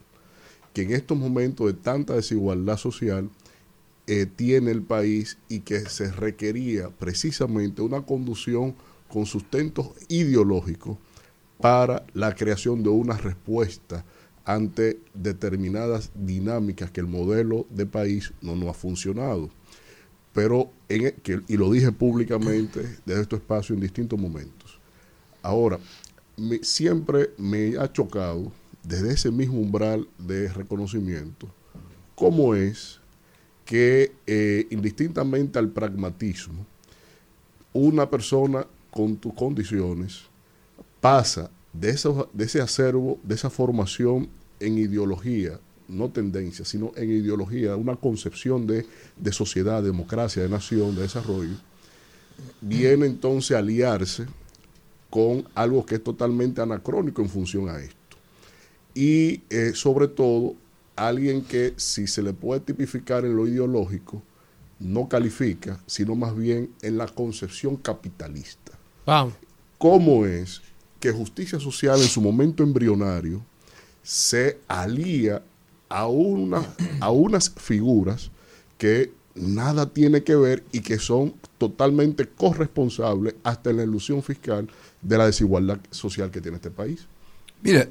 que en estos momentos de tanta desigualdad social eh, tiene el país y que se requería precisamente una conducción con sustentos ideológicos para la creación de una respuesta ante determinadas dinámicas que el modelo de país no nos ha funcionado. Pero, e, y lo dije públicamente desde este espacio en distintos momentos. Ahora, siempre me ha chocado desde ese mismo umbral de reconocimiento cómo es que eh, indistintamente al pragmatismo, una persona con tus condiciones pasa de, de ese acervo, de esa formación en ideología, no tendencia, sino en ideología, una concepción de, de sociedad, democracia, de nación, de desarrollo, viene entonces a aliarse con algo que es totalmente anacrónico en función a esto. Y eh, sobre todo, alguien que si se le puede tipificar en lo ideológico, no califica, sino más bien en la concepción capitalista. Vamos. ¿Cómo es que justicia social en su momento embrionario se alía a, una, a unas figuras que nada tiene que ver y que son totalmente corresponsables hasta en la ilusión fiscal de la desigualdad social que tiene este país? Mire,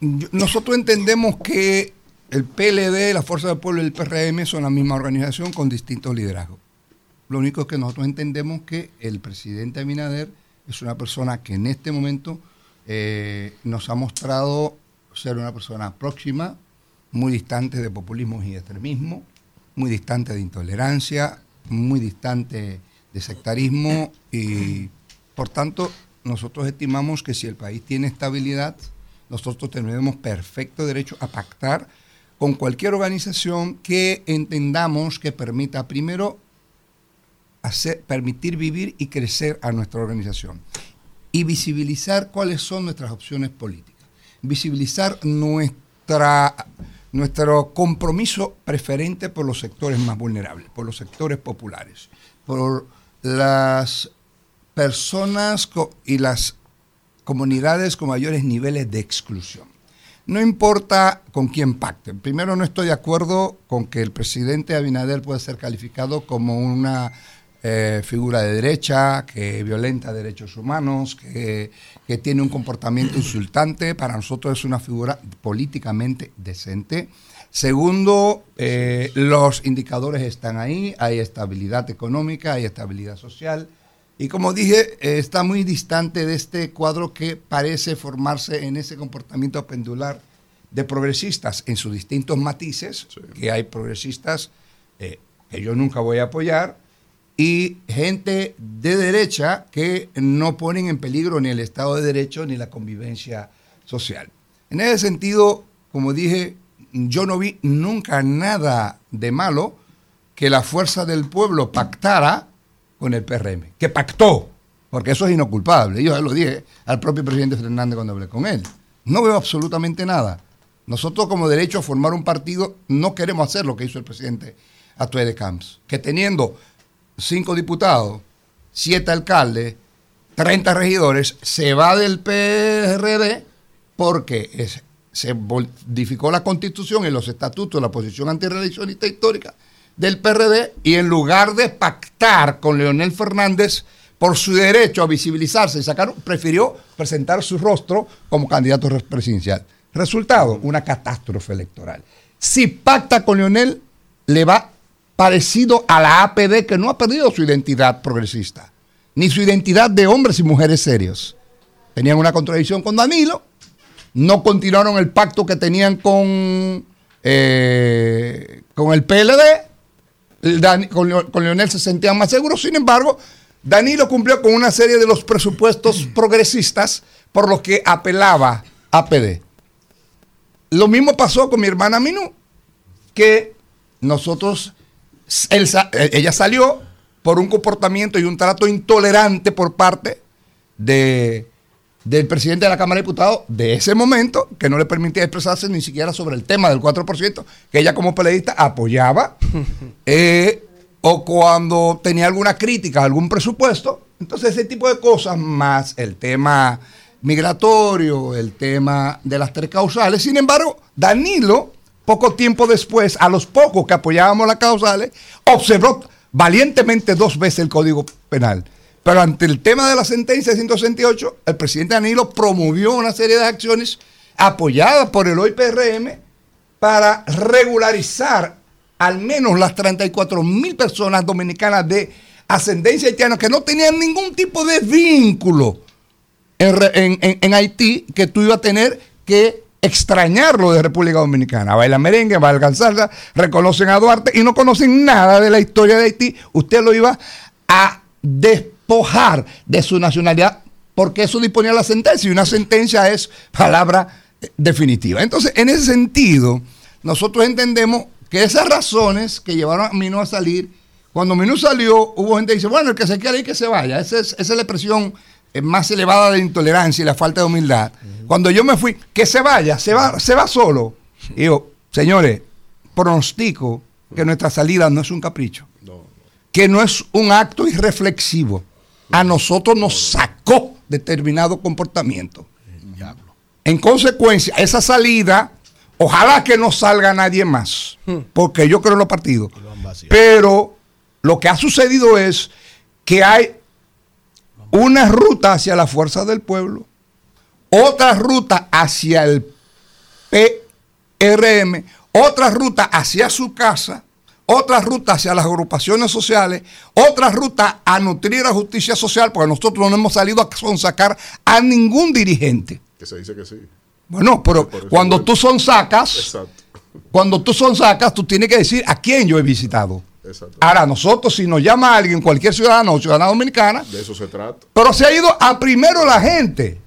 yo- nosotros entendemos que el PLD, la Fuerza del Pueblo y el PRM son la misma organización con distintos liderazgos. Lo único es que nosotros entendemos que el presidente Abinader es una persona que en este momento eh, nos ha mostrado ser una persona próxima, muy distante de populismo y extremismo, muy distante de intolerancia, muy distante de sectarismo y por tanto nosotros estimamos que si el país tiene estabilidad, nosotros tendremos perfecto derecho a pactar con cualquier organización que entendamos que permita primero permitir vivir y crecer a nuestra organización y visibilizar cuáles son nuestras opciones políticas, visibilizar nuestra, nuestro compromiso preferente por los sectores más vulnerables, por los sectores populares, por las personas y las comunidades con mayores niveles de exclusión. No importa con quién pacten. Primero, no estoy de acuerdo con que el presidente Abinader pueda ser calificado como una eh, figura de derecha, que violenta derechos humanos, que, que tiene un comportamiento insultante. Para nosotros es una figura políticamente decente. Segundo, eh, los indicadores están ahí, hay estabilidad económica, hay estabilidad social. Y como dije, eh, está muy distante de este cuadro que parece formarse en ese comportamiento pendular de progresistas en sus distintos matices, que hay progresistas eh, que yo nunca voy a apoyar, y gente de derecha que no ponen en peligro ni el Estado de Derecho ni la convivencia social. En ese sentido, como dije, yo no vi nunca nada de malo que la fuerza del pueblo pactara con el PRM, que pactó, porque eso es inoculpable. Yo ya lo dije al propio presidente Fernández cuando hablé con él. No veo absolutamente nada. Nosotros como derecho a formar un partido no queremos hacer lo que hizo el presidente Atué de Camps, que teniendo cinco diputados, siete alcaldes, 30 regidores, se va del PRD porque se modificó la constitución y los estatutos de la posición antirreeleccionista histórica del PRD y en lugar de pactar con Leonel Fernández por su derecho a visibilizarse y sacar, prefirió presentar su rostro como candidato presidencial. Resultado, una catástrofe electoral. Si pacta con Leonel, le va parecido a la APD que no ha perdido su identidad progresista, ni su identidad de hombres y mujeres serios. tenían una contradicción con Danilo, no continuaron el pacto que tenían con, eh, con el PLD, con, con Leonel se sentían más seguros, sin embargo, Danilo cumplió con una serie de los presupuestos [clears throat] progresistas por los que apelaba a PD. Lo mismo pasó con mi hermana Minú, que nosotros, él eh, ella salió por un comportamiento y un trato intolerante por parte de, del presidente de la Cámara de Diputados de ese momento, que no le permitía expresarse ni siquiera sobre el tema del 4%, que ella como peleadista apoyaba, [laughs] eh, o cuando tenía alguna crítica a algún presupuesto. Entonces ese tipo de cosas, más el tema migratorio, el tema de las tres causales. Sin embargo, Danilo, poco tiempo después, a los pocos que apoyábamos las causales, observó valientemente dos veces el Código Penal. Pero ante el tema de la sentencia de 168, el presidente Danilo promovió una serie de acciones apoyadas por el OIPRM para regularizar al menos las 34 mil personas dominicanas de ascendencia haitiana que no tenían ningún tipo de vínculo en, en Haití que tú ibas a tener que extrañarlo de República Dominicana. Baila merengue, baila salsa, reconocen a Duarte y no conocen nada de la historia de Haití. Usted lo iba a despojar de su nacionalidad porque eso disponía la sentencia y una sentencia es palabra eh, definitiva. Entonces, en ese sentido, nosotros entendemos que esas razones que llevaron a Minú a salir, cuando Minú salió, hubo gente que dice, bueno, el que se quiera ir, que se vaya. Esa es, esa es la expresión más elevada de intolerancia y la falta de humildad. Cuando yo me fui, que se vaya, se va, se va solo. Y yo, señores, pronostico que nuestra salida no es un capricho, que no es un acto irreflexivo. A nosotros nos sacó determinado comportamiento. En consecuencia, esa salida, ojalá que no salga nadie más, porque yo creo en los partidos. Pero lo que ha sucedido es que hay una ruta hacia la fuerza del pueblo, otra ruta hacia el PRM, otra ruta hacia su casa, otra ruta hacia las agrupaciones sociales, otra ruta a nutrir la justicia social, porque nosotros no hemos salido a sacar a ningún dirigente. Que se dice que sí. Bueno, pero cuando tú son sacas, Exacto. cuando tú son sacas, tú tienes que decir a quién yo he visitado. Exacto. Ahora, nosotros, si nos llama alguien, cualquier ciudadano o ciudadana dominicana, De eso se trata. pero se ha ido a primero la gente.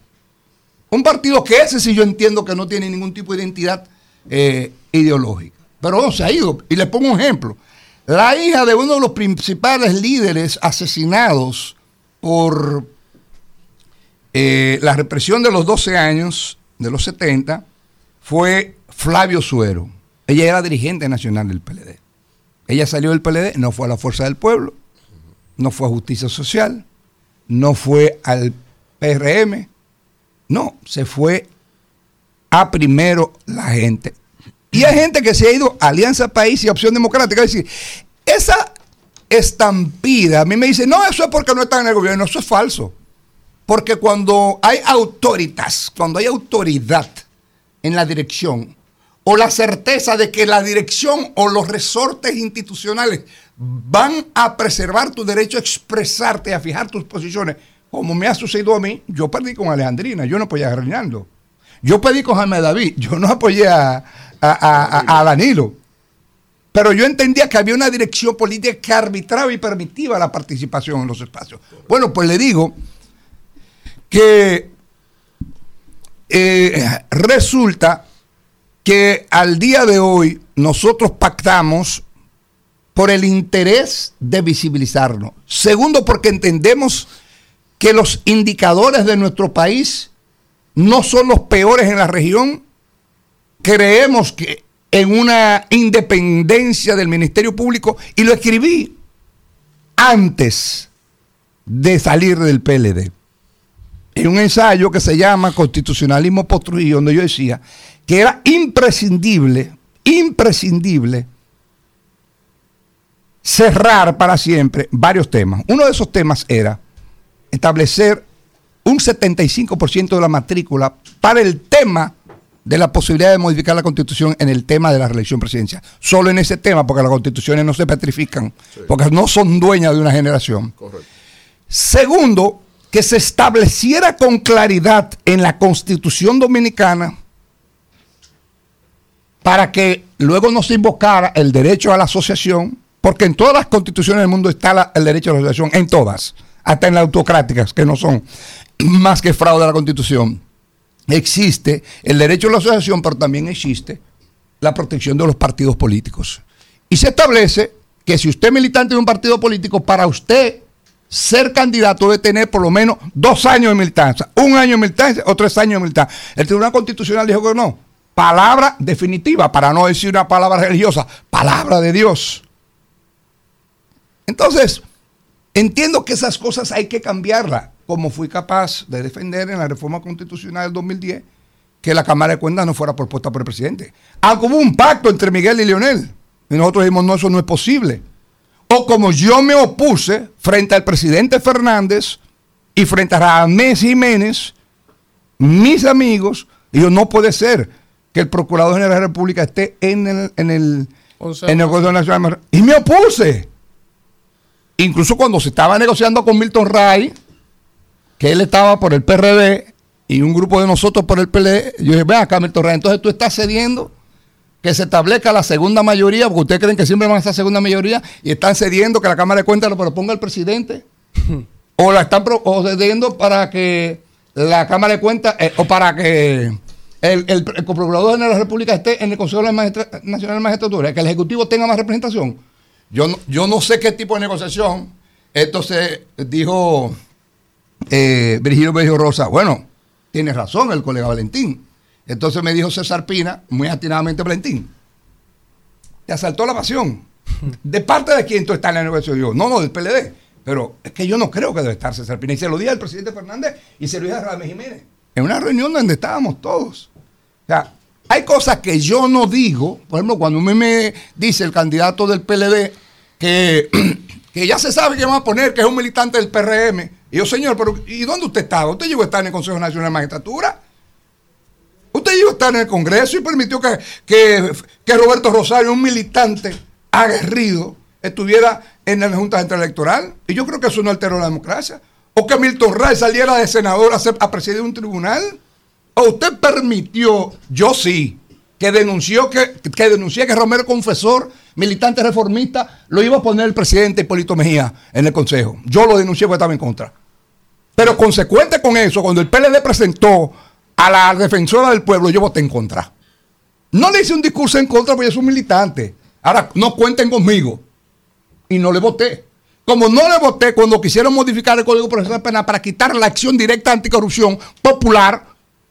Un partido que ese sí yo entiendo que no tiene ningún tipo de identidad eh, ideológica. Pero no, se ha ido. Y le pongo un ejemplo. La hija de uno de los principales líderes asesinados por eh, la represión de los 12 años, de los 70, fue Flavio Suero. Ella era dirigente nacional del PLD. Ella salió del PLD, no fue a la Fuerza del Pueblo, no fue a Justicia Social, no fue al PRM, no, se fue a primero la gente. Y hay gente que se ha ido a Alianza País y Opción Democrática. Es decir, esa estampida, a mí me dice, no, eso es porque no están en el gobierno, eso es falso. Porque cuando hay autoritas, cuando hay autoridad en la dirección, o la certeza de que la dirección o los resortes institucionales van a preservar tu derecho a expresarte, a fijar tus posiciones, como me ha sucedido a mí, yo perdí con Alejandrina, yo no apoyé a Reinaldo. Yo pedí con Jaime David, yo no apoyé a, a- a- a- Danilo. Pero yo entendía que había una dirección política que arbitraba y permitía la participación en los espacios. Bueno, pues le digo que eh, resulta que al día de hoy nosotros pactamos por el interés de visibilizarnos. Segundo, porque entendemos que los indicadores de nuestro país no son los peores en la región. Creemos que en una independencia del Ministerio Público, y lo escribí antes de salir del PLD, en un ensayo que se llama Constitucionalismo Postrujillo, donde yo decía que era imprescindible, imprescindible cerrar para siempre varios temas. Uno de esos temas era establecer un 75% de la matrícula para el tema de la posibilidad de modificar la constitución en el tema de la reelección presidencial. Solo en ese tema, porque las constituciones no se petrifican, porque no son dueñas de una generación. Correcto. Segundo, que se estableciera con claridad en la constitución dominicana para que luego no se invocara el derecho a la asociación, porque en todas las constituciones del mundo está el derecho a la asociación, en todas, hasta en las autocráticas, que no son más que fraude a la constitución. Existe el derecho a la asociación, pero también existe la protección de los partidos políticos. Y se establece que si usted es militante de un partido político, para usted ser candidato debe tener por lo menos dos años de militancia, un año de militancia o tres años de militancia. El Tribunal Constitucional dijo que no. Palabra definitiva, para no decir una palabra religiosa, palabra de Dios. Entonces, entiendo que esas cosas hay que cambiarlas, como fui capaz de defender en la reforma constitucional del 2010, que la Cámara de Cuentas no fuera propuesta por el presidente. Aunque hubo un pacto entre Miguel y Leonel, y nosotros dijimos, no, eso no es posible. O como yo me opuse frente al presidente Fernández y frente a Ramés Jiménez, mis amigos, digo, no puede ser que el Procurador General de la República esté en el, en el, en el Consejo Nacional. Y me opuse. Incluso cuando se estaba negociando con Milton Ray, que él estaba por el PRD y un grupo de nosotros por el PLD, yo dije, ven acá, Milton Ray, entonces tú estás cediendo que se establezca la segunda mayoría, porque ustedes creen que siempre van a estar segunda mayoría y están cediendo que la Cámara de Cuentas lo proponga el presidente, [laughs] o la están cediendo para que la Cámara de Cuentas, eh, o para que el, el, el Procurador General de la República esté en el Consejo Nacional de Magistratura, que el Ejecutivo tenga más representación. Yo no, yo no sé qué tipo de negociación. Entonces dijo eh, Virgilio Bello Rosa, bueno, tiene razón el colega Valentín. Entonces me dijo César Pina, muy atinadamente Valentín, te asaltó la pasión. ¿De parte de quién tú estás en la negociación? Yo, no, no, del PLD. Pero es que yo no creo que debe estar César Pina. Y se lo dije al presidente Fernández y se lo dije a Ramírez Jiménez. En una reunión donde estábamos todos. O sea, hay cosas que yo no digo. Por ejemplo, cuando mí me dice el candidato del PLD que, [clears throat] que ya se sabe que va a poner que es un militante del PRM. Y yo, señor, pero ¿y dónde usted estaba? ¿Usted llegó a estar en el Consejo Nacional de Magistratura? Usted llegó a estar en el Congreso y permitió que, que, que Roberto Rosario, un militante aguerrido, estuviera en la Junta Central Electoral. Y yo creo que eso no alteró la democracia. O que Milton Ray saliera de senador a, ser- a presidir un tribunal. Usted permitió, yo sí, que denunció que, que denuncié que Romero Confesor, militante reformista, lo iba a poner el presidente Hipólito Mejía en el Consejo. Yo lo denuncié porque estaba en contra. Pero consecuente con eso, cuando el PLD presentó a la defensora del pueblo, yo voté en contra. No le hice un discurso en contra porque soy un militante. Ahora, no cuenten conmigo. Y no le voté. Como no le voté cuando quisieron modificar el Código Procesal Penal para quitar la acción directa anticorrupción popular,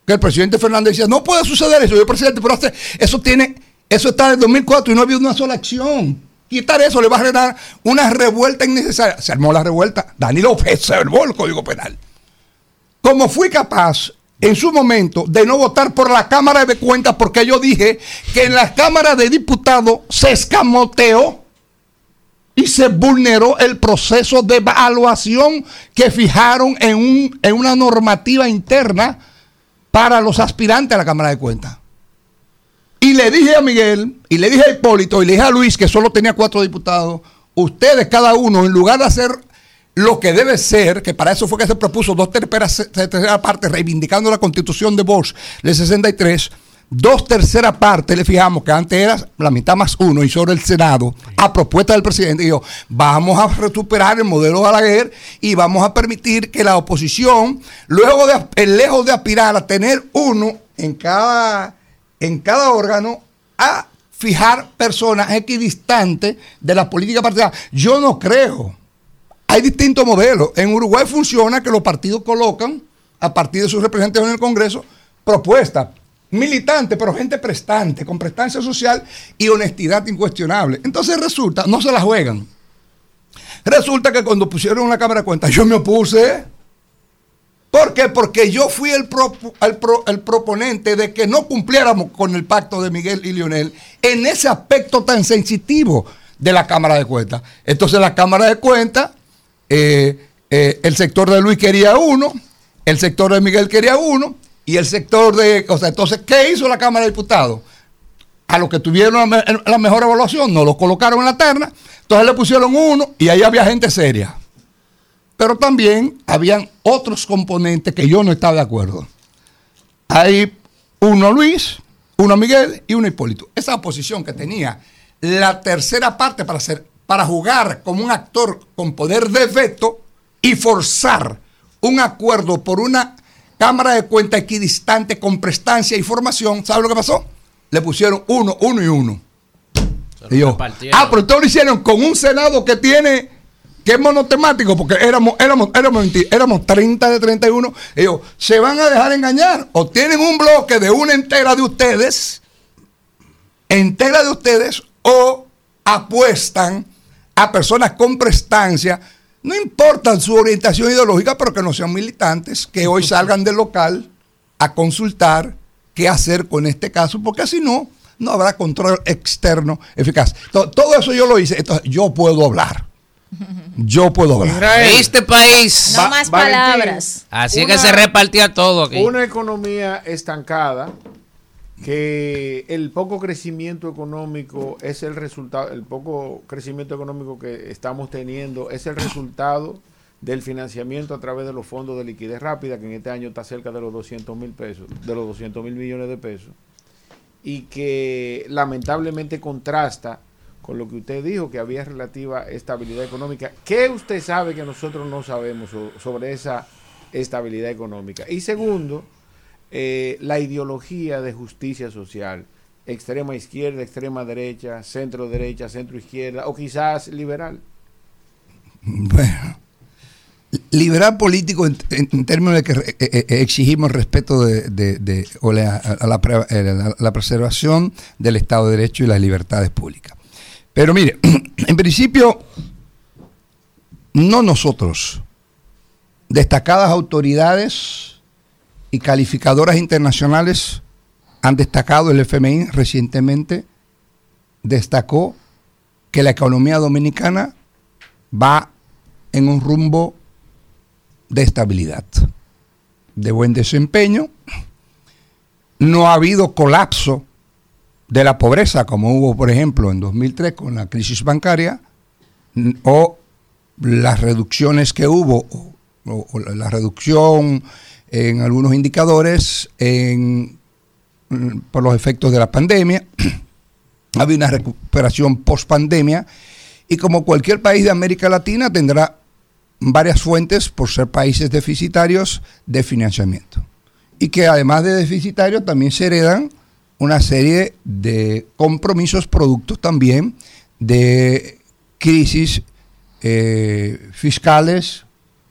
que el presidente Fernández decía, no puede suceder eso. Yo, presidente, pero hace- eso tiene, eso está en 2004 y no ha habido una sola acción. Quitar eso le va a generar una revuelta innecesaria. Se armó la revuelta. Danilo observó el Código Penal. Como fui capaz en su momento de no votar por la Cámara de Cuentas porque yo dije que en la Cámara de Diputados se escamoteó y se vulneró el proceso de evaluación que fijaron en, un- en una normativa interna para los aspirantes a la Cámara de Cuentas. Y le dije a Miguel, y le dije a Hipólito, y le dije a Luis, que solo tenía cuatro diputados, ustedes cada uno, en lugar de hacer lo que debe ser, que para eso fue que se propuso dos terceras tercera partes reivindicando la constitución de Bosch del 63, dos terceras partes, le fijamos que antes era la mitad más uno y sobre el Senado, a propuesta del presidente, dijo, vamos a recuperar el modelo Balaguer y vamos a permitir que la oposición, luego de, eh, lejos de aspirar a tener uno en cada, en cada órgano, a fijar personas equidistantes de la política partidaria. Yo no creo hay distintos modelos. En Uruguay funciona que los partidos colocan, a partir de sus representantes en el Congreso, propuestas militantes, pero gente prestante, con prestancia social y honestidad incuestionable. Entonces resulta, no se la juegan. Resulta que cuando pusieron una Cámara de Cuentas, yo me opuse. ¿Por qué? Porque yo fui el, propo- el pro- el proponente de que no cumpliéramos con el pacto de Miguel y Lionel en ese aspecto tan sensitivo de la Cámara de Cuentas. Entonces la Cámara de Cuentas, eh, eh, el sector de Luis quería uno, el sector de Miguel quería uno, y el sector de... O sea, entonces, ¿qué hizo la Cámara de Diputados? A los que tuvieron la, me- la mejor evaluación, no los colocaron en la terna, entonces le pusieron uno y ahí había gente seria. Pero también habían otros componentes que yo no estaba de acuerdo. Hay uno Luis, uno Miguel y uno Hipólito. Esa oposición que tenía la tercera parte para, hacer, para jugar como un actor con poder de veto y forzar un acuerdo por una Cámara de Cuenta equidistante con prestancia y formación, ¿sabe lo que pasó? Le pusieron uno, uno y uno. Y yo, ah, pero ustedes lo hicieron con un Senado que tiene, que es monotemático, porque éramos, éramos, éramos, éramos 30 de 31. Ellos se van a dejar engañar. O tienen un bloque de una entera de ustedes, entera de ustedes, o apuestan a personas con prestancia no importa su orientación ideológica, pero que no sean militantes, que hoy salgan del local a consultar qué hacer con este caso, porque si no, no habrá control externo eficaz. Todo, todo eso yo lo hice, entonces yo puedo hablar. Yo puedo hablar. Este país. No más palabras. Así Una- que se repartía todo aquí. Una economía estancada que el poco crecimiento económico es el resultado, el poco crecimiento económico que estamos teniendo es el resultado del financiamiento a través de los fondos de liquidez rápida, que en este año está cerca de los 200 mil pesos, de los 200 mil millones de pesos, y que lamentablemente contrasta con lo que usted dijo, que había relativa estabilidad económica. ¿Qué usted sabe que nosotros no sabemos so- sobre esa estabilidad económica? Y segundo, eh, la ideología de justicia social, extrema izquierda, extrema derecha, centro derecha, centro izquierda, o quizás liberal. Bueno, liberal político en, en- términos de que eh, eh, exigimos respeto de, de- o a la- la preservación del Estado de Derecho y las libertades públicas. Pero mire, [clears throat] en principio, no nosotros, destacadas autoridades y calificadoras internacionales han destacado, el FMI recientemente destacó que la economía dominicana va en un rumbo de estabilidad, de buen desempeño. No ha habido colapso de la pobreza como hubo, por ejemplo, en 2003 con la crisis bancaria, o las reducciones que hubo, o- o la reducción en algunos indicadores por los efectos de la pandemia. [clears throat] ha habido una recuperación post pandemia y como cualquier país de América Latina tendrá varias fuentes por ser países deficitarios de financiamiento. Y que además de deficitarios también se heredan una serie de compromisos productos también de crisis eh, fiscales,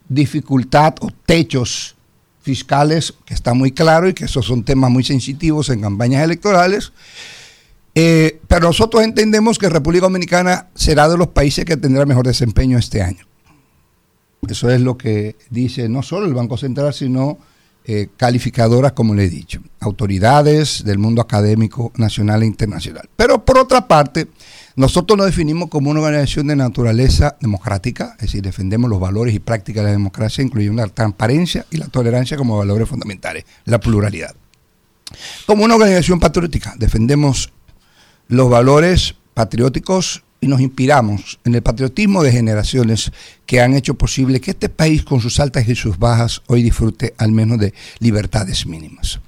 dificultad o techos fiscales, que está muy claro y que esos son temas muy sensitivos en campañas electorales. Eh, pero nosotros entendemos que República Dominicana será de los países que tendrá mejor desempeño este año. Eso es lo que dice no solo el Banco Central, sino eh, calificadoras, como le he dicho, autoridades del mundo académico nacional e internacional. Pero por otra parte, nosotros nos definimos como una organización de naturaleza democrática, es decir, defendemos los valores y prácticas de la democracia, incluyendo la transparencia y la tolerancia como valores fundamentales, la pluralidad. Como una organización patriótica, defendemos los valores patrióticos y nos inspiramos en el patriotismo de generaciones que han hecho posible que este país con sus altas y sus bajas hoy disfrute al menos de libertades mínimas.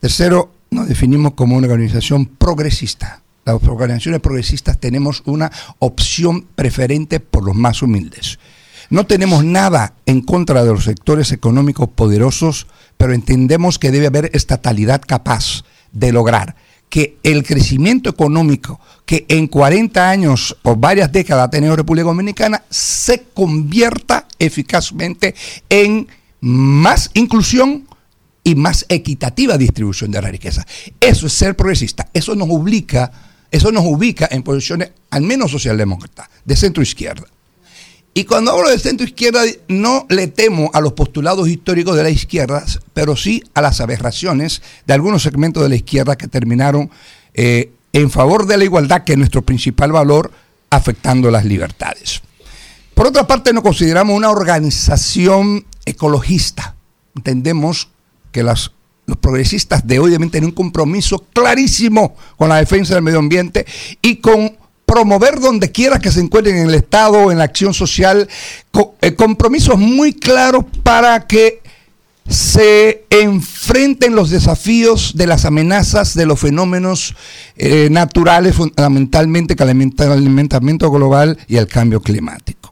Tercero, nos definimos como una organización progresista. Las organizaciones progresistas tenemos una opción preferente por los más humildes. No tenemos nada en contra de los sectores económicos poderosos, pero entendemos que debe haber estatalidad capaz de lograr que el crecimiento económico que en 40 años o varias décadas ha tenido República Dominicana se convierta eficazmente en más inclusión y más equitativa distribución de la riqueza. Eso es ser progresista. Eso nos ubica, eso nos ubica en posiciones al menos socialdemócratas, de centro izquierda. Y cuando hablo de centro izquierda, no le temo a los postulados históricos de la izquierda, pero sí a las aberraciones de algunos segmentos de la izquierda que terminaron eh, en favor de la igualdad, que es nuestro principal valor, afectando las libertades. Por otra parte, nos consideramos una organización ecologista. Entendemos que las, los progresistas de hoy deben tener un compromiso clarísimo con la defensa del medio ambiente y con promover donde quiera que se encuentren en el Estado en la acción social eh, compromisos muy claros para que se enfrenten los desafíos de las amenazas de los fenómenos eh, naturales, fundamentalmente alimentamiento global y el cambio climático.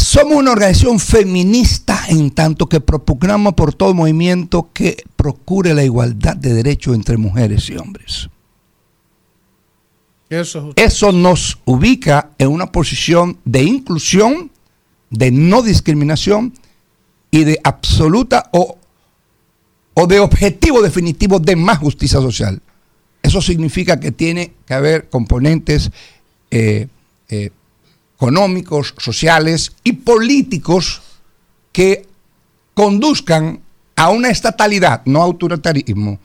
Somos una organización feminista en tanto que propugnamos por todo movimiento que procure la igualdad de derechos entre mujeres y hombres. Eso Eso nos ubica en una posición de inclusión, de no discriminación y de absoluta o, o de objetivo definitivo de más justicia social. Eso significa que tiene que haber componentes eh, eh, económicos, sociales y políticos que conduzcan a una estatalidad, no autoritarismo,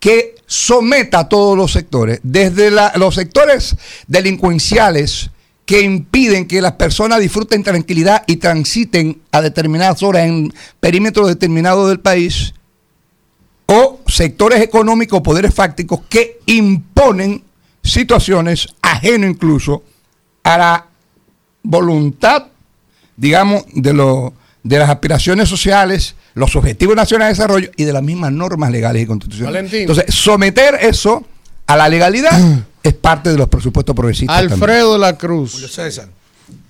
que someta a todos los sectores, desde los sectores delincuenciales que impiden que las personas disfruten tranquilidad y transiten a determinadas horas en perímetros determinados del país, o sectores económicos, poderes fácticos que imponen situaciones ajeno incluso a la voluntad, digamos, de, lo- de las aspiraciones sociales, los objetivos nacionales de desarrollo y de las mismas normas legales y constitucionales. Valentín. Entonces, someter eso a la legalidad [clears throat] es parte de los presupuestos progresistas. también. Alfredo de la Cruz. Julio César,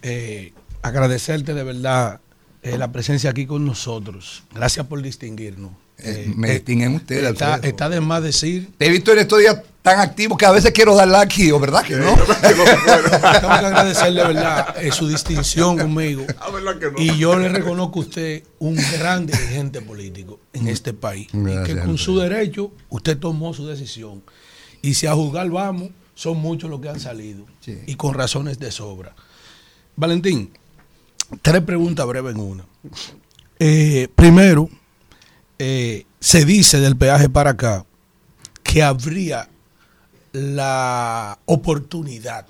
eh, agradecerte de verdad eh, la presencia aquí con nosotros. Gracias por distinguirnos. Eh, me distinguen ustedes, Está, Alfredo. está de más decir. Te he visto en estos días tan activo que a veces quiero darle aquí, ¿o verdad que no? [laughs] Tengo que agradecerle, de verdad, eh, su distinción [laughs] conmigo. Y yo le reconozco a usted un gran dirigente político en este país. y que con su derecho usted tomó su decisión. Y si a juzgar vamos, son muchos los que han salido. Y con razones de sobra. Valentín, tres preguntas breves en una. Eh, primero, eh, se dice del peaje para acá que habría la oportunidad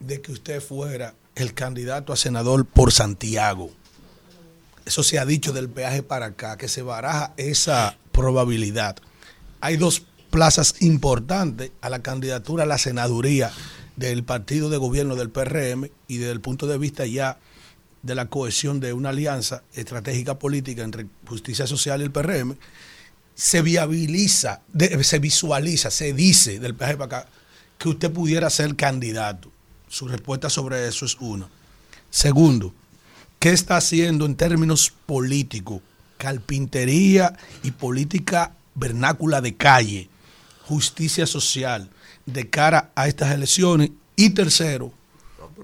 de que usted fuera el candidato a senador por Santiago. Eso se ha dicho del peaje para acá, que se baraja esa probabilidad. Hay dos plazas importantes a la candidatura a la senaduría del partido de gobierno del PRM y desde el punto de vista ya de la cohesión de una alianza estratégica política entre justicia social y el PRM, se viabiliza, se visualiza, se dice del peaje para acá que usted pudiera ser candidato. Su respuesta sobre eso es una. Segundo, ¿qué está haciendo en términos políticos? Carpintería y política vernácula de calle, justicia social de cara a estas elecciones. Y tercero,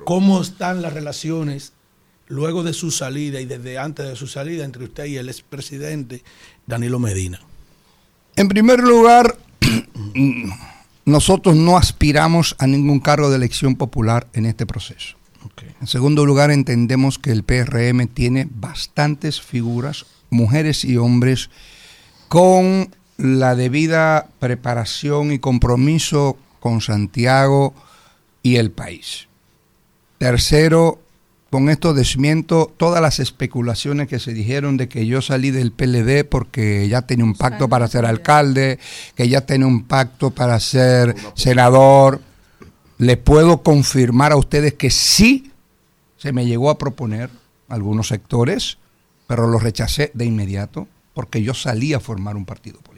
¿cómo están las relaciones luego de su salida y desde antes de su salida entre usted y el expresidente Danilo Medina? En primer lugar, [clears throat] nosotros no aspiramos a ningún cargo de elección popular en este proceso. En segundo lugar, entendemos que el PRM tiene bastantes figuras, mujeres y hombres, con la debida preparación y compromiso con Santiago y el país. Tercero, con esto desmiento todas las especulaciones que se dijeron de que yo salí del PLD porque ya tenía un pacto para ser alcalde, que ya tenía un pacto para ser senador. Le puedo confirmar a ustedes que sí se me llegó a proponer algunos sectores, pero los rechacé de inmediato porque yo salí a formar un partido político.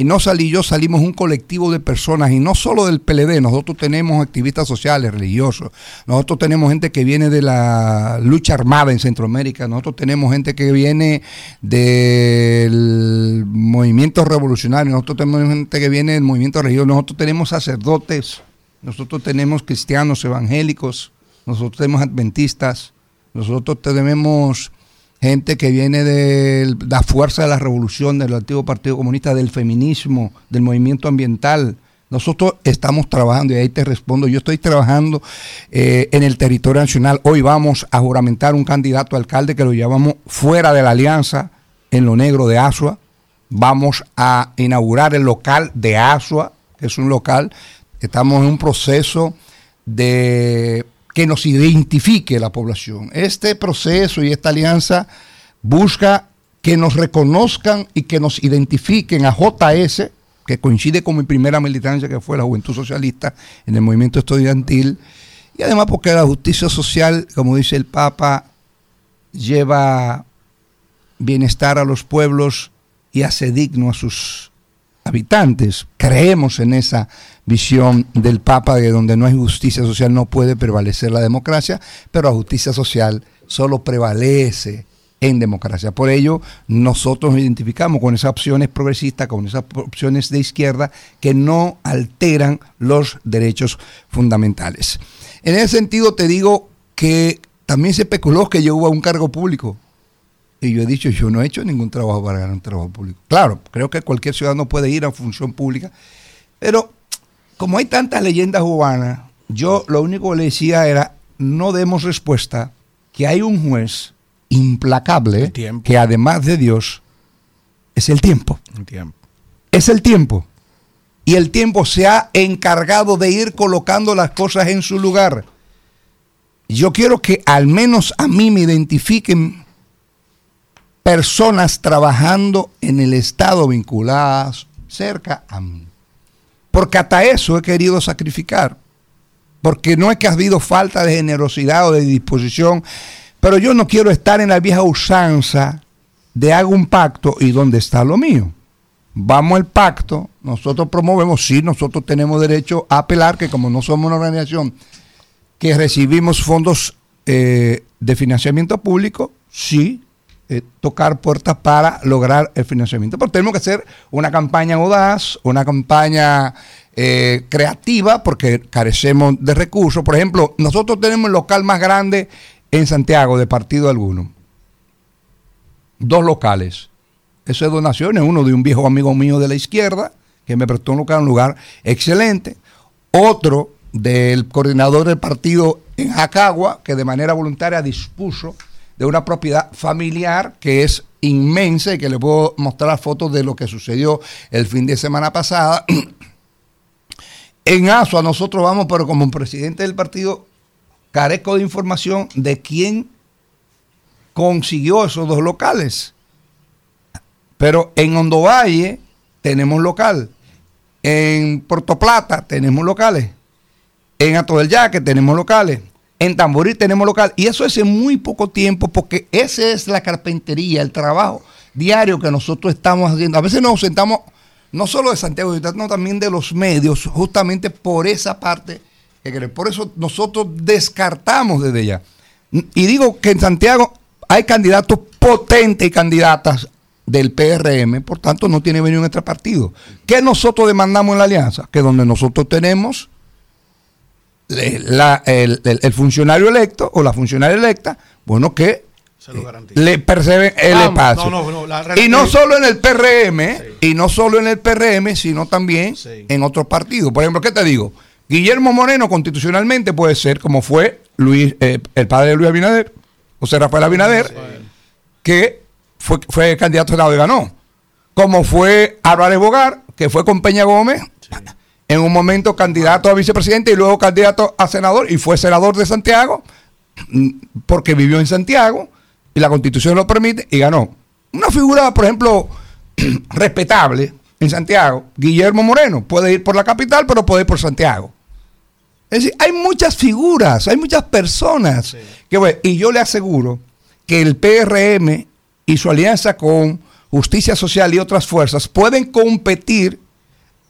Y no salí yo, salimos un colectivo de personas, y no solo del PLD, nosotros tenemos activistas sociales, religiosos, nosotros tenemos gente que viene de la lucha armada en Centroamérica, nosotros tenemos gente que viene del movimiento revolucionario, nosotros tenemos gente que viene del movimiento religioso, nosotros tenemos sacerdotes, nosotros tenemos cristianos evangélicos, nosotros tenemos adventistas, nosotros tenemos gente que viene de la fuerza de la revolución, del antiguo Partido Comunista, del feminismo, del movimiento ambiental. Nosotros estamos trabajando, y ahí te respondo, yo estoy trabajando eh, en el territorio nacional. Hoy vamos a juramentar un candidato a alcalde que lo llevamos fuera de la alianza, en lo negro de Asua. Vamos a inaugurar el local de Asua, que es un local. Estamos en un proceso de que nos identifique la población. Este proceso y esta alianza busca que nos reconozcan y que nos identifiquen a JS, que coincide con mi primera militancia, que fue la Juventud Socialista en el movimiento estudiantil, y además porque la justicia social, como dice el Papa, lleva bienestar a los pueblos y hace digno a sus habitantes. Creemos en esa visión del Papa de donde no hay justicia social no puede prevalecer la democracia, pero la justicia social solo prevalece en democracia. Por ello, nosotros nos identificamos con esas opciones progresistas, con esas opciones de izquierda que no alteran los derechos fundamentales. En ese sentido, te digo que también se especuló que yo hubo un cargo público. Y yo he dicho, yo no he hecho ningún trabajo para ganar un trabajo público. Claro, creo que cualquier ciudadano puede ir a función pública, pero como hay tantas leyendas urbanas, yo lo único que le decía era, no demos respuesta, que hay un juez implacable, que además de Dios, es el tiempo. Es el tiempo. Y el tiempo se ha encargado de ir colocando las cosas en su lugar. Yo quiero que al menos a mí me identifiquen personas trabajando en el Estado vinculadas cerca a mí. Porque hasta eso he querido sacrificar. Porque no es que ha habido falta de generosidad o de disposición, pero yo no quiero estar en la vieja usanza de hago un pacto y dónde está lo mío. Vamos al pacto, nosotros promovemos, sí, nosotros tenemos derecho a apelar, que como no somos una organización que recibimos fondos eh, de financiamiento público, sí, eh, tocar puertas para lograr el financiamiento. Pero tenemos que hacer una campaña audaz, una campaña eh, creativa, porque carecemos de recursos. Por ejemplo, nosotros tenemos el local más grande en Santiago de partido alguno. Dos locales. Eso es donaciones. Uno de un viejo amigo mío de la izquierda, que me prestó un local, un lugar excelente. Otro del coordinador del partido en Jacagua, que de manera voluntaria dispuso de una propiedad familiar que es inmensa y que le puedo mostrar fotos de lo que sucedió el fin de semana pasada. [clears throat] en ASUA nosotros vamos, pero como presidente del partido, carezco de información de quién consiguió esos dos locales. Pero en Hondo Valle tenemos local. En Puerto Plata tenemos locales. En Ato del Yaque tenemos locales. En Tamboril tenemos local. Y eso es en muy poco tiempo porque esa es la carpintería, el trabajo diario que nosotros estamos haciendo. A veces nos sentamos, no solo de Santiago, sino también de los medios, justamente por esa parte. Por eso nosotros descartamos desde ya. Y digo que en Santiago hay candidatos potentes y candidatas del PRM, por tanto no tiene venido en este partido. ¿Qué nosotros demandamos en la alianza? Que donde nosotros tenemos la- el, el- el funcionario electo o la funcionaria electa, bueno, que le perciben el Vamos. espacio. No, no, no, la y no solo en el PRM, y no solo en el PRM, sino también en otros partidos. Por ejemplo, ¿qué te digo? Guillermo Moreno constitucionalmente puede ser como fue Luis, eh, el padre de Luis Abinader, José Rafael Abinader, que fue, fue candidato a Senado y ganó. Como fue Álvarez Bogar, que fue con Peña Gómez, en un momento candidato a vicepresidente y luego candidato a senador, y fue senador de Santiago, mm, porque vivió en Santiago, y la constitución lo permite, y ganó. Una figura, por ejemplo, [clears throat] respetable en Santiago, Guillermo Moreno, puede ir por la capital, pero puede ir por Santiago. Es decir, hay muchas figuras, hay muchas personas. Que, bueno, y yo le aseguro que el PRM y su alianza con Justicia Social y otras fuerzas pueden competir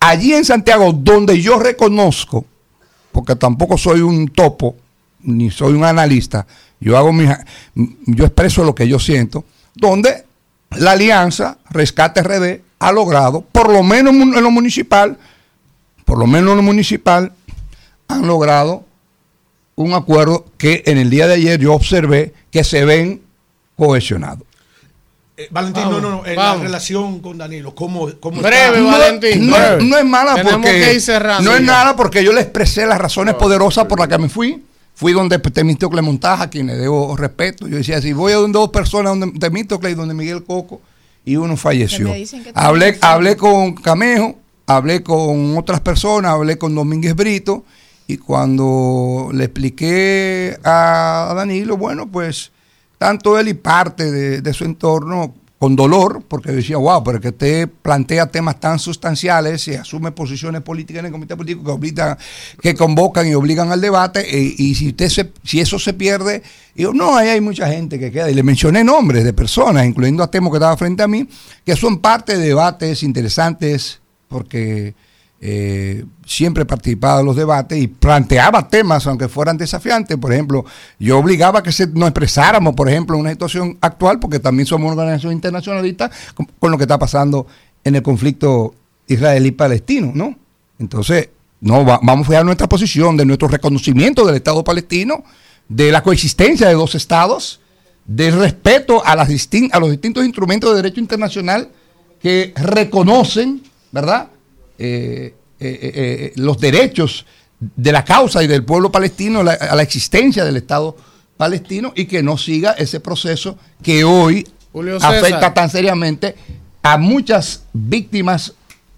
allí en Santiago, donde yo reconozco, porque tampoco soy un topo, ni soy un analista, yo hago mi, yo expreso lo que yo siento, donde la alianza Rescate RD ha logrado, por lo menos en lo municipal, por lo menos en lo municipal, han logrado un acuerdo que en el día de ayer yo observé que se ven cohesionados. Eh, Valentín, Vamos, no, no, no. la relación con Danilo, ¿cómo, cómo Breve, está? Valentín, No, breve. no es mala Tenemos porque que ir cerrando no es nada porque yo le expresé las razones poderosas por las que me fui. Fui donde Temístocle Montaja, a quien le debo respeto. Yo decía, si voy a donde dos personas, donde Temístocle y donde Miguel Coco, y uno falleció. Que que Hablé, hablé con Camejo, hablé con otras personas, hablé con Domínguez Brito, y cuando le expliqué a Danilo, bueno, pues tanto él y parte de, su entorno con dolor, porque decía, wow, pero que usted plantea temas tan sustanciales y asume posiciones políticas en el comité político que, obligan, que convocan y obligan al debate, eh, y si usted se- si eso se pierde, digo, no, ahí hay mucha gente que queda, y le mencioné nombres de personas, incluyendo a Temo que estaba frente a mí, que son parte de debates interesantes, porque eh, siempre participaba de los debates y planteaba temas, aunque fueran desafiantes. Por ejemplo, yo obligaba a que se, nos expresáramos, por ejemplo, en una situación actual, porque también somos una organización internacionalista, con, lo que está pasando en el conflicto israelí-palestino, ¿no? Entonces, no va- vamos a fijar nuestra posición de nuestro reconocimiento del Estado palestino, de la coexistencia de dos estados, del respeto a, las a los distintos instrumentos de derecho internacional que reconocen, ¿verdad? Eh, eh, eh, los derechos de la causa y del pueblo palestino la- a la existencia del Estado palestino y que no siga ese proceso que hoy afecta tan seriamente a muchas víctimas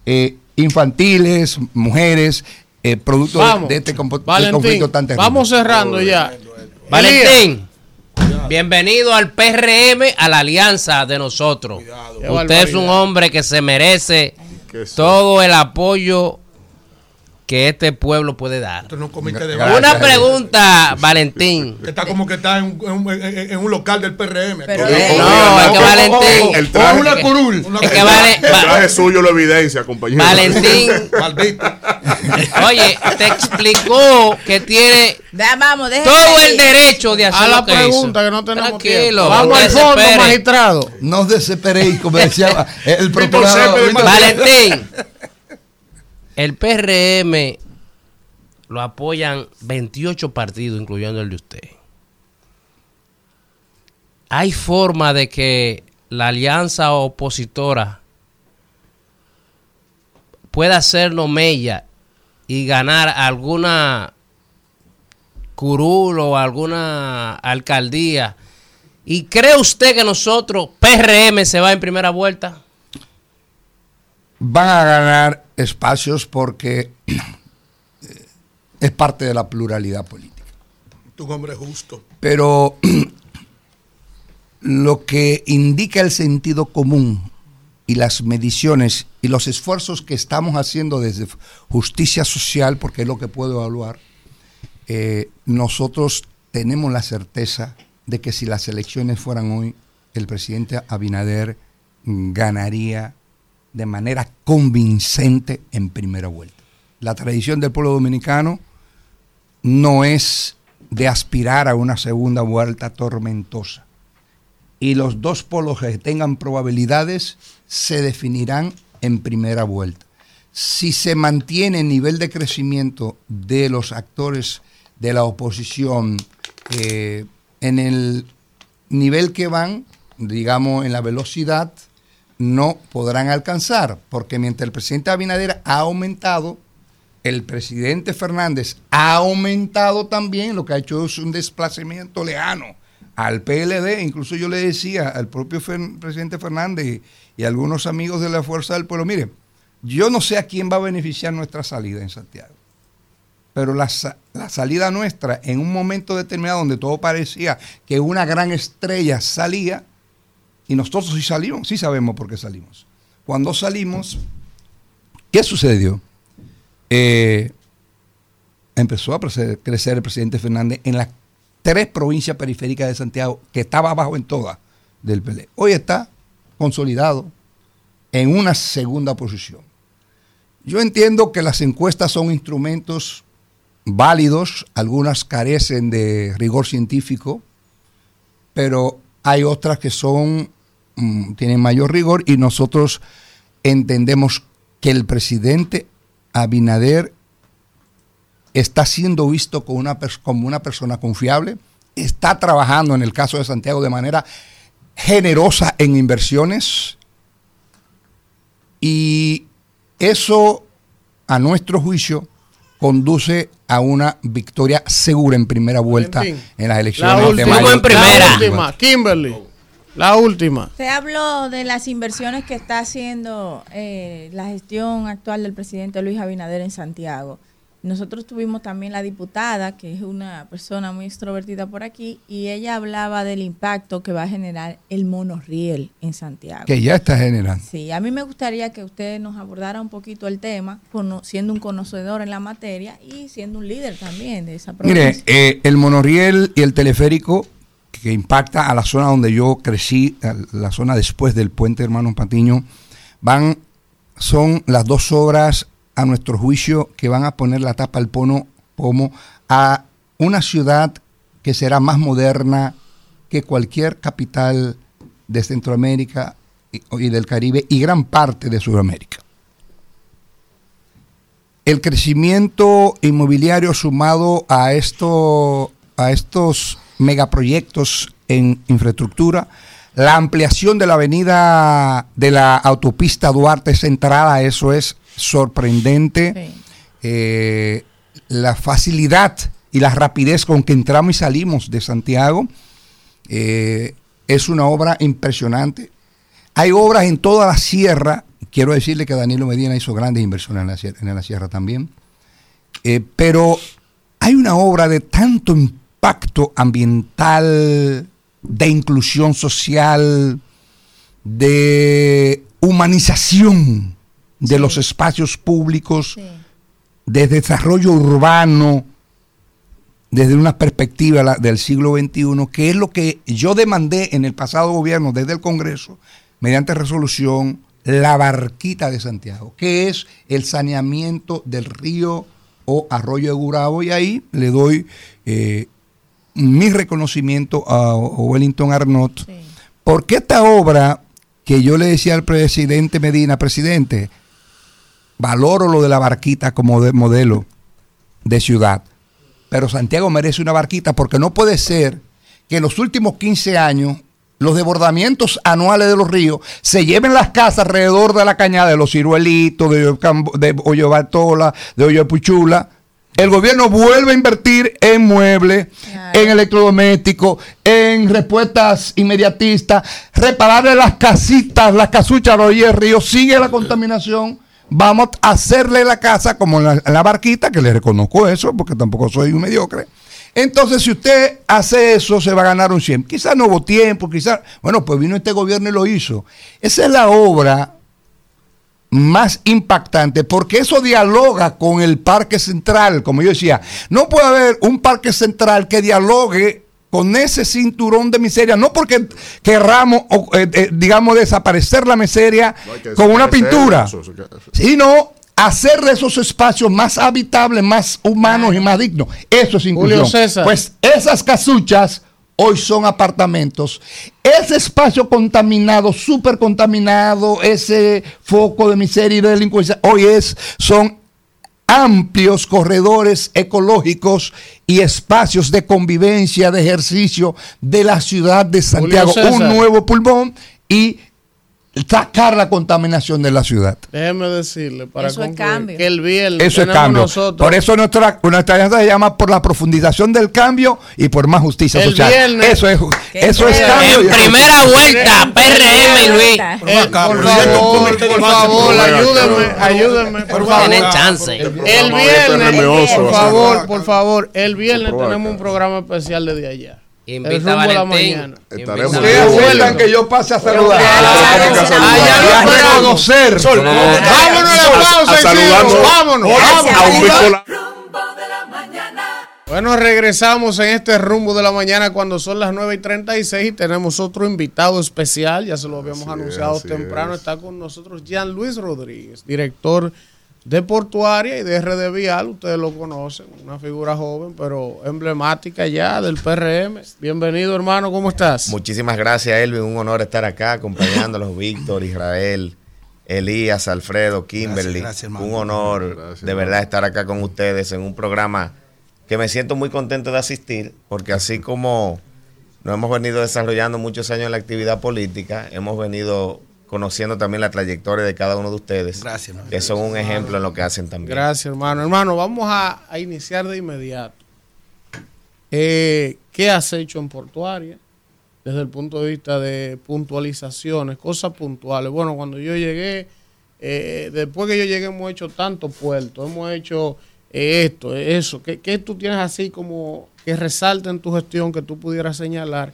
eh, infantiles, mujeres, eh, producto de- Vamos. de este Valentín, conflicto tan terrible. vamos cerrando ya. Valentín, bienvenido al PRM, a la alianza de nosotros. Qué Usted es un hombre que se merece todo el apoyo que este pueblo puede dar. No de Una pregunta, Valentín. Que está como que está en, un- en un- en- en un local del PRM. Pero no, es que Valentín. El traje, una curul. Es que vale- el traje suyo lo evidencia, compañero. Valentín. [laughs] Oye, te explicó que tiene Da- vamos, déjeme todo el derecho de hacer A la lo que pregunta hizo. que no tenemos Tranquilo, Vamos al fondo, magistrado. No os desesperéis, como decía el procurador. Valentín, el PRM lo apoyan 28 partidos, incluyendo el de usted. ¿Hay forma de que la alianza opositora pueda hacernos mella y ganar alguna curul o alguna alcaldía? ¿Y cree usted que nosotros, PRM, se va en primera vuelta? van a ganar espacios porque eh, es parte de la pluralidad política. Tu hombre justo. Pero [clears throat] lo que indica el sentido común y las mediciones y los esfuerzos que estamos haciendo desde justicia social, porque es lo que puedo evaluar, eh, nosotros tenemos la certeza de que si las elecciones fueran hoy, el presidente Abinader ganaría de manera convincente en primera vuelta. La tradición del pueblo dominicano no es de aspirar a una segunda vuelta tormentosa. Y los dos polos que tengan probabilidades se definirán en primera vuelta. Si se mantiene el nivel de crecimiento de los actores de la oposición eh, en el nivel que van, digamos, en la velocidad, no podrán alcanzar, porque mientras el presidente Abinader ha aumentado, el presidente Fernández ha aumentado también, lo que ha hecho es un desplazamiento lejano al PLD. Incluso yo le decía al propio presidente Fernández y, a algunos amigos de la Fuerza del Pueblo, mire, yo no sé a quién va a beneficiar nuestra salida en Santiago, pero la, la salida nuestra en un momento determinado donde todo parecía que una gran estrella salía, y nosotros sí salimos, sí sabemos por qué salimos. Cuando salimos, ¿qué sucedió? Eh, empezó a crecer el presidente Fernández en las tres provincias periféricas de Santiago, que estaba abajo en todas del PLD. Hoy está consolidado en una segunda posición. Yo entiendo que las encuestas son instrumentos válidos, algunas carecen de rigor científico, pero hay otras que son mm, tienen mayor rigor y nosotros entendemos que el presidente Abinader está siendo visto como una, como una persona confiable, está trabajando en el caso de Santiago de manera generosa en inversiones y eso, a nuestro juicio, conduce a una victoria segura en primera vuelta en las La elecciones de última, mayo. la última, Kimberly. La última. Se habló de las inversiones que está haciendo eh, la gestión actual del presidente Luis Abinader en Santiago. Nosotros tuvimos también la diputada, que es una persona muy extrovertida por aquí, y ella hablaba del impacto que va a generar el monorriel en Santiago. Que ya está generando. Sí, a mí me gustaría que usted nos abordara un poquito el tema, siendo un conocedor en la materia y siendo un líder también de esa provincia. Mire, eh, el monorriel y el teleférico que impacta a la zona donde yo crecí, la zona después del puente Hermano Patiño, van, son las dos obras a nuestro juicio que van a poner la tapa al pono, pomo a una ciudad que será más moderna que cualquier capital de Centroamérica y, del Caribe y gran parte de Sudamérica. El crecimiento inmobiliario sumado a, a estos megaproyectos en infraestructura, la ampliación de la avenida de la autopista Duarte Centrada, eso es sorprendente. Eh, la facilidad y la rapidez con que entramos y salimos de Santiago eh, es una obra impresionante. Hay obras en toda la sierra. Quiero decirle que Danilo Medina hizo grandes inversiones en la sierra, en la sierra también. Eh, pero hay una obra de tanto impacto ambiental, de inclusión social, de humanización de los espacios públicos, de desarrollo urbano, desde una perspectiva la- del siglo XXI, que es lo que yo demandé en el pasado gobierno desde el Congreso, mediante resolución, la barquita de Santiago, que es el saneamiento del río o arroyo de Gurabo, y ahí le doy eh, mi reconocimiento a Wellington Arnott, porque esta obra que yo le decía al presidente Medina, presidente, valoro lo de la barquita como de modelo de ciudad, pero Santiago merece una barquita porque no puede ser que en los últimos 15 años los desbordamientos anuales de los ríos se lleven las casas alrededor de la cañada de los ciruelitos, de de Hoyo Bartola, de Hoyo Puchula. El gobierno vuelve a invertir en muebles, en electrodomésticos, en respuestas inmediatistas, repararle las casitas, las casuchas a la orilla del río, sigue la contaminación. Vamos a hacerle la casa como la barquita, que le reconozco eso, porque tampoco soy un mediocre. Entonces, si usted hace eso, se va a ganar un 100. Quizás no hubo tiempo, quizás, bueno, pues vino este gobierno y lo hizo. Esa es la obra más impactante, porque eso dialoga con el parque central, como yo decía. No puede haber un parque central que dialogue con ese cinturón de miseria, no porque querramos, o, eh, eh, digamos, desaparecer la miseria con una pintura, sino hacer de esos espacios más habitables, más humanos y más dignos. Eso es inclusión. Pues esas casuchas hoy son apartamentos. Ese espacio contaminado, súper contaminado, ese foco de miseria y de delincuencia, hoy es, son amplios corredores ecológicos y espacios de convivencia, de ejercicio de la ciudad de Santiago. Un nuevo pulmón y sacar la contaminación de la ciudad. Déjeme decirle, para Eso es cambio. que el viernes Eso es cambio. nosotros Por eso nuestra, nuestra alianza se llama por la profundización del cambio y por más justicia El social. viernes- eso es, eso es En cambio. y es primera vuelta, PRM, Luis. Eh, por favor, por favor, ayúdenme, ayúdenme, por favor. Tienen chance. El viernes, por favor, por favor, el viernes tenemos un programa especial desde allá. Invita el rumbo de la Valentín. mañana. Estaremos Ustedes que yo pase a saludar. Allá a lo esperamos. reconocer. Vámonos a la pausa, A vámonos, vámonos. a Bueno, regresamos en este rumbo de la mañana cuando son las 9 y 36 y tenemos otro invitado especial, ya se lo habíamos Así anunciado temprano, es. está con nosotros Jean Luis Rodríguez, director de Portuaria y de RD Vial, ustedes lo conocen, una figura joven pero emblemática ya del PRM. Bienvenido hermano, ¿cómo estás? Muchísimas gracias, Elvin. Un honor estar acá acompañándolos. [laughs] Víctor, Israel, Elías, Alfredo, Kimberly. Gracias, gracias, hermano. un honor Gracias, de verdad estar acá con ustedes en un programa que me siento muy contento de asistir, porque así como nos hemos venido desarrollando muchos años en la actividad política, hemos venido conociendo también la trayectoria de cada uno de ustedes. Gracias, hermano. Que son un ejemplo en lo que hacen también. Gracias hermano. Hermano, vamos a, a iniciar de inmediato. Eh, ¿Qué has hecho en Portuaria? Desde el punto de vista de puntualizaciones, cosas puntuales. Bueno, cuando yo llegué, eh, después que yo llegué hemos hecho tantos puertos, hemos hecho es esto, es eso. ¿Qué, qué tú tienes así como que resalta en tu gestión que tú pudieras señalar?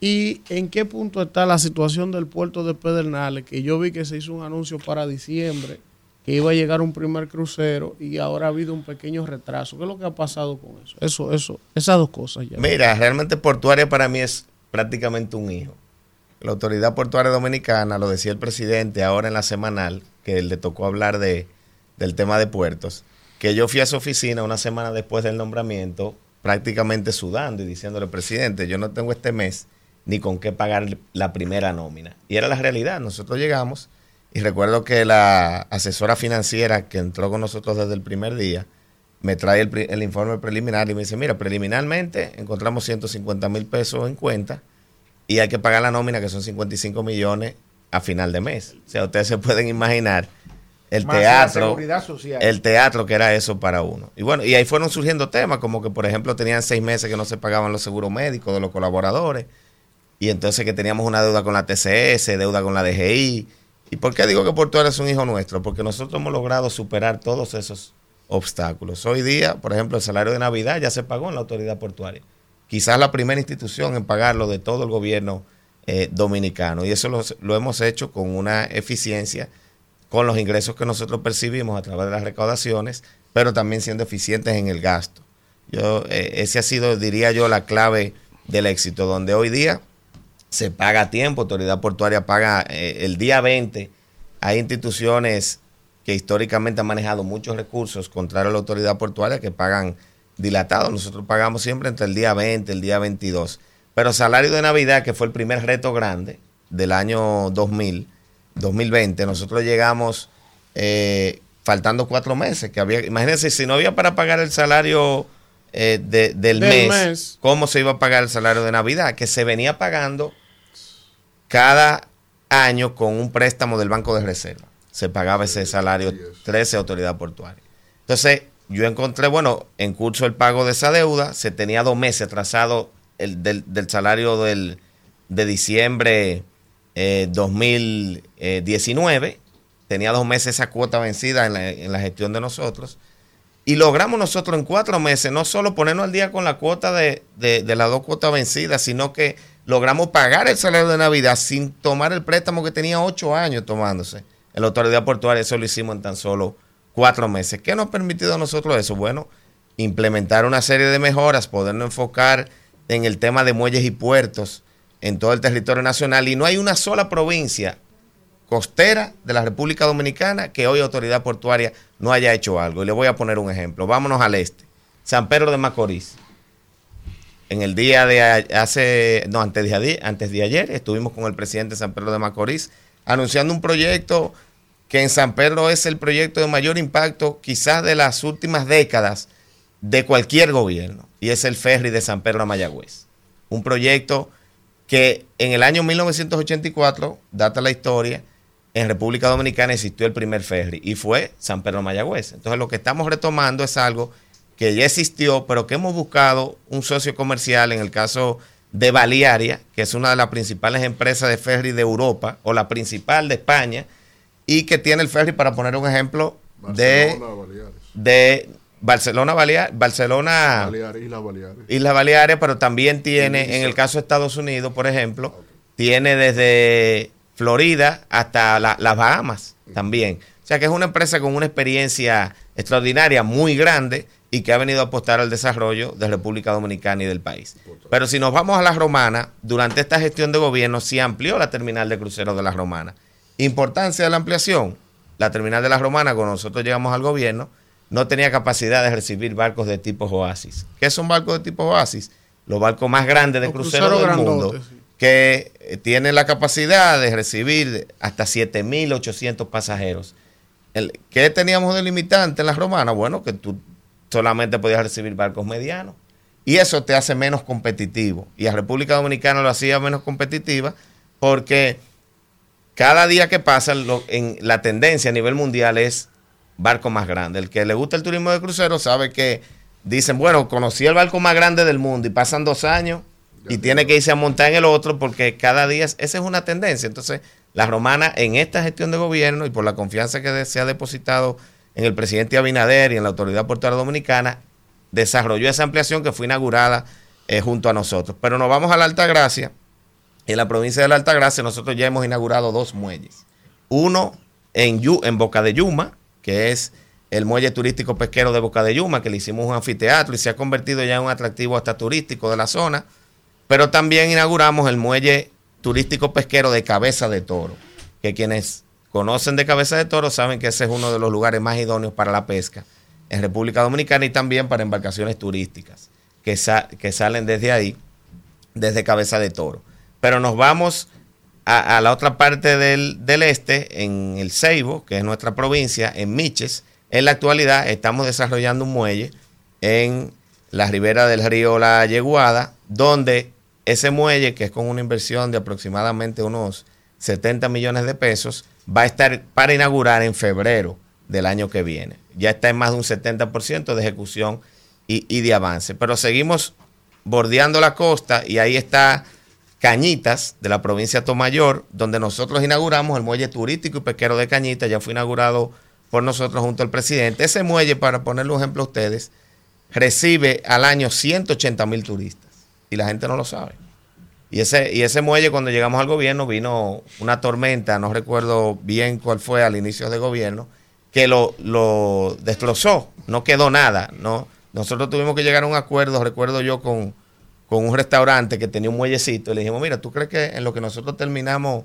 ¿Y en qué punto está la situación del puerto de Pedernales? Que yo vi que se hizo un anuncio para diciembre, que iba a llegar un primer crucero y ahora ha habido un pequeño retraso. ¿Qué es lo que ha pasado con eso? Eso, eso, esas dos cosas ya. Mira, realmente portuaria para mí es prácticamente un hijo. La Autoridad Portuaria Dominicana, lo decía el presidente ahora en la semanal, que le tocó hablar de, del tema de puertos, que yo fui a su oficina una semana después del nombramiento, prácticamente sudando y diciéndole, presidente, yo no tengo este mes ni con qué pagar la primera nómina. Y era la realidad. Nosotros llegamos y recuerdo que la asesora financiera que entró con nosotros desde el primer día me trae el, informe preliminar y me dice, mira, preliminarmente encontramos 150 mil pesos en cuenta y hay que pagar la nómina que son 55 millones a final de mes. O sea, ustedes se pueden imaginar el Más teatro, el teatro que era eso para uno. Y bueno, y ahí fueron surgiendo temas como que, por ejemplo, tenían seis meses que no se pagaban los seguros médicos de los colaboradores y entonces que teníamos una deuda con la TCS, deuda con la DGI. ¿Y por qué digo que Portuario es un hijo nuestro? Porque nosotros hemos logrado superar todos esos obstáculos. Hoy día, por ejemplo, el salario de Navidad ya se pagó en la autoridad portuaria. Quizás la primera institución en pagarlo de todo el gobierno eh, dominicano. Y eso lo, hemos hecho con una eficiencia, con los ingresos que nosotros percibimos a través de las recaudaciones, pero también siendo eficientes en el gasto. Yo, eh, ese ha sido, diría yo, la clave del éxito, donde hoy día se paga a tiempo, Autoridad Portuaria paga eh, el día 20. Hay instituciones que históricamente han manejado muchos recursos, contrario a la Autoridad Portuaria, que pagan dilatado. Nosotros pagamos siempre entre el día 20 y el día 22. Pero salario de Navidad, que fue el primer reto grande del año 2000, 2020, nosotros llegamos eh, faltando cuatro meses. que había Imagínense, si no había para pagar el salario eh, de- del, Del mes, mes. ¿cómo se iba a pagar el salario de Navidad? Que se venía pagando cada año con un préstamo del Banco de Reserva. Se pagaba ese salario 13 autoridad portuaria. Entonces, yo encontré, bueno, en curso el pago de esa deuda, se tenía dos meses atrasado el, del, del salario del, de diciembre eh, 2019, tenía dos meses esa cuota vencida en la, en la gestión de nosotros. Y logramos nosotros en cuatro meses no solo ponernos al día con la cuota de, de, las dos cuotas vencidas, sino que logramos pagar el salario de Navidad sin tomar el préstamo que tenía ocho años tomándose. En la autoridad portuaria eso lo hicimos en tan solo cuatro meses. ¿Qué nos ha permitido a nosotros eso? Bueno, implementar una serie de mejoras, podernos enfocar en el tema de muelles y puertos en todo el territorio nacional. Y no hay una sola provincia costera de la República Dominicana que hoy autoridad portuaria no haya hecho algo. Y le voy a poner un ejemplo. Vámonos al este. San Pedro de Macorís. En el día de hace, no, antes de, ayer- antes de ayer, estuvimos con el presidente de San Pedro de Macorís anunciando un proyecto que en San Pedro es el proyecto de mayor impacto quizás de las últimas décadas de cualquier gobierno, y es el ferry de San Pedro a Mayagüez. Un proyecto que en el año 1984, data la historia, en República Dominicana existió el primer ferry y fue San Pedro Mayagüez. Entonces lo que estamos retomando es algo que ya existió, pero que hemos buscado un socio comercial en el caso de Balearia, que es una de las principales empresas de ferry de Europa, o la principal de España, y que tiene el ferry, para poner un ejemplo, de, Barcelona, de Barcelona, Balea- Barcelona, Baleares, Islas Baleares. Islas Baleares, pero también tiene, en el caso de Estados Unidos, por ejemplo, tiene desde Florida hasta la- las Bahamas también. O sea que es una empresa con una experiencia extraordinaria, muy grande, y que ha venido a apostar al desarrollo de República Dominicana y del país. Pero si nos vamos a la Romana, durante esta gestión de gobierno se amplió la terminal de cruceros de la Romana. Importancia de la ampliación. La terminal de la Romana, cuando nosotros llegamos al gobierno, no tenía capacidad de recibir barcos de tipo Oasis. ¿Qué son barcos de tipo Oasis? Los barcos más grandes de cruceros cruceros del mundo, grandotes. Que eh, tienen la capacidad de recibir hasta 7.800 pasajeros. El, ¿Qué teníamos de limitante en la romana? Bueno, que tú solamente podías recibir barcos medianos. Y eso te hace menos competitivo. Y a República Dominicana lo hacía menos competitiva porque cada día que pasa, en la tendencia a nivel mundial es barco más grande. El que le gusta el turismo de crucero sabe que dicen, bueno, conocí el barco más grande del mundo y pasan dos años y tiene que irse a montar en el otro porque cada día, es- esa es una tendencia. Entonces, la romana en esta gestión de gobierno y por la confianza que se ha depositado en el presidente Abinader y en la Autoridad Portuaria Dominicana, desarrolló esa ampliación que fue inaugurada eh, junto a nosotros. Pero nos vamos a la Altagracia. En la provincia de la Altagracia nosotros ya hemos inaugurado dos muelles. Uno en, Yu- en Boca de Yuma, que es el muelle turístico pesquero de Boca de Yuma, que le hicimos un anfiteatro y se ha convertido ya en un atractivo hasta turístico de la zona. Pero también inauguramos el muelle turístico pesquero de Cabeza de Toro, que quienes conocen de Cabeza de Toro saben que ese es uno de los lugares más idóneos para la pesca en República Dominicana y también para embarcaciones turísticas que, sa- que salen desde ahí, desde Cabeza de Toro. Pero nos vamos a, la otra parte del, del este, en el Ceibo, que es nuestra provincia, en Miches. En la actualidad estamos desarrollando un muelle en la ribera del río La Yeguada, donde ese muelle, que es con una inversión de aproximadamente unos 70 millones de pesos, va a estar para inaugurar en febrero del año que viene. Ya está en más de un 70% de ejecución y, de avance. Pero seguimos bordeando la costa y ahí está Cañitas de la provincia de Tomayor, donde nosotros inauguramos el muelle turístico y pesquero de Cañitas, ya fue inaugurado por nosotros junto al presidente. Ese muelle, para ponerle un ejemplo a ustedes, recibe al año 180 mil turistas y la gente no lo sabe. Y ese, y ese muelle cuando llegamos al gobierno vino una tormenta, no recuerdo bien cuál fue al inicio del gobierno, que lo, lo destrozó, no quedó nada. No, nosotros tuvimos que llegar a un acuerdo, recuerdo yo, con, con un restaurante que tenía un muellecito y le dijimos, mira, ¿tú crees que en lo que nosotros terminamos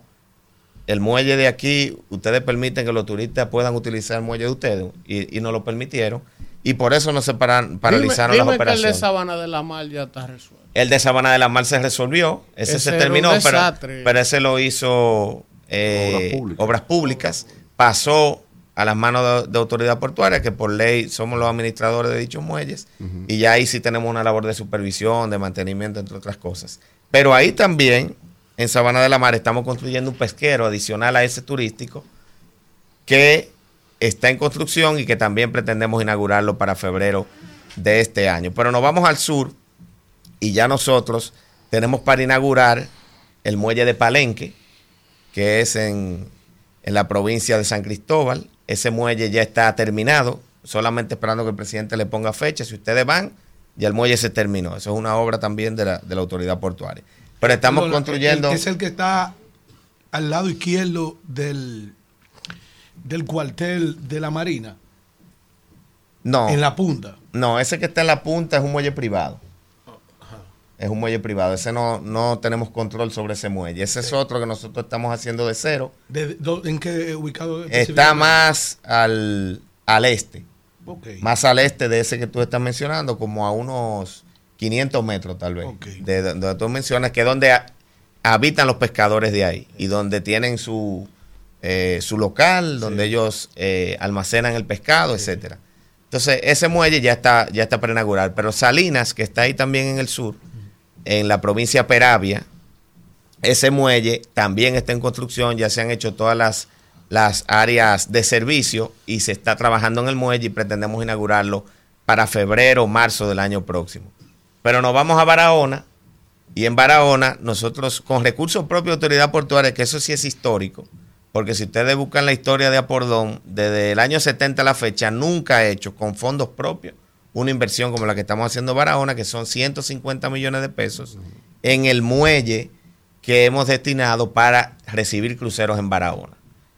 el muelle de aquí, ustedes permiten que los turistas puedan utilizar el muelle de ustedes? Y, y nos lo permitieron. Y por eso no se paran- paralizaron Dime- las que el de operaciones. Sabana de la Mar ya está resuelto. El de Sabana de la Mar se resolvió, ese, Ese se terminó, pero, pero ese lo hizo eh, obras, públicas. pasó a las manos de, de autoridad portuaria, que por ley somos los administradores de dichos muelles, y ya ahí sí tenemos una labor de supervisión, de mantenimiento, entre otras cosas. Pero ahí también, en Sabana de la Mar, estamos construyendo un pesquero adicional a ese turístico, que está en construcción y que también pretendemos inaugurarlo para febrero de este año. Pero nos vamos al sur y ya nosotros tenemos para inaugurar el muelle de Palenque, que es en, en la provincia de San Cristóbal. Ese muelle ya está terminado, solamente esperando que el presidente le ponga fecha. Si ustedes van, ya el muelle se terminó. Eso es una obra también de la, de la autoridad portuaria. Pero estamos construyendo... el- es el que está al lado izquierdo del, del cuartel de la Marina. No. En la punta. No, ese que está en la punta es un muelle privado. Es un muelle privado. Ese no, no tenemos control sobre ese muelle. Ese es otro que nosotros estamos haciendo de cero. De- ¿En qué ubicado? Está más al, al este. Más al este de ese que tú estás mencionando, como a unos 500 metros tal vez. De donde tú mencionas, que es donde ha- habitan los pescadores de ahí y donde tienen su, eh, su local, donde ellos eh, almacenan el pescado, etcétera. Entonces, ese muelle ya está, ya está para inaugurar. Pero Salinas, que está ahí también en el sur, en la provincia Peravia, ese muelle también está en construcción, ya se han hecho todas las, las áreas de servicio y se está trabajando en el muelle y pretendemos inaugurarlo para febrero o marzo del año próximo. Pero nos vamos a Barahona y en Barahona nosotros con recursos propios de autoridad portuaria, que eso sí es histórico, porque si ustedes buscan la historia de Apordón, desde el año 70 a la fecha, nunca ha hecho con fondos propios una inversión como la que estamos haciendo en Barahona, que son 150 millones de pesos, en el muelle que hemos destinado para recibir cruceros en Barahona.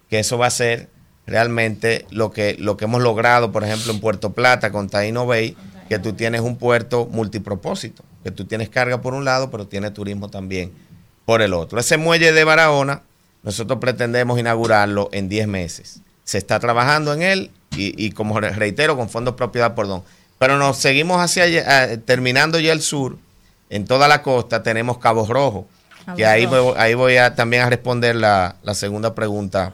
Que eso va a ser realmente lo que, lo que hemos logrado, por ejemplo, en Puerto Plata con Taino Bay, que tú tienes un puerto multipropósito, que tú tienes carga por un lado, pero tienes turismo también por el otro. Ese muelle de Barahona, nosotros pretendemos inaugurarlo en 10 meses. Se está trabajando en él y, y como re- reitero, con fondos propiedad, perdón. Pero nos seguimos hacia allá, terminando ya el sur, en toda la costa tenemos Cabo Rojo, Cabo que ahí, Rojo. voy, ahí voy a también a responder la, la segunda pregunta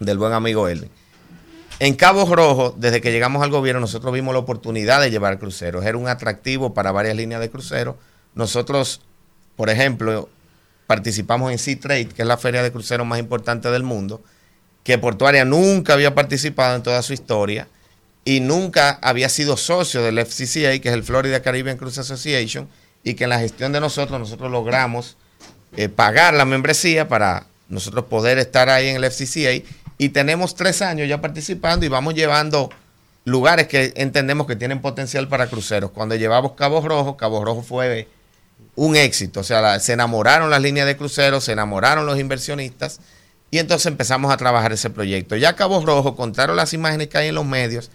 del buen amigo Elvin. En Cabo Rojo, desde que llegamos al gobierno, nosotros vimos la oportunidad de llevar cruceros. Era un atractivo para varias líneas de cruceros. Nosotros, por ejemplo, participamos en Sea Trade, que es la feria de cruceros más importante del mundo, que Portuaria nunca había participado en toda su historia y nunca había sido socio del FCCA, que es el Florida Caribbean Cruise Association, y que en la gestión de nosotros, nosotros logramos eh, pagar la membresía para nosotros poder estar ahí en el FCCA y tenemos tres años ya participando y vamos llevando lugares que entendemos que tienen potencial para cruceros. Cuando llevamos Cabo Rojo, Cabo Rojo fue un éxito. O sea, la- se enamoraron las líneas de cruceros, se enamoraron los inversionistas y entonces empezamos a trabajar ese proyecto. Ya Cabo Rojo, contaron las imágenes que hay en los medios,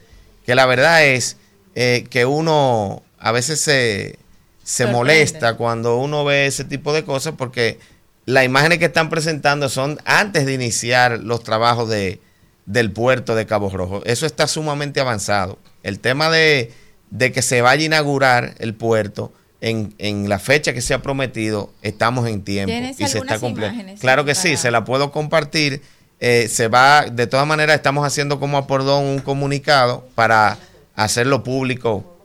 que la verdad es eh, que uno a veces se, se Sorprende. molesta cuando uno ve ese tipo de cosas porque las imágenes que están presentando son antes de iniciar los trabajos de, del puerto de Cabo Rojo. Eso está sumamente avanzado. El tema de, de que se vaya a inaugurar el puerto en, en la fecha que se ha prometido, estamos en tiempo ¿Tienes y se está cumpliendo. imágenes Claro que sí, se la puedo compartir. Eh, se va, de todas maneras, estamos haciendo como apordón un comunicado para hacerlo público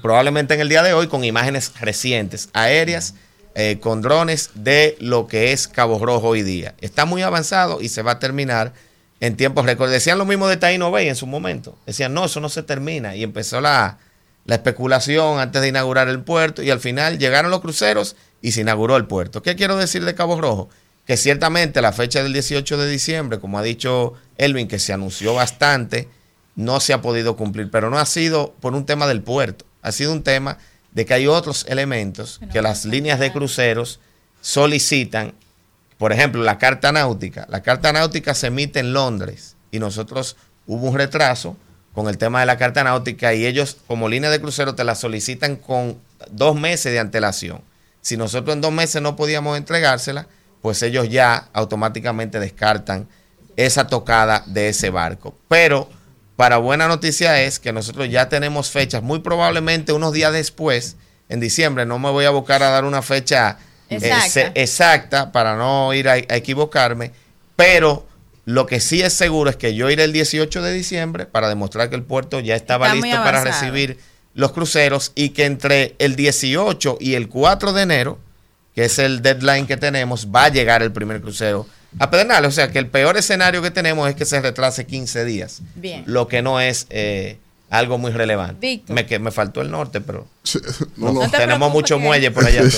probablemente en el día de hoy con imágenes recientes, aéreas, eh, con drones de lo que es Cabo Rojo hoy día. Está muy avanzado y se va a terminar en tiempos récord. Decían lo mismo de Taino Bay en su momento. Decían, no, eso no se termina. Y empezó la, la especulación antes de inaugurar el puerto y al final llegaron los cruceros y se inauguró el puerto. ¿Qué quiero decir de Cabo Rojo? Que ciertamente la fecha del 18 de diciembre, como ha dicho Elvin, que se anunció bastante, no se ha podido cumplir, pero no ha sido por un tema del puerto, ha sido un tema de que hay otros elementos que las líneas de cruceros solicitan. Por ejemplo, la carta náutica. La carta náutica se emite en Londres y nosotros hubo un retraso con el tema de la carta náutica y ellos como línea de crucero te la solicitan con dos meses de antelación. Si nosotros en dos meses no podíamos entregársela, pues ellos ya automáticamente descartan esa tocada de ese barco. Pero para buena noticia es que nosotros ya tenemos fechas, muy probablemente unos días después, en diciembre, no me voy a buscar a dar una fecha eh, Exacta. para no ir a, a equivocarme, pero lo que sí es seguro es que yo iré el 18 de diciembre para demostrar que el puerto ya estaba Está listo para recibir los cruceros y que entre el 18 y el 4 de enero, que es el deadline que tenemos, va a llegar el primer crucero a Pedernales. O sea que el peor escenario que tenemos es que se retrase 15 días, Bien. lo que no es eh, algo muy relevante. Víctor. Me, que me faltó el norte, pero [laughs] No, no. [laughs] no, tenemos mucho muelle por allá. [laughs]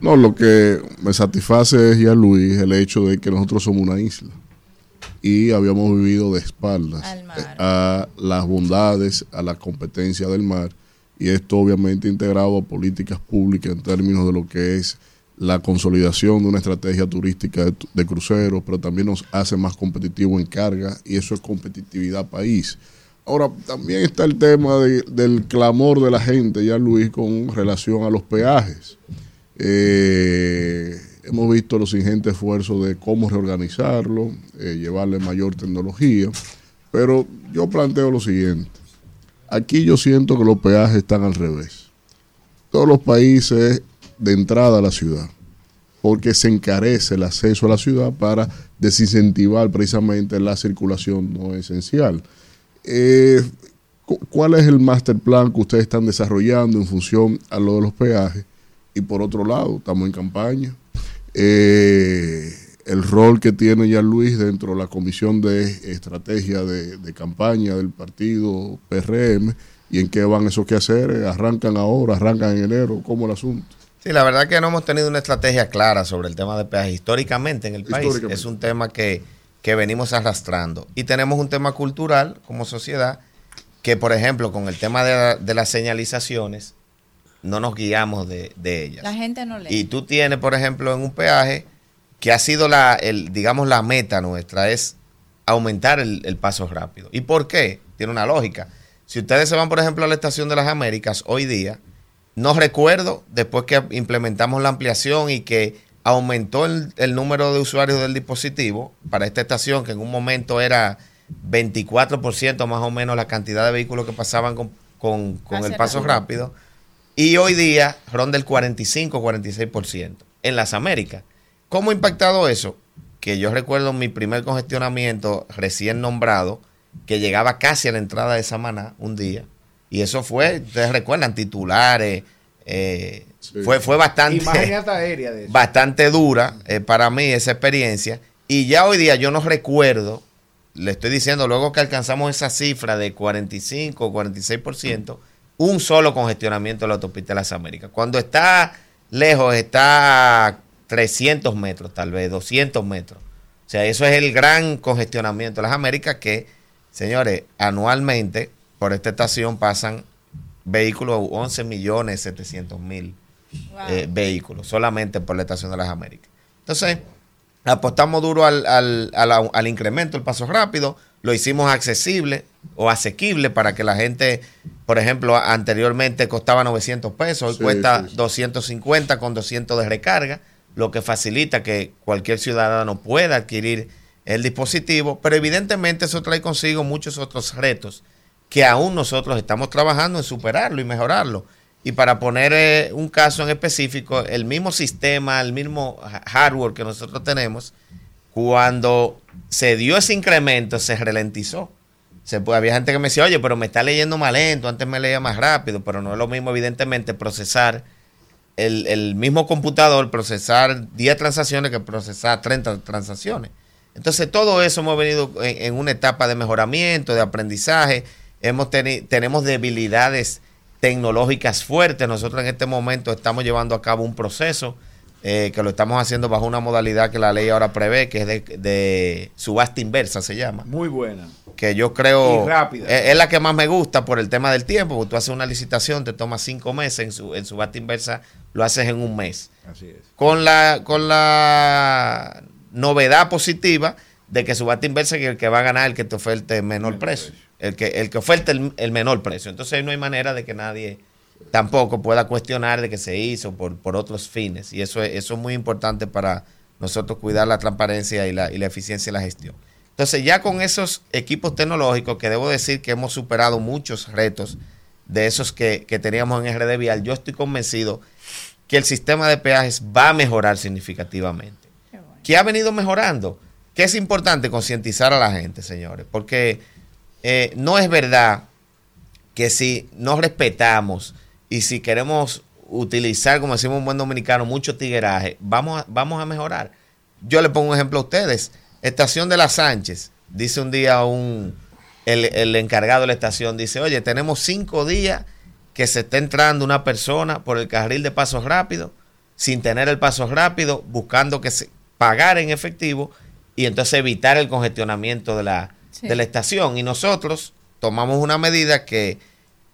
No, lo que me satisface es ya Luis el hecho de que nosotros somos una isla y habíamos vivido de espaldas eh, a las bondades, a la competencia del mar y esto obviamente integrado a políticas públicas en términos de lo que es la consolidación de una estrategia turística de, de cruceros, pero también nos hace más competitivos en carga y eso es competitividad país. Ahora, también está el tema de- del clamor de la gente, ya Luis, con relación a los peajes. Eh, hemos visto los ingentes esfuerzos de cómo reorganizarlo, eh, llevarle mayor tecnología, pero yo planteo lo siguiente. Aquí yo siento que los peajes están al revés. Todos los países de entrada a la ciudad, porque se encarece el acceso a la ciudad para desincentivar precisamente la circulación no esencial. Eh, cu- ¿Cuál es el master plan que ustedes están desarrollando en función a lo de los peajes? Y por otro lado, estamos en campaña. Eh, el rol que tiene ya Luis dentro de la comisión de estrategia de, de campaña del partido PRM y en qué van esos quehaceres, arrancan ahora, arrancan en enero, ¿cómo el asunto? Sí, la verdad que no hemos tenido una estrategia clara sobre el tema de peajes históricamente en el país. Es un tema que, que venimos arrastrando. Y tenemos un tema cultural como sociedad que, por ejemplo, con el tema de, de las señalizaciones, no nos guiamos de, de ellas. La gente no lee. Y tú tienes, por ejemplo, en un peaje que ha sido la, el, digamos, la meta nuestra es aumentar el, el paso rápido. ¿Y por qué? Tiene una lógica. Si ustedes se van, por ejemplo, a la estación de las Américas hoy día, no recuerdo, después que implementamos la ampliación y que aumentó el, el número de usuarios del dispositivo para esta estación, que en un momento era 24% más o menos la cantidad de vehículos que pasaban con, con- con el paso rápido. rápido, y hoy día ronda el 45-46% en las Américas. ¿Cómo ha impactado eso? Que yo recuerdo mi primer congestionamiento recién nombrado, que llegaba casi a la entrada de Samaná un día. Y eso fue, ustedes recuerdan, titulares. eh, fue, fue bastante, aérea de eso. bastante dura eh, para mí esa experiencia. Y ya hoy día yo no recuerdo, le estoy diciendo, luego que alcanzamos esa cifra de 45 o 46%, un solo congestionamiento de la autopista de las Américas. Cuando está lejos, está a 300 metros, tal vez 200 metros. O sea, eso es el gran congestionamiento de las Américas que, señores, anualmente por esta estación pasan vehículos, 11 millones 700 mil eh, vehículos, solamente por la estación de las Américas. Entonces, apostamos duro al, al, al- al incremento, el paso rápido, lo hicimos accesible o asequible para que la gente, por ejemplo, anteriormente costaba 900 pesos, hoy Sí, cuesta sí, sí. 250 con 200 de recarga, lo que facilita que cualquier ciudadano pueda adquirir el dispositivo, pero evidentemente eso trae consigo muchos otros retos que aún nosotros estamos trabajando en superarlo y mejorarlo. Y para poner eh, un caso en específico, el mismo sistema, el mismo ha- hardware que nosotros tenemos, cuando se dio ese incremento, se ralentizó. Se, puede- había gente que me decía, oye, pero me está leyendo más lento, antes me leía más rápido, pero no es lo mismo, evidentemente, procesar el, el mismo computador, procesar 10 transacciones que procesar 30 transacciones. Entonces, todo eso hemos venido en, una etapa de mejoramiento, de aprendizaje. Hemos teni- tenemos debilidades tecnológicas fuertes. Nosotros en este momento estamos llevando a cabo un proceso eh, que lo estamos haciendo bajo una modalidad que la ley ahora prevé, que es de, de subasta inversa, se llama. Muy buena. Que yo creo. Es, es la que más me gusta por el tema del tiempo, porque tú haces una licitación, te toma cinco meses, en, su, en subasta inversa lo haces en un mes Así es. con la con la novedad positiva de que subasta inversa que el que va a ganar es el que te oferte el menor precio, el que el que oferte el, el menor precio. Entonces ahí no hay manera de que nadie tampoco pueda cuestionar de que se hizo por, por otros fines y eso es, eso es muy importante para nosotros cuidar la transparencia y la, y la eficiencia de la gestión. Entonces ya con esos equipos tecnológicos que debo decir que hemos superado muchos retos de esos que, que teníamos en RD Vial, yo estoy convencido que el sistema de peajes va a mejorar significativamente. ¿Qué ha venido mejorando? Que es importante concientizar a la gente, señores, porque eh, no es verdad que si no respetamos y si queremos utilizar, como decimos un buen dominicano, mucho tigueraje, vamos a, vamos a mejorar. Yo le pongo un ejemplo a ustedes. Estación de las Sánchez, dice un día un, el, el encargado de la estación, dice, oye, tenemos cinco días que se está entrando una persona por el carril de pasos rápidos, sin tener el paso rápido, buscando que se pagar en efectivo y entonces evitar el congestionamiento de la, Sí. de la estación. Y nosotros tomamos una medida que,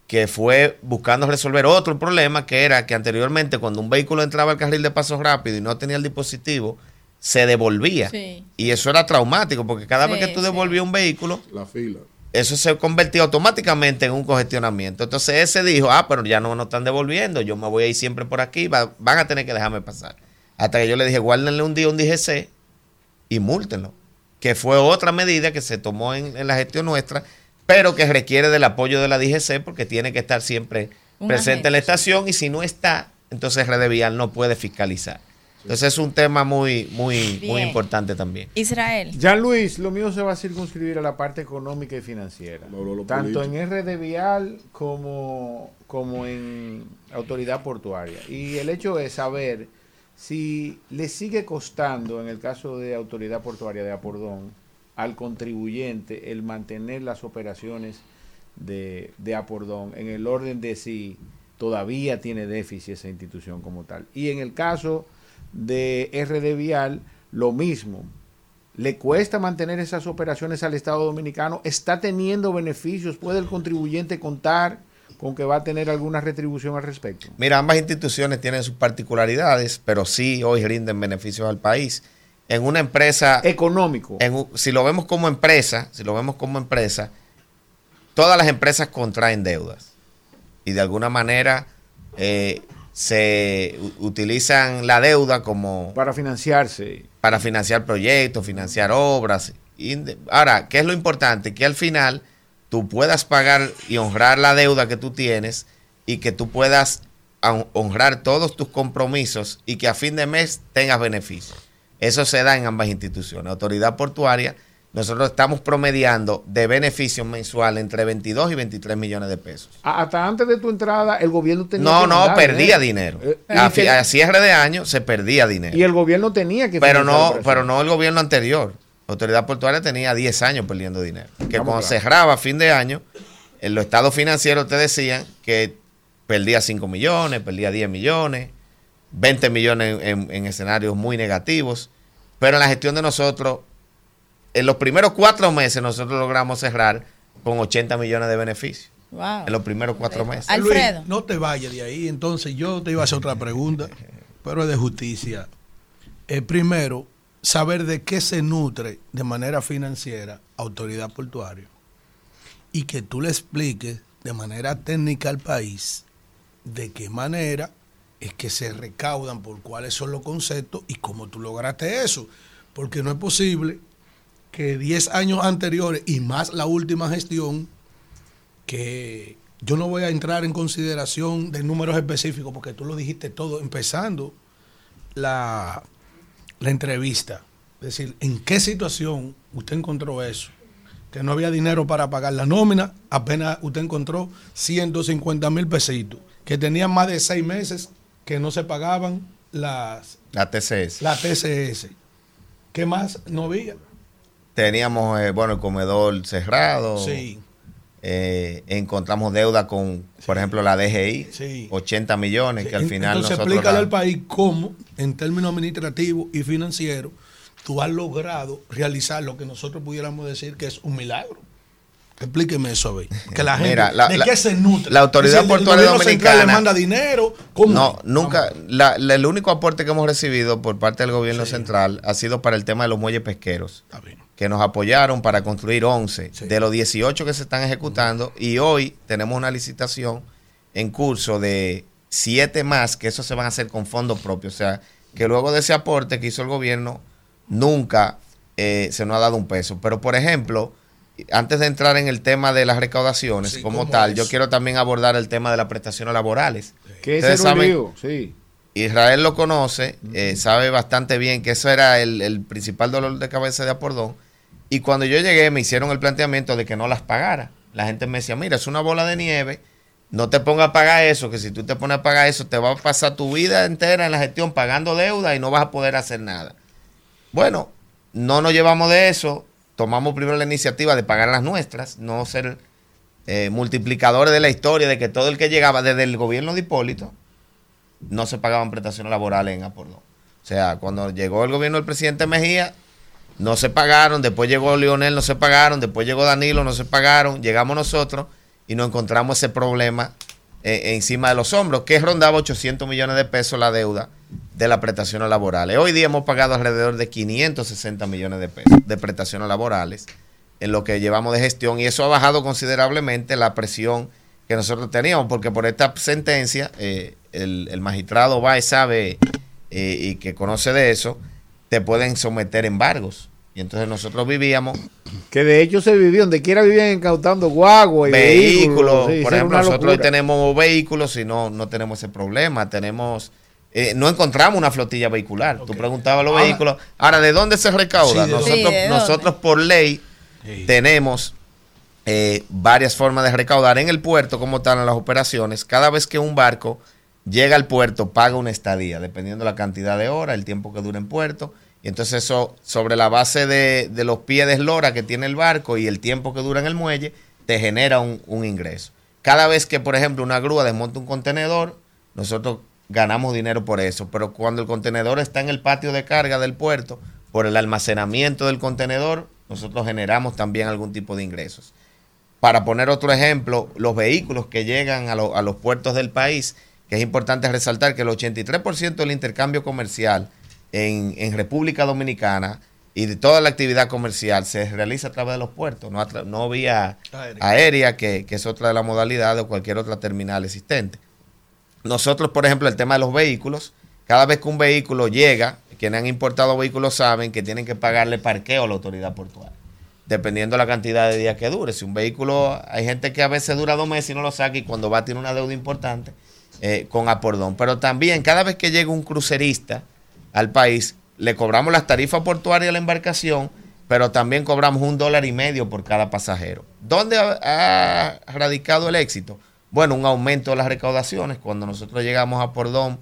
que fue buscando resolver otro problema, que era que anteriormente cuando un vehículo entraba al carril de pasos rápido y no tenía el dispositivo, se devolvía. Sí. Y eso era traumático, porque cada vez que tú sí. devolvías un vehículo, La fila. eso se convertía automáticamente en un congestionamiento. Entonces ese dijo, ah, pero ya no nos están devolviendo, yo me voy a ir siempre por aquí, va- van a tener que dejarme pasar. Hasta que yo le dije, guárdenle un día un DGC y múltenlo. Que fue otra medida que se tomó en, en la gestión nuestra, pero que requiere del apoyo de la DGC porque tiene que estar siempre presente en la estación y si no está, entonces Red Vial no puede fiscalizar. Entonces es un tema muy, muy, muy importante también. Israel. Jean Luis, lo mío se va a circunscribir a la parte económica y financiera. Tanto político. en RD Vial como, como en Autoridad Portuaria. Y el hecho es saber si le sigue costando, en el caso de Autoridad Portuaria de Apordón, al contribuyente el mantener las operaciones de, de Apordón en el orden de si todavía tiene déficit esa institución como tal. Y en el caso de RD Vial, lo mismo. ¿Le cuesta mantener esas operaciones al Estado Dominicano? ¿Está teniendo beneficios? ¿Puede el contribuyente contar con que va a tener alguna retribución al respecto? Mira, ambas instituciones tienen sus particularidades, pero sí hoy rinden beneficios al país. En una empresa económico, en si lo vemos como empresa, si lo vemos como empresa, todas las empresas contraen deudas y de alguna manera eh, se utilizan la deuda como para financiarse. para financiar proyectos, financiar obras. Ahora, ¿qué es lo importante? Que al final tú puedas pagar y honrar la deuda que tú tienes y que tú puedas hon- honrar todos tus compromisos y que a fin de mes tengas beneficios. Eso se da en ambas instituciones. Autoridad portuaria, nosotros estamos promediando de beneficios mensuales entre 22 y 23 millones de pesos. Hasta antes de tu entrada, el gobierno tenía No, que no, mandar perdía dinero. Eh, A, que- fi- a cierre de año se perdía dinero. Y el gobierno tenía que Pero no, pero no el gobierno anterior. La autoridad portuaria tenía 10 años perdiendo dinero. Que cuando cerraba a fin de año, en los estados financieros te decían que perdía 5 millones, perdía 10 millones, 20 millones en, en- en escenarios muy negativos. Pero en la gestión de nosotros, en los primeros cuatro meses nosotros logramos cerrar con 80 millones de beneficios. Wow. en los primeros cuatro meses. Alfredo. Luis, no te vayas de ahí. Entonces yo te iba a hacer otra pregunta, [laughs] pero es de justicia. Eh, primero, saber de qué se nutre de manera financiera autoridad portuaria y que tú le expliques de manera técnica al país de qué manera es que se recaudan, por cuáles son los conceptos y cómo tú lograste eso. Porque no es posible que 10 años anteriores y más la última gestión, que yo no voy a entrar en consideración de números específicos porque tú lo dijiste todo empezando la, la entrevista. Es decir, ¿en qué situación usted encontró eso? Que no había dinero para pagar la nómina, apenas usted encontró 150 mil pesitos, que tenían más de seis meses que no se pagaban las, La TCS. la TCS. ¿Qué más no había? Teníamos, eh, bueno, el comedor cerrado. Sí. Eh, encontramos deuda con, por ejemplo, la DGI, Sí. 80 millones, que al final Entonces nosotros... explícale la- al país cómo, en términos administrativos y financieros, tú has logrado realizar lo que nosotros pudiéramos decir que es un milagro. Explíqueme eso, a ver. Que la [laughs] gente, Mira, la- ¿de la- qué se nutre? la autoridad portuaria dominicana- le manda dinero. ¿Cómo? No, nunca. la- el único aporte que hemos recibido por parte del gobierno central ha sido para el tema de los muelles pesqueros, que nos apoyaron para construir 11 de los 18 que se están ejecutando y hoy tenemos una licitación en curso de 7 más, que eso se van a hacer con fondos propios. O sea, que luego de ese aporte que hizo el gobierno, nunca eh, se nos ha dado un peso. Pero, por ejemplo, antes de entrar en el tema de las recaudaciones Sí, como ¿cómo tal, es? yo quiero también abordar el tema de las prestaciones laborales. Que un saben- sí. Israel lo conoce, eh, sabe bastante bien que eso era el, el principal dolor de cabeza de Apordón. Y cuando yo llegué me hicieron el planteamiento de que no las pagara. La gente me decía, mira, es una bola de nieve, no te pongas a pagar eso, que si tú te pones a pagar eso te va a pasar tu vida entera en la gestión pagando deuda y no vas a poder hacer nada. Bueno, no nos llevamos de eso, tomamos primero la iniciativa de pagar las nuestras, no ser eh, multiplicadores de la historia de que todo el que llegaba desde el gobierno de Hipólito no se pagaban prestaciones laborales en Apordón. O sea, cuando llegó el gobierno del presidente Mejía, no se pagaron, después llegó Lionel, no se pagaron, después llegó Danilo, no se pagaron, llegamos nosotros y nos encontramos ese problema eh, encima de los hombros, que rondaba 800 millones de pesos la deuda de las prestaciones laborales. Hoy día hemos pagado alrededor de 560 millones de pesos de prestaciones laborales en lo que llevamos de gestión y eso ha bajado considerablemente la presión que nosotros teníamos, porque por esta sentencia eh, el, el magistrado Báez sabe eh, y que conoce de eso, te pueden someter embargos. Y entonces nosotros vivíamos Que de hecho se vivió, donde quiera vivían incautando guagua y vehículos. vehículos. sí, por ejemplo, nosotros hoy tenemos vehículos y no, no tenemos ese problema. Tenemos, eh, no encontramos una flotilla vehicular. Tú preguntabas los Ahora- vehículos. Ahora, ¿de dónde se recauda? Nosotros, Sí, ¿de nosotros por ley tenemos eh, varias formas de recaudar en el puerto, como tal, en las operaciones. Cada vez que un barco llega al puerto, paga una estadía, dependiendo de la cantidad de horas, el tiempo que dura en puerto. Y entonces eso, sobre la base de, de los pies de eslora que tiene el barco y el tiempo que dura en el muelle, te genera un, ingreso. Cada vez que, por ejemplo, una grúa desmonta un contenedor, nosotros ganamos dinero por eso. Pero cuando el contenedor está en el patio de carga del puerto, por el almacenamiento del contenedor, nosotros generamos también algún tipo de ingresos. Para poner otro ejemplo, los vehículos que llegan a, a los puertos del país, que es importante resaltar que el 83% del intercambio comercial en, en República Dominicana y de toda la actividad comercial se realiza a través de los puertos, no, no vía Aérea. aérea, que, que es otra de las modalidades o cualquier otra terminal existente. Nosotros, por ejemplo, el tema de los vehículos, cada vez que un vehículo llega, quienes han importado vehículos saben que tienen que pagarle parqueo a la autoridad portuaria, dependiendo de la cantidad de días que dure. Si un vehículo, hay gente que a veces dura dos meses y no lo saca y cuando va tiene una deuda importante eh, con Apordón. Pero también cada vez que llega un crucerista al país, le cobramos las tarifas portuarias a la embarcación, pero también cobramos un dólar y medio por cada pasajero. ¿Dónde ha, ha radicado el éxito? Bueno, un aumento de las recaudaciones. Cuando nosotros llegamos a Pordón,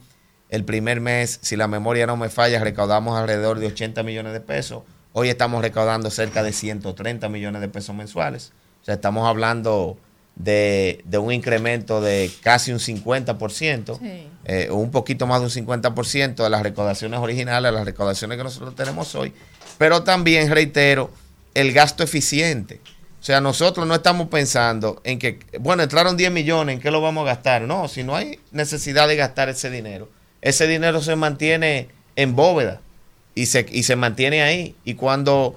el primer mes, si la memoria no me falla, recaudamos alrededor de 80 millones de pesos. Hoy estamos recaudando cerca de 130 millones de pesos mensuales. O sea, estamos hablando de, de un incremento de casi un 50%, Sí. eh, o un poquito más de un 50% de las recaudaciones originales, las recaudaciones que nosotros tenemos hoy. Pero también, reitero, el gasto eficiente. O O sea, nosotros no estamos pensando en que, bueno, entraron 10 millones, ¿en qué lo vamos a gastar? No, si no hay necesidad de gastar ese dinero, ese dinero se mantiene en bóveda y se, y se mantiene ahí. Y cuando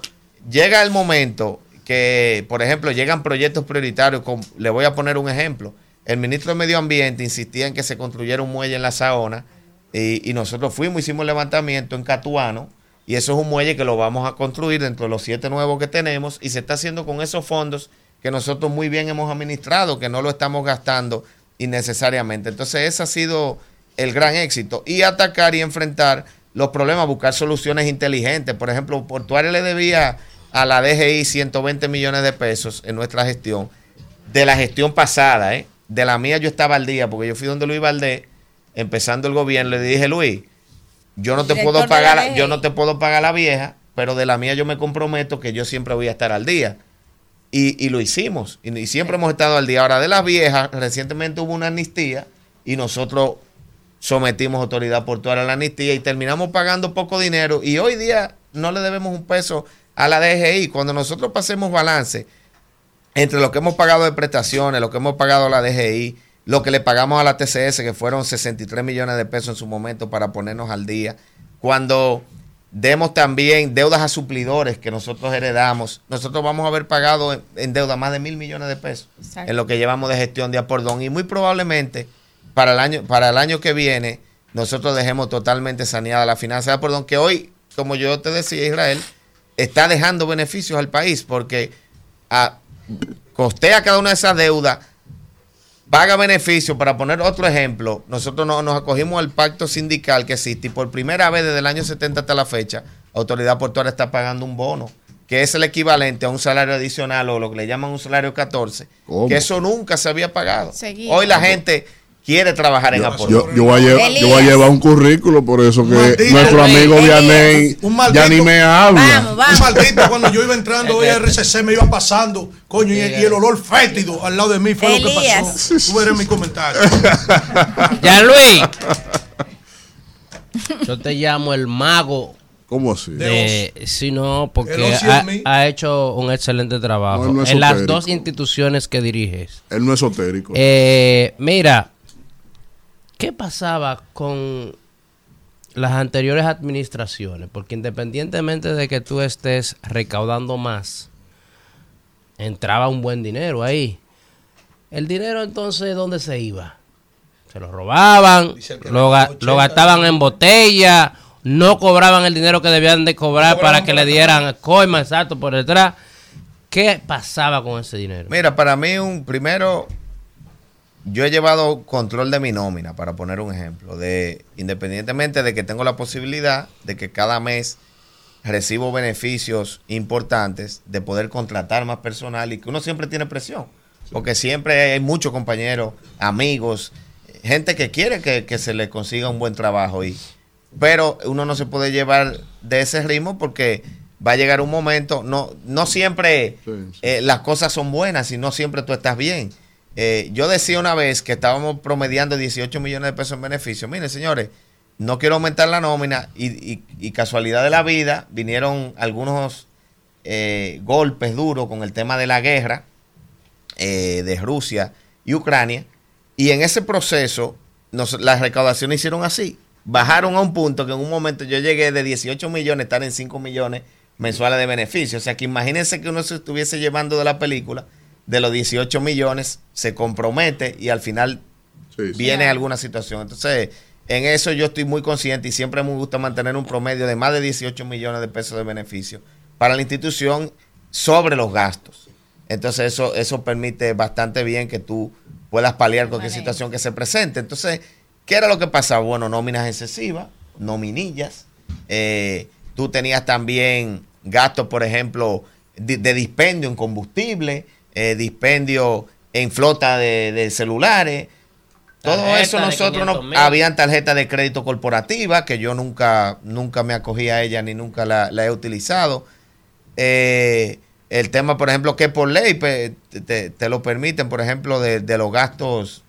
llega el momento que, por ejemplo, llegan proyectos prioritarios, con- le voy a poner un ejemplo. El ministro de Medio Ambiente insistía en que se construyera un muelle en la Saona y, y nosotros fuimos, hicimos levantamiento en Catuano y eso es un muelle que lo vamos a construir dentro de los siete nuevos que tenemos y se está haciendo con esos fondos que nosotros muy bien hemos administrado, que no lo estamos gastando innecesariamente. Entonces ese ha sido el gran éxito y atacar y enfrentar los problemas, buscar soluciones inteligentes. Por ejemplo, Portuario le debía a la DGI 120 millones de pesos en nuestra gestión, de la gestión pasada, ¿eh? de la mía yo estaba al día, porque yo fui donde Luis Valdés, empezando el gobierno, le dije, Luis, yo no te puedo pagar, yo no te puedo pagar la vieja, pero de la mía yo me comprometo que yo siempre voy a estar al día. Y, y lo hicimos. Y, y siempre hemos estado al día. Ahora, de las viejas, recientemente hubo una amnistía y nosotros sometimos autoridad portuaria a la amnistía y terminamos pagando poco dinero. Y hoy día no le debemos un peso a la DGI. Cuando nosotros pasemos balance entre lo que hemos pagado de prestaciones, lo que hemos pagado a la DGI, lo que le pagamos a la TCS, que fueron 63 millones de pesos en su momento para ponernos al día. Cuando demos también deudas a suplidores que nosotros heredamos, nosotros vamos a haber pagado en, en deuda más de mil millones de pesos Exacto. en lo que llevamos de gestión de Apordón. Y muy probablemente para el año, para el año que viene, nosotros dejemos totalmente saneada la finanza de Apordón, que hoy, como yo te decía, Israel, está dejando beneficios al país, porque a, costea cada una de esas deudas, paga beneficios. Para poner otro ejemplo, nosotros no- nos acogimos al pacto sindical que existe y por primera vez desde el año 70 hasta la fecha, Autoridad Portuaria está pagando un bono, que es el equivalente a un salario adicional o lo que le llaman un salario 14, ¿Cómo? que eso nunca se había pagado. Seguido. Hoy la gente quiere trabajar en Yo, Apordón. yo, yo voy a llevar, yo voy a llevar un currículo, por eso que maldito. nuestro amigo. Vianey ya ni me habla. Un maldito, cuando yo iba entrando hoy a RCC me iba pasando, coño, y, y el olor fétido al lado de mí fue lo que pasó. Tú verás mi comentario. [laughs] Ya Luis. [laughs] Yo te llamo el mago. ¿Cómo así? De, sí, no, porque ha, hecho un excelente trabajo No, no en las dos instituciones que diriges. Él no es esotérico. Eh, mira, ¿qué pasaba con las anteriores administraciones? Porque independientemente de que tú estés recaudando más, entraba un buen dinero ahí. El dinero entonces, ¿dónde se iba? Se lo robaban, lo, ga- lo gastaban en botella, no cobraban el dinero que debían de cobrar para que le dieran coima exacto por detrás. ¿Qué pasaba con ese dinero? Mira, para mí, un primero, yo he llevado control de mi nómina, para poner un ejemplo, de independientemente de que tengo la posibilidad de que cada mes recibo beneficios importantes, de poder contratar más personal y que uno siempre tiene presión, porque siempre hay muchos compañeros, amigos, gente que quiere que, que se le consiga un buen trabajo y pero uno no se puede llevar de ese ritmo porque va a llegar un momento, no, no siempre eh, las cosas son buenas y no siempre tú estás bien. Eh, yo decía una vez que estábamos promediando 18 millones de pesos en beneficio. Miren, señores, no quiero aumentar la nómina y, casualidad de la vida, vinieron algunos eh, golpes duros con el tema de la guerra eh, de Rusia y Ucrania. Y en ese proceso, las recaudaciones hicieron así. Bajaron a un punto que en un momento yo llegué de 18 millones estar en 5 millones mensuales de beneficios. O sea que imagínense que uno se estuviese llevando de la película, de los 18 millones, se compromete y al final viene alguna situación. Entonces, en eso yo estoy muy consciente y siempre me gusta mantener un promedio de más de 18 millones de pesos de beneficio para la institución sobre los gastos. Entonces, eso, eso permite bastante bien que tú puedas paliar cualquier situación que se presente. Entonces, ¿qué era lo que pasaba? Bueno, nóminas excesivas, nominillas. eh, tú tenías también gastos, por ejemplo, de, de dispendio en combustible, eh, dispendio en flota de, de celulares. Todo Tarjeta eso nosotros no 500,000. habían tarjetas de crédito corporativa que yo nunca nunca me acogí a ella ni nunca la, la he utilizado. Eh, el tema, por ejemplo, que por ley pe- te, te- te lo permiten, por ejemplo, de, de los gastos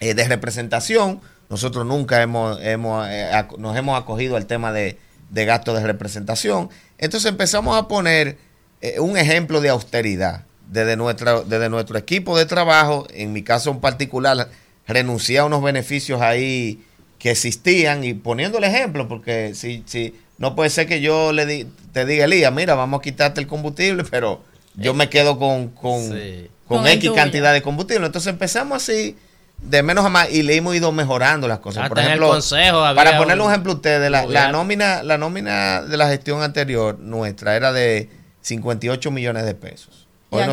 eh, de representación. Nosotros nunca hemos, hemos, eh, nos hemos acogido al tema de, de gastos de representación. Entonces empezamos a poner un ejemplo de austeridad, desde, nuestra, desde nuestro equipo de trabajo, en mi caso en particular, renuncié a unos beneficios ahí que existían y poniendo el ejemplo, porque si, si no puede ser que yo le di- te diga, Elías, mira, vamos a quitarte el combustible, pero yo me quedo con, con, con Con X cantidad de combustible. Entonces empezamos así, de menos a más, y le hemos ido mejorando las cosas. Hasta Por en el ejemplo, consejo había para ponerle un ejemplo a ustedes, la, la nómina, la nómina de la gestión anterior nuestra era de 58 millones de pesos. Hoy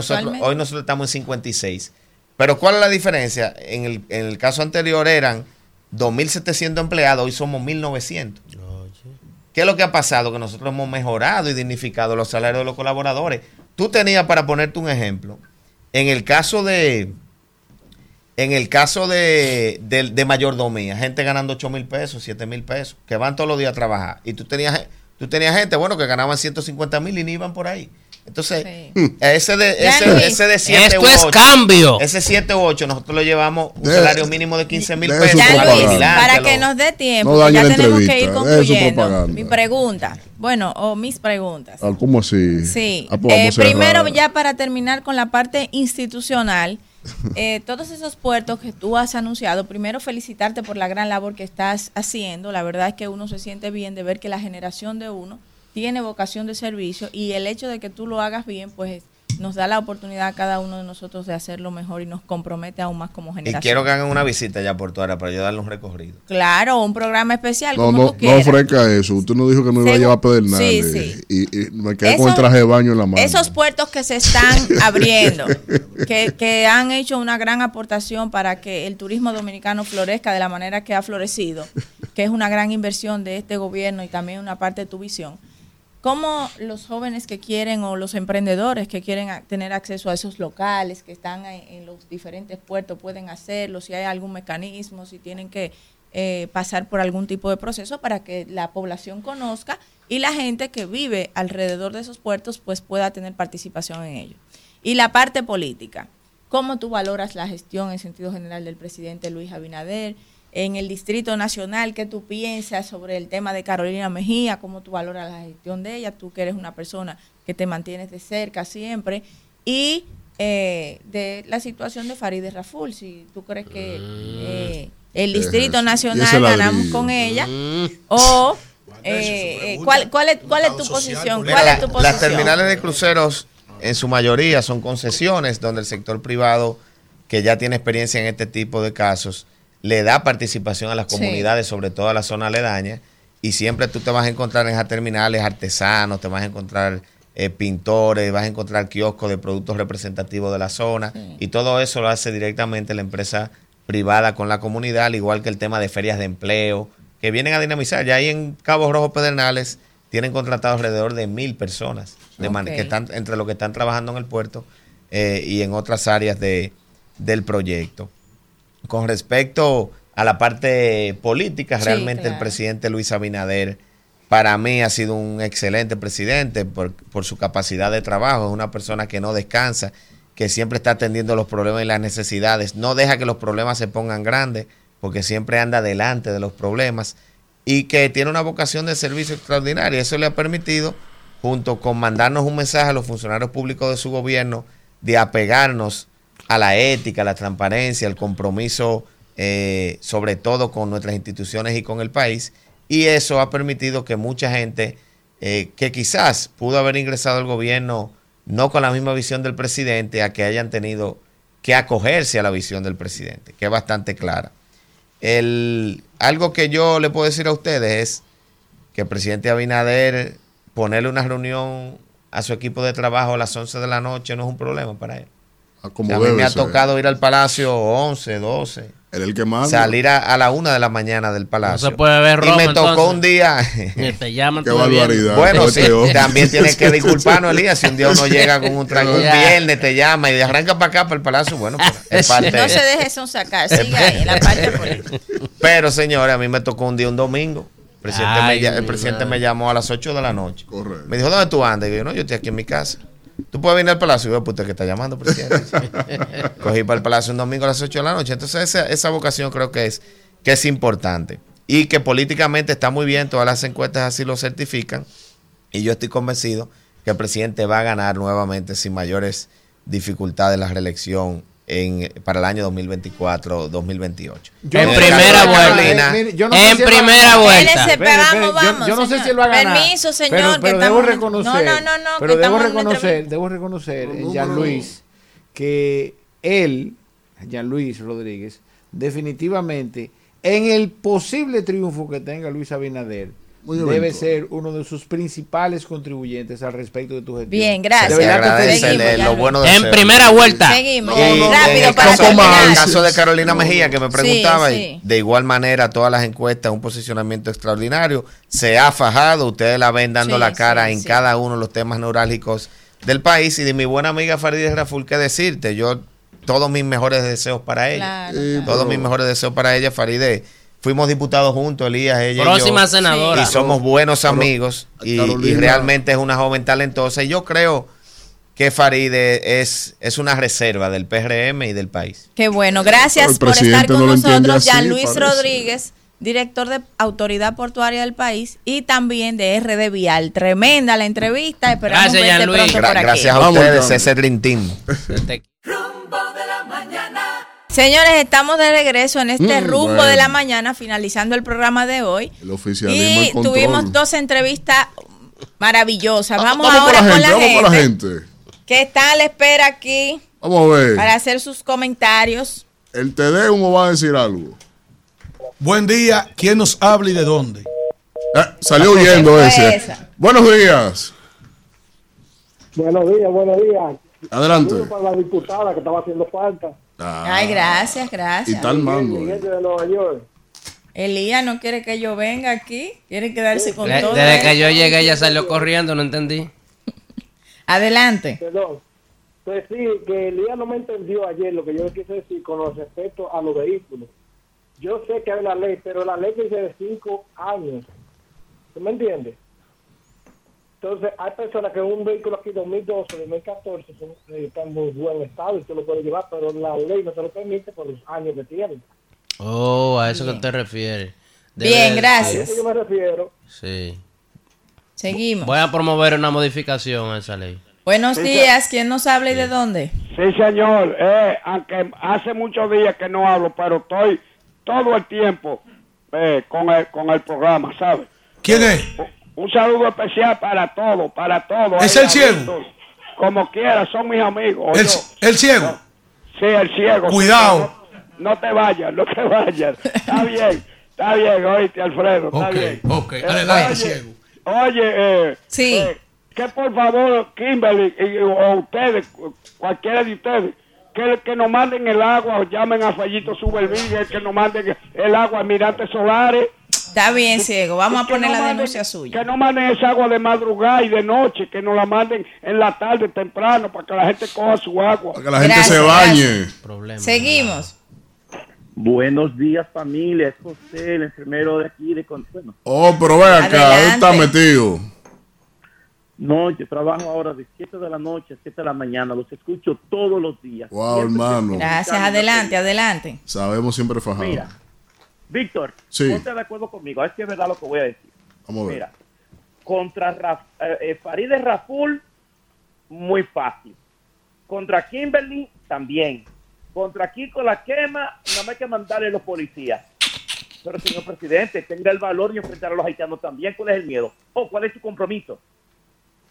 nosotros estamos en 56. Pero ¿cuál es la diferencia? En el, en el caso anterior eran 2.700 empleados, hoy somos 1.900. ¿Qué es lo que ha pasado? Que nosotros hemos mejorado y dignificado los salarios de los colaboradores. Tú tenías, para ponerte un ejemplo, en el caso de, en el caso de, de, de mayordomía, gente ganando 8 mil pesos, 7 mil pesos, que van todos los días a trabajar. Y tú tenías, tú tenías gente, bueno, que ganaban 150 mil y ni iban por ahí. Entonces, ese de, ese, Luis. ese de 7 Esto u es 8, cambio. Ese 7 u 8, nosotros lo llevamos un De- salario mínimo de 15 mil pesos. Luis, para que nos dé tiempo, No ya tenemos que ir concluyendo. Mi pregunta, bueno, o mis preguntas. Ah, ¿Cómo así? Sí, Ah, pues Eh, primero ya para terminar con la parte institucional, eh, todos esos puertos que tú has anunciado, primero felicitarte por la gran labor que estás haciendo, la verdad es que uno se siente bien de ver que la generación de uno tiene vocación de servicio y el hecho de que tú lo hagas bien, pues nos da la oportunidad a cada uno de nosotros de hacerlo mejor y nos compromete aún más como Y generación. quiero que hagan una visita ya por Tuara para yo darle un recorrido. Claro, un programa especial, No, como no, tú no ofrezca eso. Usted no dijo que no iba a llevar a Pedernales. Sí, sí. Y, y me quedé con el traje de baño en la mano. Esos puertos que se están [laughs] abriendo, que, que han hecho una gran aportación para que el turismo dominicano florezca de la manera que ha florecido, que es una gran inversión de este gobierno y también una parte de tu visión. ¿Cómo los jóvenes que quieren o los emprendedores que quieren tener acceso a esos locales que están en, en los diferentes puertos pueden hacerlo? Si hay algún mecanismo, si tienen que eh, pasar por algún tipo de proceso para que la población conozca y la gente que vive alrededor de esos puertos pues pueda tener participación en ello. Y la parte política, ¿cómo tú valoras la gestión en sentido general del presidente Luis Abinader? En el Distrito Nacional, ¿qué tú piensas sobre el tema de Carolina Mejía? ¿Cómo tú valoras la gestión de ella? Tú que eres una persona que te mantienes de cerca siempre. Y eh, de la situación de Farideh Raful, si tú crees que eh, el Distrito Nacional ganamos con ella o [laughs] eh, eh, ¿cuál, cuál, es, ¿cuál es tu posición? ¿Cuál es tu las posición? terminales de cruceros en su mayoría son concesiones donde el sector privado que ya tiene experiencia en este tipo de casos le da participación a las Sí. comunidades, sobre todo a la zona aledaña, y siempre tú te vas a encontrar en esas terminales artesanos, te vas a encontrar eh, pintores, vas a encontrar kioscos de productos representativos de la zona, y todo eso lo hace directamente la empresa privada con la comunidad, al igual que el tema de ferias de empleo, que vienen a dinamizar. Ya ahí en Cabo Rojo Pedernales tienen contratado alrededor de mil personas de que están entre los que están trabajando en el puerto eh, y en otras áreas de, del proyecto. Con respecto a la parte política, Sí, realmente el presidente Luis Abinader para mí ha sido un excelente presidente por, por su capacidad de trabajo, es una persona que no descansa, que siempre está atendiendo los problemas y las necesidades, no deja que los problemas se pongan grandes, porque siempre anda delante de los problemas y que tiene una vocación de servicio extraordinaria. Eso le ha permitido, junto con mandarnos un mensaje a los funcionarios públicos de su gobierno, de apegarnos a la ética, a la transparencia, al compromiso, eh, sobre todo con nuestras instituciones y con el país. Y eso ha permitido que mucha gente eh, que quizás pudo haber ingresado al gobierno no con la misma visión del presidente, a que hayan tenido que acogerse a la visión del presidente, que es bastante clara. El, algo que yo le puedo decir a ustedes es que el presidente Abinader ponerle una reunión a su equipo de trabajo a las 11 de la noche no es un problema para él. Como a mí me ha ser. tocado ir al palacio 11, 12. Él es el que manda. Salir a, a la una de la mañana del palacio. se puede beber y me tocó entonces. un día. [laughs] Te llaman Qué barbaridad. Bueno, Este sí, también tienes que [laughs] disculparnos, Elías. Si un día uno llega con un [laughs] trago un viernes, te llama y arranca para acá, para el palacio, bueno, pues, es parte No se deje eso sacar, siga ahí la parte política. Pero, señores, a mí me tocó un día, un domingo. El presidente, Ay, me, el presidente me llamó a las 8 de la noche. Me dijo, ¿dónde tú andas? Y yo, no, yo estoy aquí en mi casa. ¿Tú puedes venir al palacio? Y yo, puta, que está llamando, presidente. [laughs] Cogí para el palacio un domingo a las 8 de la noche. Entonces, esa, esa vocación creo que es, que es importante. Y que políticamente está muy bien, todas las encuestas así lo certifican. Y yo estoy convencido que el presidente va a ganar nuevamente sin mayores dificultad de la reelección en, para el año 2024-2028. Yo En primera vuelta. En a primera vuelta. Yo- no sé si él va a ganar. Permiso, señor, Pero, que pero debo estamos reconocer. No, no, no, que Pero debo reconocer, debo reconocer, No, no, Jean no. Luis, que él, Jean Luis Rodríguez, definitivamente, en el posible triunfo que tenga Luis Abinader, debe ser uno de sus principales contribuyentes al respecto de tu gestión. Bien, gracias. De que agradece lo bueno En ser. primera vuelta. Seguimos. Y en Rápido el para en terminar. el caso de Carolina Mejía, que me preguntaba, Sí, de igual manera, todas las encuestas, un posicionamiento extraordinario, se ha fajado, ustedes la ven dando Sí, la cara sí, en sí. cada uno de los temas neurálgicos del país. Y de mi buena amiga Farideh Raful, que decirte, yo todos mis mejores deseos para ella. Claro, Sí, claro. Todos mis mejores deseos para ella, Farideh. Fuimos diputados juntos, Elías, ella y Próxima yo. senadora. Y somos buenos amigos. Y, y realmente es una joven talentosa. Y yo creo que Faride es, es una reserva del PRM y del país. Qué bueno, gracias por estar con no nosotros, así, Jean Luis parece. Rodríguez, director de Autoridad Portuaria del país y también de RD Vial. Tremenda la entrevista, esperamos Gracias, verte Jean Luis. pronto Gra- por aquí. gracias a ustedes, ese. Rumbo de la mañana. Señores, estamos de regreso en este Mm, rumbo bueno. de la mañana, finalizando el programa de hoy. El oficialismo Y tuvimos dos entrevistas maravillosas. Vamos, Vamos ahora con la con gente, la vamos gente, con la gente. que está a la espera aquí Vamos a ver. para hacer sus comentarios. El Tedeumo va a decir algo. Buen día. ¿Quién nos habla y de dónde? Eh, salió huyendo fue ese. esa? Buenos días. Buenos días, buenos días. Adelante. Para la diputada que estaba haciendo falta. Ah, Ay, gracias, y gracias. tal. Miguel eh. de Nueva York. Elías no quiere que yo venga aquí, quiere quedarse con Le- todo. Desde que yo llegué ella salió corriendo, no entendí. [laughs] Adelante. Perdón. Pues sí, que Elías no me entendió ayer lo que yo le quise decir con respecto a los vehículos. Yo sé que hay una ley, pero la ley dice de cinco años. ¿Tú me entiendes? Entonces, hay personas que un vehículo aquí 2012, 2014, son, eh, está en muy buen estado y se lo puede llevar, pero la ley no se lo permite por los años que tienen. Oh, a eso que te refieres. Debe Bien, de- A gracias. eso yo me refiero. Sí. Seguimos. Voy a promover una modificación a esa ley. Buenos días, ¿quién nos habla y de dónde? Sí, señor. Eh, aunque hace muchos días que no hablo, pero estoy todo el tiempo eh, con, el, con el programa, ¿sabes? ¿Quién es? Un saludo especial para todos, para todos. ¿Es Ahí, el ciego? Como quiera, son mis amigos. El, Yo- el ciego. sí, el ciego. Cuidado. No, no te vayas, no te vayas. Está [laughs] bien, está bien, oíste, Alfredo, está Ok, bien. ok. Eh, Adelante, oye, ciego. Oye, eh, Sí. eh, que por favor, Kimberly, y- o ustedes, cu- cualquiera de ustedes, que, que nos manden el agua, o llamen a Fallito Superville, que nos manden el agua a Mirantes Solares. Está bien, ciego. Vamos a poner no la manden- denuncia suya. Que no manden esa agua de madrugada y de noche, que nos la manden en la tarde temprano para que la gente coja su agua. Para que la gente Gracias, se bañe. Problema. Seguimos. Buenos días, familia. Es José, el enfermero de aquí. De, bueno, Oh, pero ven acá, ¿dónde está metido? no, yo trabajo ahora de 7 de la noche a 7 de la mañana. Los escucho todos los días. Wow, Siempre hermano. Gracias, adelante, adelante. Sabemos siempre fajado. Mira, Víctor, Sí. ponte de acuerdo conmigo. A ver si es verdad lo que voy a decir. Vamos a ver. Mira, contra Raf- eh, eh, Farideh Raful, muy fácil. Contra Kimberly, también. Contra Kiko la quema, no hay que mandarle a los policías. Pero, señor presidente, tenga el valor y enfrentar a los haitianos también. ¿Cuál es el miedo? ¿O cuál es su compromiso?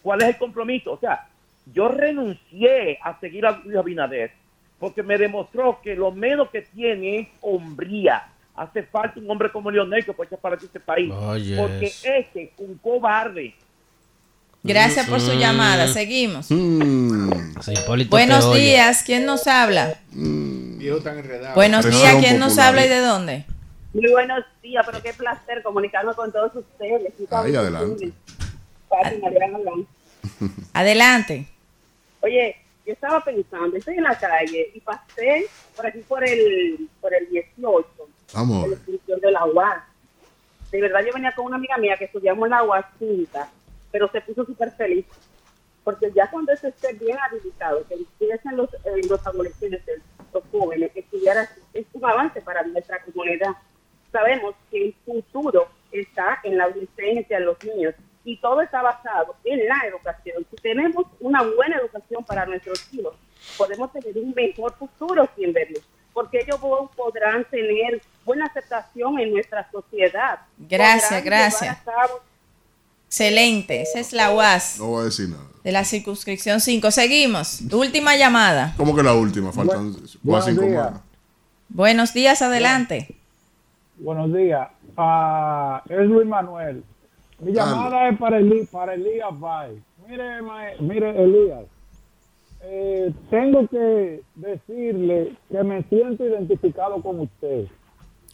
¿Cuál es el compromiso? O sea, yo renuncié a seguir a Luis Abinader porque me demostró que lo menos que tiene es hombría. Hace falta un hombre como Leonel que pueda echar para este país. Oye, Porque este es un cobarde. Gracias por su Mm. llamada. Seguimos. Mm, Sí, Buenos días, ¿quién nos habla? Enredado. Buenos días, ¿quién nos popular. habla y de dónde? Muy buenos días, pero qué placer comunicarme con todos ustedes. Ay, adelante. [laughs] Adelante. Oye, yo estaba pensando, estoy en la calle y pasé por aquí por el, por el 18, La extinción de la UAS. De verdad, yo venía con una amiga mía que estudiamos la UAS pero se puso súper feliz. Porque ya cuando eso esté bien habilitado, que empiecen los, eh, los adolescentes, los jóvenes, estudiar así, es un avance para nuestra comunidad. Sabemos que el futuro está en la adolescencia, en los niños, y todo está basado en la educación. Si tenemos una buena educación para nuestros hijos, podemos tener un mejor futuro, Kimberly, porque ellos po- podrán tener buena aceptación en nuestra sociedad. Gracias, Podrán gracias. Excelente, esa es la UAS No voy a decir nada. de la circunscripción 5. Seguimos. Última llamada. ¿Cómo que la última? Faltan buenos cinco días. más. Buenos días, adelante. Buenos días. Ah, es Luis Manuel. Mi llamada es para, para Elías Bay. Mire, mire Elías, eh, tengo que decirle que me siento identificado con usted.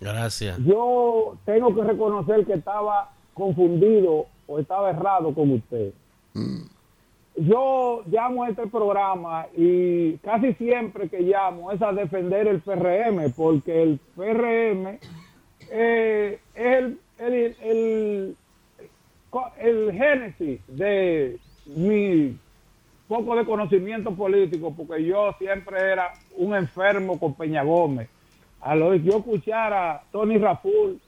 Gracias. Yo tengo que reconocer que estaba confundido o estaba errado con usted. Yo llamo a este programa y casi siempre que llamo es a defender el PRM, porque el PRM eh, es el, el, el, el génesis de mi poco de conocimiento político, porque yo siempre era un enfermo con Peña Gómez. A lo que yo escuchara a Tony Raful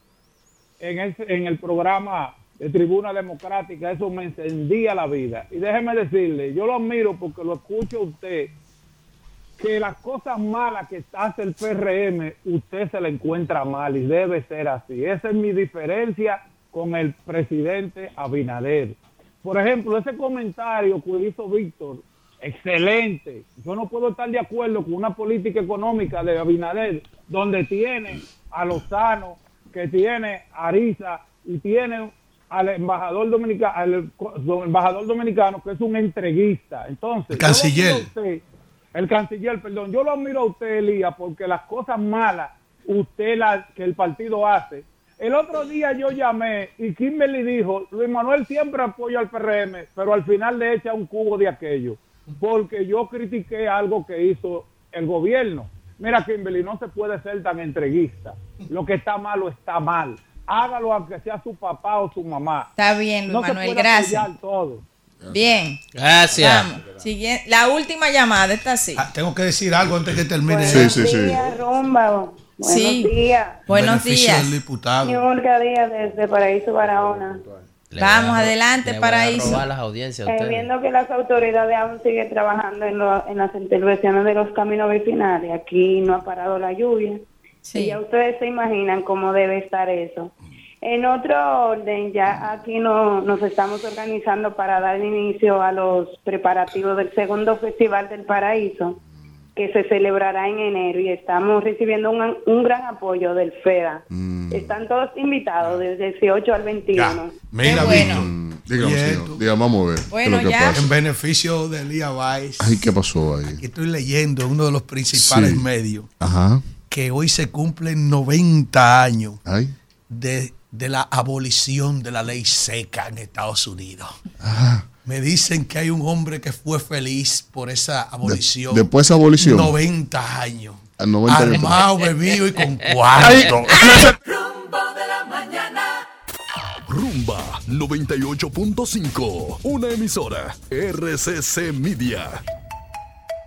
en, ese- en el programa de Tribuna Democrática, eso me encendía la vida. Y déjeme decirle, yo lo admiro porque lo escucho a usted, que las cosas malas que hace el PRM, usted se la encuentra mal y debe ser así. Esa es mi diferencia con el presidente Abinader. Por ejemplo, ese comentario que hizo Víctor, excelente. Yo no puedo estar de acuerdo con una política económica de Abinader, donde tiene a Lozano, que tiene a Ariza y tiene al embajador dominicano, al embajador dominicano que es un entreguista. Entonces, El canciller. usted, el canciller, perdón, yo lo admiro a usted, Elías, porque las cosas malas usted las que el partido hace. El otro día yo llamé y Kimberly dijo, Luis Manuel siempre apoya al PRM, pero al final le echa un cubo de aquello, porque yo critiqué algo que hizo el gobierno. Mira, Kimberly, no se puede ser tan entreguista. Lo que está malo está mal. Hágalo aunque sea su papá o su mamá. Está bien, Luis No se Manuel, puede gracias. apoyar todo. Bien. Gracias. Vamos. Siguiente- La última llamada, está así. Tengo que decir algo antes que termine. Sí, sí, sí. Rumba. Buenos Sí. días. Buenos Beneficio días. del diputado. Mi Olga Díaz desde Paraíso, Barahona. Vamos, adelante, Le voy a Paraíso. robar las audiencias Eh, ustedes. viendo que las autoridades aún siguen trabajando en, lo- en las intervenciones de los caminos vecinales, aquí no ha parado la lluvia. Y ya ustedes se imaginan cómo debe estar eso. En otro orden, ya aquí no, nos estamos organizando para dar inicio a los preparativos del segundo Festival del Paraíso, que se celebrará en enero y estamos recibiendo un, un gran apoyo del FEDA. Están todos invitados desde el 18 al 21. Mira, Mm, Dígame, señor. Dígame, vamos a ver. ¿Qué pasa? En beneficio de Elías Weiss, Ay, ¿qué pasó ahí? aquí estoy leyendo en uno de los principales Sí. medios Ajá. que hoy se cumplen 90 años Ay. de, de la abolición de la ley seca en Estados Unidos. Ajá. Me dicen que hay un hombre que fue feliz por esa abolición. después de esa abolición. 90 años. A 90 años. Armado, bebido y con [laughs] cuarto. Rumba 98.5, una emisora RCC Media.